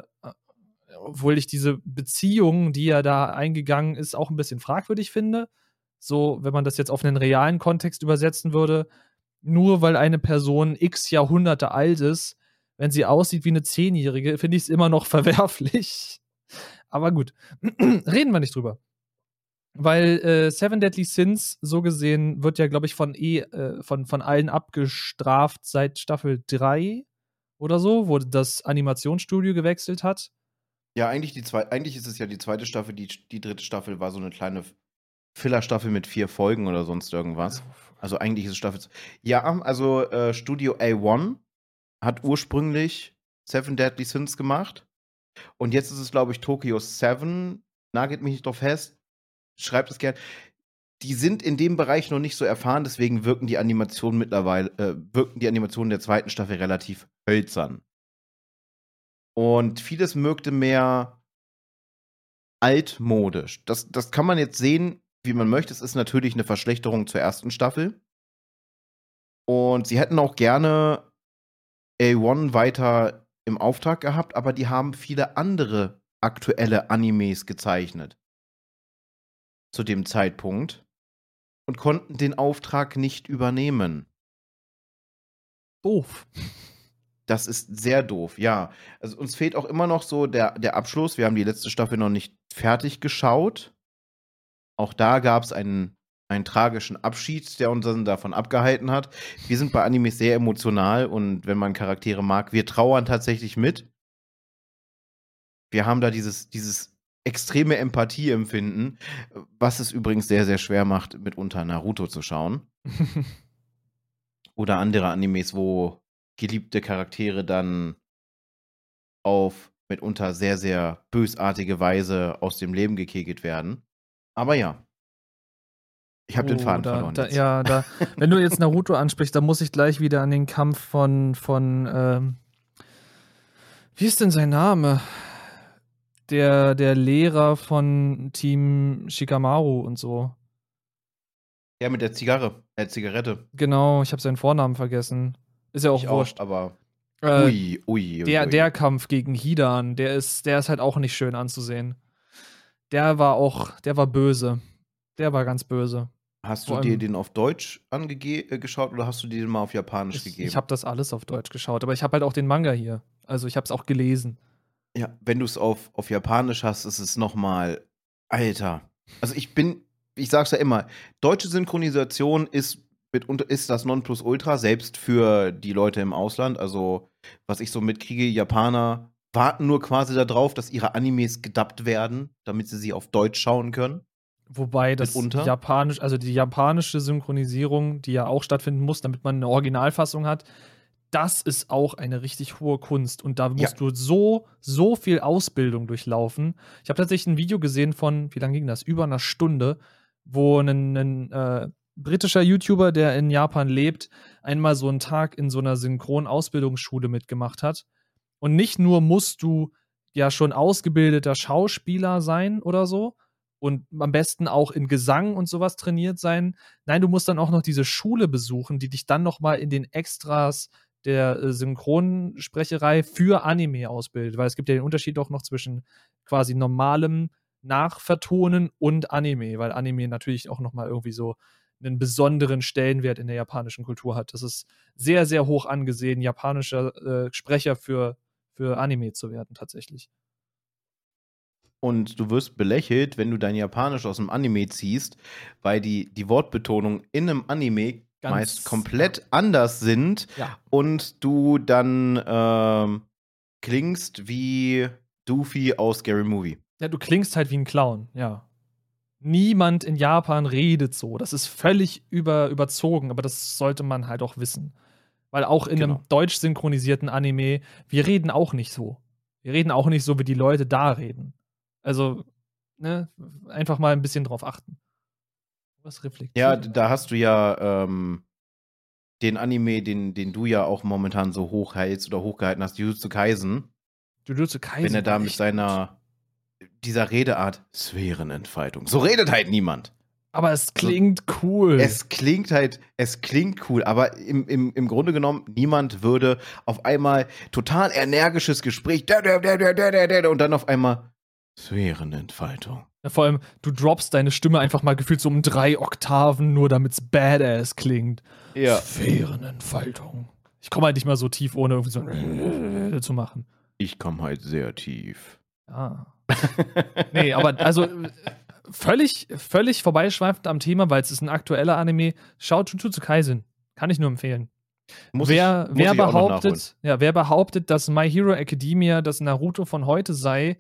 obwohl ich diese Beziehung, die er da eingegangen ist, auch ein bisschen fragwürdig finde. So, wenn man das jetzt auf einen realen Kontext übersetzen würde, nur weil eine Person x Jahrhunderte alt ist, wenn sie aussieht wie eine Zehnjährige, finde ich es immer noch verwerflich. Aber gut, reden wir nicht drüber. Weil äh, Seven Deadly Sins, so gesehen, wird ja, glaube ich, von, eh, äh, von, von allen abgestraft seit Staffel 3 oder so, wo das Animationsstudio gewechselt hat. Ja, eigentlich, die zwei, eigentlich ist es ja die zweite Staffel. Die, die dritte Staffel war so eine kleine Filler-Staffel mit vier Folgen oder sonst irgendwas. Also eigentlich ist es Staffel. Ja, also äh, Studio A1 hat ursprünglich Seven Deadly Sins gemacht. Und jetzt ist es, glaube ich, Tokyo 7. Nagelt mich nicht drauf fest. Schreibt es gern. Die sind in dem Bereich noch nicht so erfahren, deswegen wirken die Animationen mittlerweile, äh, wirken die Animationen der zweiten Staffel relativ hölzern. Und vieles wirkte mehr altmodisch. Das, das kann man jetzt sehen, wie man möchte. Es ist natürlich eine Verschlechterung zur ersten Staffel. Und sie hätten auch gerne A1 weiter im Auftrag gehabt, aber die haben viele andere aktuelle Animes gezeichnet. Zu dem Zeitpunkt. Und konnten den Auftrag nicht übernehmen. Doof. Das ist sehr doof, ja. Also uns fehlt auch immer noch so der, der Abschluss. Wir haben die letzte Staffel noch nicht fertig geschaut. Auch da gab es einen, einen tragischen Abschied, der uns dann davon abgehalten hat. Wir sind bei Animes sehr emotional und wenn man Charaktere mag, wir trauern tatsächlich mit. Wir haben da dieses, dieses extreme Empathieempfinden, was es übrigens sehr, sehr schwer macht, mitunter Naruto zu schauen. Oder andere Animes, wo geliebte Charaktere dann auf mitunter sehr, sehr bösartige Weise aus dem Leben gekegelt werden. Aber ja. Ich habe oh, den Faden da, verloren. Da, ja, da, wenn du jetzt Naruto ansprichst, da muss ich gleich wieder an den Kampf von, von ähm, wie ist denn sein Name? Der, der Lehrer von Team Shikamaru und so. Ja, mit der Zigarre, der Zigarette. Genau, ich habe seinen Vornamen vergessen. Ist ja auch ich wurscht. Auch, aber äh, ui, ui, ui, der, der Kampf gegen Hidan, der ist, der ist halt auch nicht schön anzusehen. Der war auch, der war böse. Der war ganz böse. Hast du dir den auf Deutsch angeschaut äh, oder hast du dir den mal auf Japanisch ich, gegeben? Ich habe das alles auf Deutsch geschaut, aber ich habe halt auch den Manga hier. Also ich habe es auch gelesen. Ja, wenn du es auf, auf Japanisch hast, ist es nochmal, Alter. Also ich bin, ich sag's ja immer, deutsche Synchronisation ist mitunter ist das Nonplusultra, selbst für die Leute im Ausland. Also, was ich so mitkriege, Japaner warten nur quasi darauf, dass ihre Animes gedubbt werden, damit sie sie auf Deutsch schauen können. Wobei das mitunter. japanisch, also die japanische Synchronisierung, die ja auch stattfinden muss, damit man eine Originalfassung hat, das ist auch eine richtig hohe Kunst. Und da musst ja. du so, so viel Ausbildung durchlaufen. Ich habe tatsächlich ein Video gesehen von, wie lange ging das? Über einer Stunde, wo ein, ein äh, britischer YouTuber, der in Japan lebt, einmal so einen Tag in so einer Synchron-Ausbildungsschule mitgemacht hat. Und nicht nur musst du ja schon ausgebildeter Schauspieler sein oder so und am besten auch in Gesang und sowas trainiert sein. Nein, du musst dann auch noch diese Schule besuchen, die dich dann noch mal in den Extras der äh, Synchronsprecherei für Anime ausbildet, weil es gibt ja den Unterschied auch noch zwischen quasi normalem Nachvertonen und Anime, weil Anime natürlich auch noch mal irgendwie so einen besonderen Stellenwert in der japanischen Kultur hat. Das ist sehr, sehr hoch angesehen, japanischer äh, Sprecher für, für Anime zu werden, tatsächlich. Und du wirst belächelt, wenn du dein Japanisch aus dem Anime ziehst, weil die, die Wortbetonung in einem Anime Ganz meist komplett ja. anders sind ja. und du dann ähm, klingst wie Doofy aus Scary Movie. Ja, du klingst halt wie ein Clown, ja. Niemand in Japan redet so. Das ist völlig über, überzogen, aber das sollte man halt auch wissen. Weil auch in genau. einem deutsch synchronisierten Anime, wir reden auch nicht so. Wir reden auch nicht so, wie die Leute da reden. Also, ne, einfach mal ein bisschen drauf achten. Was reflektiert? Ja, da hast du ja ähm, den Anime, den, den du ja auch momentan so hochhältst oder hochgehalten hast, Jujutsu Kaisen. Jujutsu Kaisen. Wenn er da mit seiner dieser Redeart Sphärenentfaltung. So redet halt niemand. Aber es klingt cool. Es klingt halt, es klingt cool, aber im, im, im Grunde genommen, niemand würde auf einmal total energisches Gespräch und dann auf einmal Sphärenentfaltung. Ja, vor allem, du droppst deine Stimme einfach mal gefühlt so um drei Oktaven, nur damit es badass klingt. Ja. Sphärenentfaltung. Ich komme halt nicht mal so tief, ohne irgendwie so zu machen. Ich komme halt sehr tief. Ja. nee, aber also völlig, völlig vorbeischweifend am Thema, weil es ist ein aktueller Anime. Schaut Jujutsu Kaisen. Kann ich nur empfehlen. Muss wer, ich, wer behauptet, ja, wer behauptet, dass My Hero Academia das Naruto von heute sei,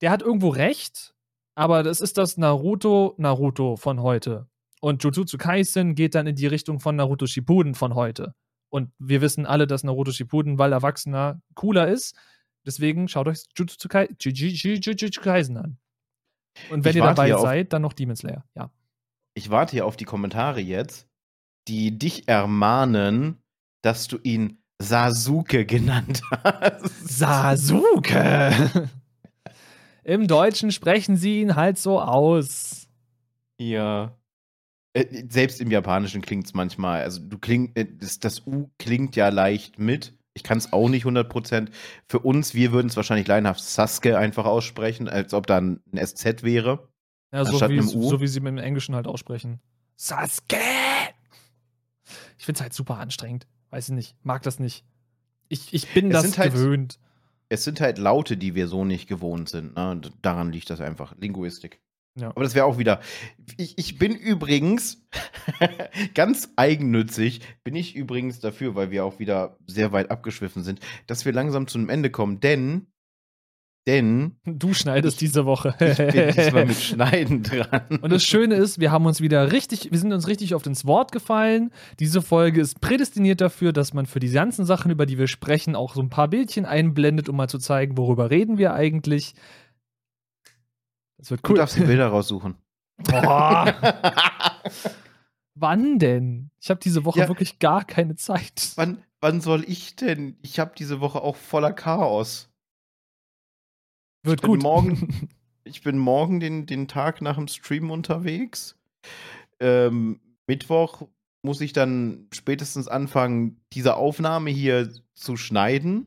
der hat irgendwo recht, aber das ist das Naruto Naruto von heute. Und Jujutsu Kaisen geht dann in die Richtung von Naruto Shippuden von heute. Und wir wissen alle, dass Naruto Shippuden, weil Erwachsener, cooler ist. Deswegen schaut euch Jujutsu Kaisen an. Und wenn ihr dabei seid, dann noch Demon Slayer, ja. Ich warte hier auf die Kommentare jetzt, die dich ermahnen, dass du ihn Sasuke genannt hast. Sasuke! Im Deutschen sprechen sie ihn halt so aus. Ja. Äh, selbst im Japanischen klingt es manchmal. Also du kling, äh, das, das U klingt ja leicht mit. Ich kann es auch nicht 100%. Für uns, wir würden es wahrscheinlich laienhaft Sasuke einfach aussprechen, als ob da ein, SZ wäre. Ja, so wie, so wie sie mit dem Englischen halt aussprechen. Sasuke! Ich finde es halt super anstrengend. Weiß ich nicht. Mag das nicht. Ich, ich bin es das halt, gewöhnt. Es sind halt Laute, die wir so nicht gewohnt sind. Ne? Daran liegt das einfach. Linguistik. Ja. Aber das wäre auch wieder. Ich, ich bin übrigens ganz eigennützig, bin ich übrigens dafür, weil wir auch wieder sehr weit abgeschwiffen sind, dass wir langsam zu einem Ende kommen. Denn denn du schneidest ich, diese Woche. ich bin diesmal mit Schneiden dran. Und das Schöne ist, wir haben uns wieder richtig, wir sind uns richtig oft ins Wort gefallen. Diese Folge ist prädestiniert dafür, dass man für die ganzen Sachen, über die wir sprechen, auch so ein paar Bildchen einblendet, um mal zu zeigen, worüber reden wir eigentlich. Das wird cool. Du darfst die Bilder raussuchen. Boah. wann denn? Ich habe diese Woche ja, wirklich gar keine Zeit. Wann, wann soll ich denn? Ich habe diese Woche auch voller Chaos. Wird ich gut. Morgen, ich bin morgen den, den Tag nach dem Stream unterwegs. Ähm, Mittwoch muss ich dann spätestens anfangen, diese Aufnahme hier zu schneiden.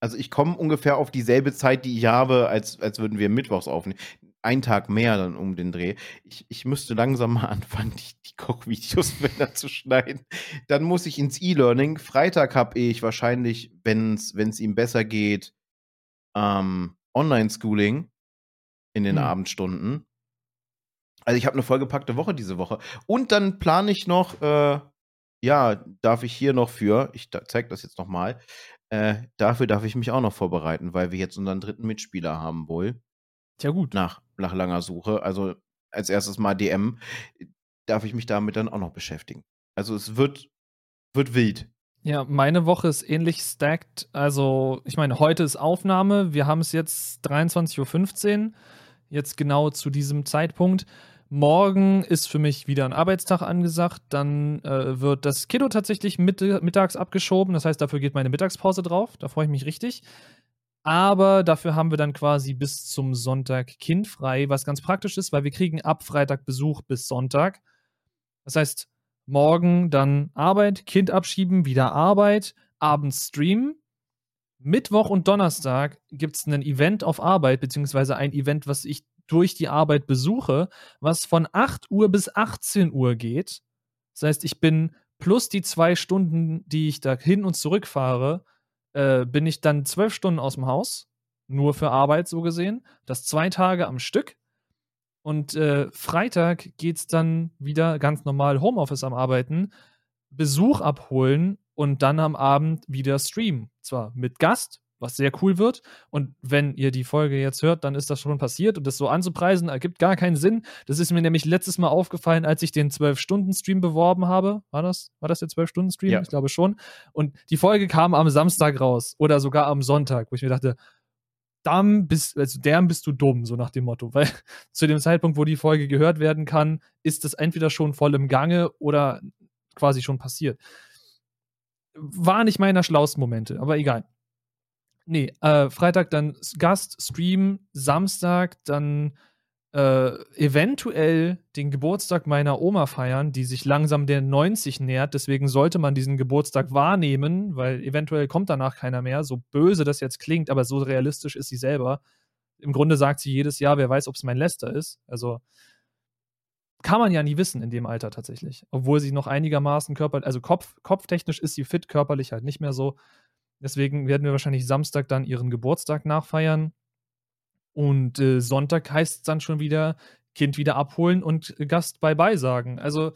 Also ich komme ungefähr auf dieselbe Zeit, die ich habe, als, als würden wir mittwochs aufnehmen einen Tag mehr dann um den Dreh. Ich, ich müsste langsam mal anfangen, die, die Kochvideos wieder zu schneiden. Dann muss ich ins E-Learning. Freitag habe ich wahrscheinlich, wenn es ihm besser geht, ähm, Online-Schooling in den hm. Abendstunden. Also ich habe eine vollgepackte Woche diese Woche. Und dann plane ich noch, äh, ja, darf ich hier noch für, ich zeige das jetzt nochmal, äh, dafür darf ich mich auch noch vorbereiten, weil wir jetzt unseren dritten Mitspieler haben wohl. Tja, gut. Nach, nach langer Suche. Also als erstes mal DM. Darf ich mich damit dann auch noch beschäftigen. Also es wird, wird wild. Ja, meine Woche ist ähnlich stacked. Also, ich meine, heute ist Aufnahme. Wir haben es jetzt 23.15 Uhr. Jetzt genau zu diesem Zeitpunkt. Morgen ist für mich wieder ein Arbeitstag angesagt. Dann äh, wird das Kiddo tatsächlich mittags abgeschoben. Das heißt, dafür geht meine Mittagspause drauf. Da freue ich mich richtig. Aber dafür haben wir dann quasi bis zum Sonntag kindfrei, was ganz praktisch ist, weil wir kriegen ab Freitag Besuch bis Sonntag. Das heißt, morgen dann Arbeit, Kind abschieben, wieder Arbeit, abends streamen. Mittwoch und Donnerstag gibt es ein Event auf Arbeit, beziehungsweise ein Event, was ich durch die Arbeit besuche, was von 8 Uhr bis 18 Uhr geht. Das heißt, ich bin plus die zwei Stunden, die ich da hin und zurück fahre, äh, bin ich dann zwölf Stunden aus dem Haus, nur für Arbeit so gesehen, das zwei Tage am Stück. Und äh, Freitag geht es dann wieder ganz normal Homeoffice am Arbeiten, Besuch abholen und dann am Abend wieder streamen. Zwar mit Gast, was sehr cool wird. Und wenn ihr die Folge jetzt hört, dann ist das schon passiert. Und das so anzupreisen, ergibt gar keinen Sinn. Das ist mir nämlich letztes Mal aufgefallen, als ich den 12-Stunden-Stream beworben habe. War das? War das der 12-Stunden-Stream? Ja. Ich glaube schon. Und die Folge kam am Samstag raus oder sogar am Sonntag, wo ich mir dachte, dann bist, also deren bist du dumm, so nach dem Motto. Weil zu dem Zeitpunkt, wo die Folge gehört werden kann, ist das entweder schon voll im Gange oder quasi schon passiert. War nicht meiner schlausten Momente, aber egal. Nee, äh, Freitag dann Gast, Stream, Samstag dann äh, eventuell den Geburtstag meiner Oma feiern, die sich langsam der 90 nähert. Deswegen sollte man diesen Geburtstag wahrnehmen, weil eventuell kommt danach keiner mehr. So böse das jetzt klingt, aber so realistisch ist sie selber. Im Grunde sagt sie jedes Jahr, wer weiß, ob es mein Lester ist. Also kann man ja nie wissen in dem Alter tatsächlich. Obwohl sie noch einigermaßen körperlich, also Kopf, kopftechnisch ist sie fit, körperlich halt nicht mehr so. Deswegen werden wir wahrscheinlich Samstag dann ihren Geburtstag nachfeiern. Und äh, Sonntag heißt es dann schon wieder Kind wieder abholen und Gast bye-bye sagen. Also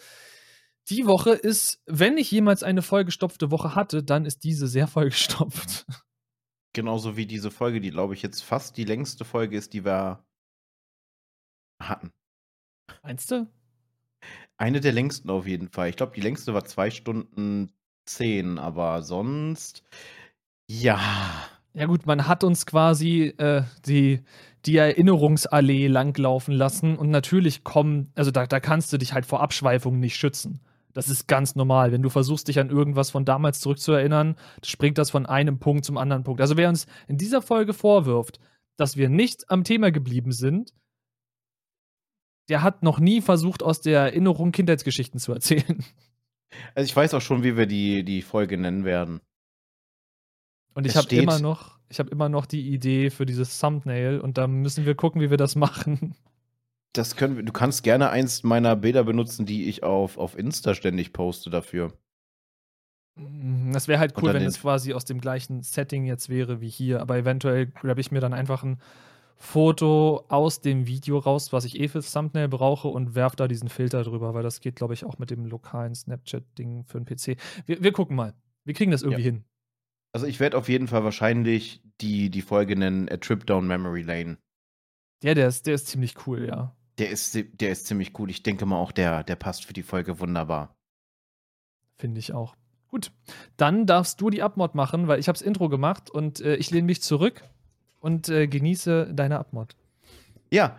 die Woche ist, wenn ich jemals eine vollgestopfte Woche hatte, dann ist diese sehr vollgestopft. Genauso wie diese Folge, die glaube ich jetzt fast die längste Folge ist, die wir hatten. Meinst du? Eine der längsten auf jeden Fall. Ich glaube, die längste war zwei Stunden zehn, aber sonst ja. Ja, gut, man hat uns quasi äh, die, die Erinnerungsallee langlaufen lassen und natürlich kommen, also da, da kannst du dich halt vor Abschweifungen nicht schützen. Das ist ganz normal. Wenn du versuchst, dich an irgendwas von damals zurückzuerinnern, springt das von einem Punkt zum anderen Punkt. Also wer uns in dieser Folge vorwirft, dass wir nicht am Thema geblieben sind, der hat noch nie versucht, aus der Erinnerung Kindheitsgeschichten zu erzählen. Also ich weiß auch schon, wie wir die, die Folge nennen werden. Und ich habe immer noch, ich habe immer noch die Idee für dieses Thumbnail und da müssen wir gucken, wie wir das machen. Das können wir, du kannst gerne eins meiner Bilder benutzen, die ich auf, auf Insta ständig poste dafür. Mm, das wäre halt cool, wenn es quasi aus dem gleichen Setting jetzt wäre wie hier, aber eventuell grabe ich mir dann einfach ein Foto aus dem Video raus, was ich eh fürs Thumbnail brauche und werfe da diesen Filter drüber, weil das geht, glaube ich, auch mit dem lokalen Snapchat-Ding für den PC. Wir, wir, gucken mal. Wir kriegen das irgendwie ja. hin. Also ich werde auf jeden Fall wahrscheinlich die, die Folge nennen A Trip Down Memory Lane. Ja, der ist, der ist ziemlich cool, ja. Der ist, der ist ziemlich cool. Ich denke mal auch, der, der passt für die Folge wunderbar. Finde ich auch. Gut, dann darfst du die Abmod machen, weil ich habe das Intro gemacht und äh, ich lehne mich zurück und äh, genieße deine Abmod. Ja,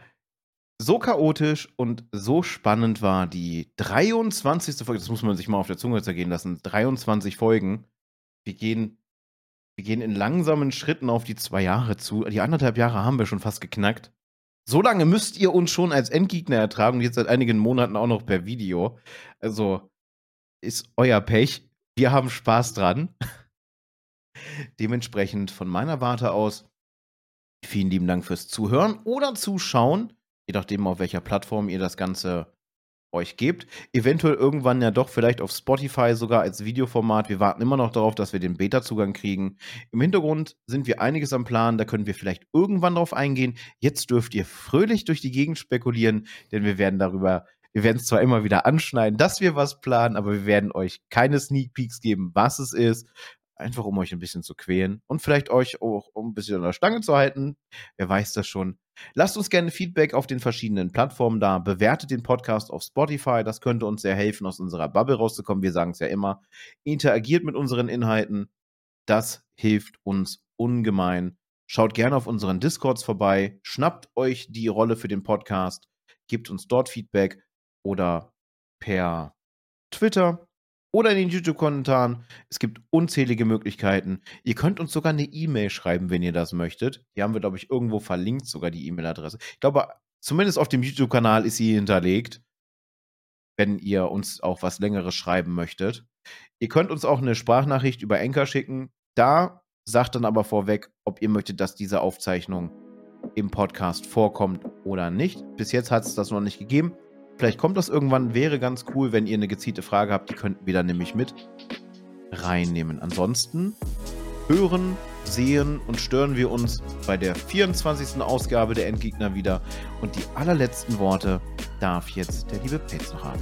so chaotisch und so spannend war die 23. Folge. Das muss man sich mal auf der Zunge zergehen lassen. 23 Folgen. Wir gehen, wir gehen in langsamen Schritten auf die zwei Jahre zu. Die anderthalb Jahre haben wir schon fast geknackt. So lange müsst ihr uns schon als Endgegner ertragen und jetzt seit einigen Monaten auch noch per Video. Also ist euer Pech. Wir haben Spaß dran. Dementsprechend von meiner Warte aus vielen lieben Dank fürs Zuhören oder Zuschauen, je nachdem, auf welcher Plattform ihr das Ganze euch gebt. Eventuell irgendwann ja doch vielleicht auf Spotify sogar als Videoformat. Wir warten immer noch darauf, dass wir den Beta-Zugang kriegen. Im Hintergrund sind wir einiges am Plan, da können wir vielleicht irgendwann drauf eingehen. Jetzt dürft ihr fröhlich durch die Gegend spekulieren, denn wir werden darüber wir werden es zwar immer wieder anschneiden, dass wir was planen, aber wir werden euch keine Sneak Peeks geben, was es ist. Einfach um euch ein bisschen zu quälen und vielleicht euch auch um ein bisschen an der Stange zu halten. Wer weiß das schon. Lasst uns gerne Feedback auf den verschiedenen Plattformen da. Bewertet den Podcast auf Spotify. Das könnte uns sehr helfen, aus unserer Bubble rauszukommen. Wir sagen es ja immer. Interagiert mit unseren Inhalten. Das hilft uns ungemein. Schaut gerne auf unseren Discords vorbei. Schnappt euch die Rolle für den Podcast. Gebt uns dort Feedback oder per Twitter oder in den YouTube-Kommentaren. Es gibt unzählige Möglichkeiten. Ihr könnt uns sogar eine E-Mail schreiben, wenn ihr das möchtet. Die haben wir, glaube ich, irgendwo verlinkt, sogar die E-Mail-Adresse. Ich glaube, zumindest auf dem YouTube-Kanal ist sie hinterlegt, wenn ihr uns auch was Längeres schreiben möchtet. Ihr könnt uns auch eine Sprachnachricht über Enker schicken. Da sagt dann aber vorweg, ob ihr möchtet, dass diese Aufzeichnung im Podcast vorkommt oder nicht. Bis jetzt hat es das noch nicht gegeben. Vielleicht kommt das irgendwann, wäre ganz cool, wenn ihr eine gezielte Frage habt, die könnten wir dann nämlich mit reinnehmen. Ansonsten hören, sehen und stören wir uns bei der 24. Ausgabe der Endgegner wieder. Und die allerletzten Worte darf jetzt der liebe Petz noch haben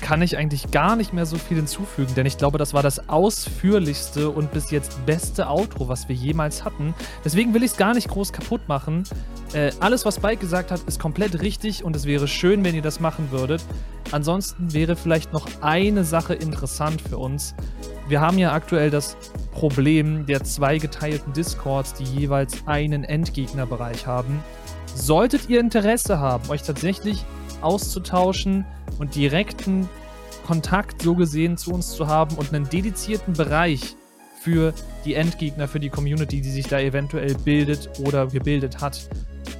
kann ich eigentlich gar nicht mehr so viel hinzufügen, denn ich glaube, das war das ausführlichste und bis jetzt beste Outro, was wir jemals hatten. Deswegen will ich es gar nicht groß kaputt machen. Äh, alles, was Spike gesagt hat, ist komplett richtig und es wäre schön, wenn ihr das machen würdet. Ansonsten wäre vielleicht noch eine Sache interessant für uns. Wir haben ja aktuell das Problem der zwei geteilten Discords, die jeweils einen Endgegnerbereich haben. Solltet ihr Interesse haben, euch tatsächlich auszutauschen und direkten Kontakt so gesehen zu uns zu haben und einen dedizierten Bereich für die Endgegner, für die Community, die sich da eventuell bildet oder gebildet hat,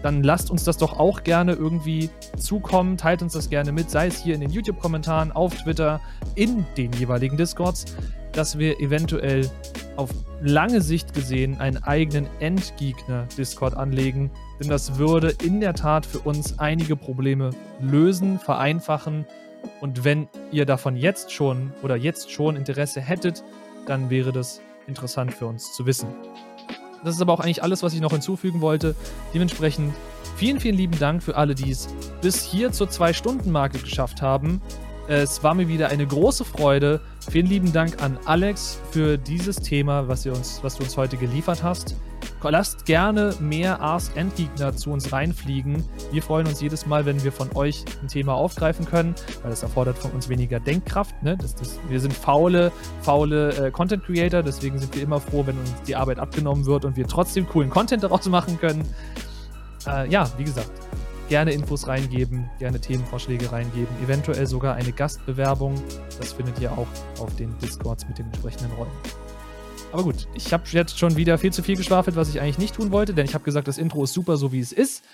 dann lasst uns das doch auch gerne irgendwie zukommen. Teilt uns das gerne mit, sei es hier in den YouTube-Kommentaren, auf Twitter, in den jeweiligen Discords, dass wir eventuell auf lange Sicht gesehen einen eigenen Endgegner-Discord anlegen. Denn das würde in der Tat für uns einige Probleme lösen, vereinfachen. Und wenn ihr davon jetzt schon oder jetzt schon Interesse hättet, dann wäre das interessant für uns zu wissen. Das ist aber auch eigentlich alles, was ich noch hinzufügen wollte. Dementsprechend vielen, vielen lieben Dank für alle, die es bis hier zur Zwei-Stunden-Marke geschafft haben. Es war mir wieder eine große Freude. Vielen lieben Dank an Alex für dieses Thema, was, ihr uns, was du uns heute geliefert hast. Lasst gerne mehr Ask Endgegner zu uns reinfliegen. Wir freuen uns jedes Mal, wenn wir von euch ein Thema aufgreifen können, weil das erfordert von uns weniger Denkkraft. Ne? Das, das, wir sind faule, faule äh, Content Creator, deswegen sind wir immer froh, wenn uns die Arbeit abgenommen wird und wir trotzdem coolen Content daraus machen können. Äh, ja, wie gesagt, gerne Infos reingeben, gerne Themenvorschläge reingeben, eventuell sogar eine Gastbewerbung. Das findet ihr auch auf den Discords mit den entsprechenden Rollen. Aber gut, ich habe jetzt schon wieder viel zu viel geschwafelt, was ich eigentlich nicht tun wollte, denn ich habe gesagt, das Intro ist super, so wie es ist.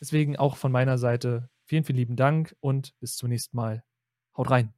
Deswegen auch von meiner Seite vielen, vielen lieben Dank und bis zum nächsten Mal. Haut rein.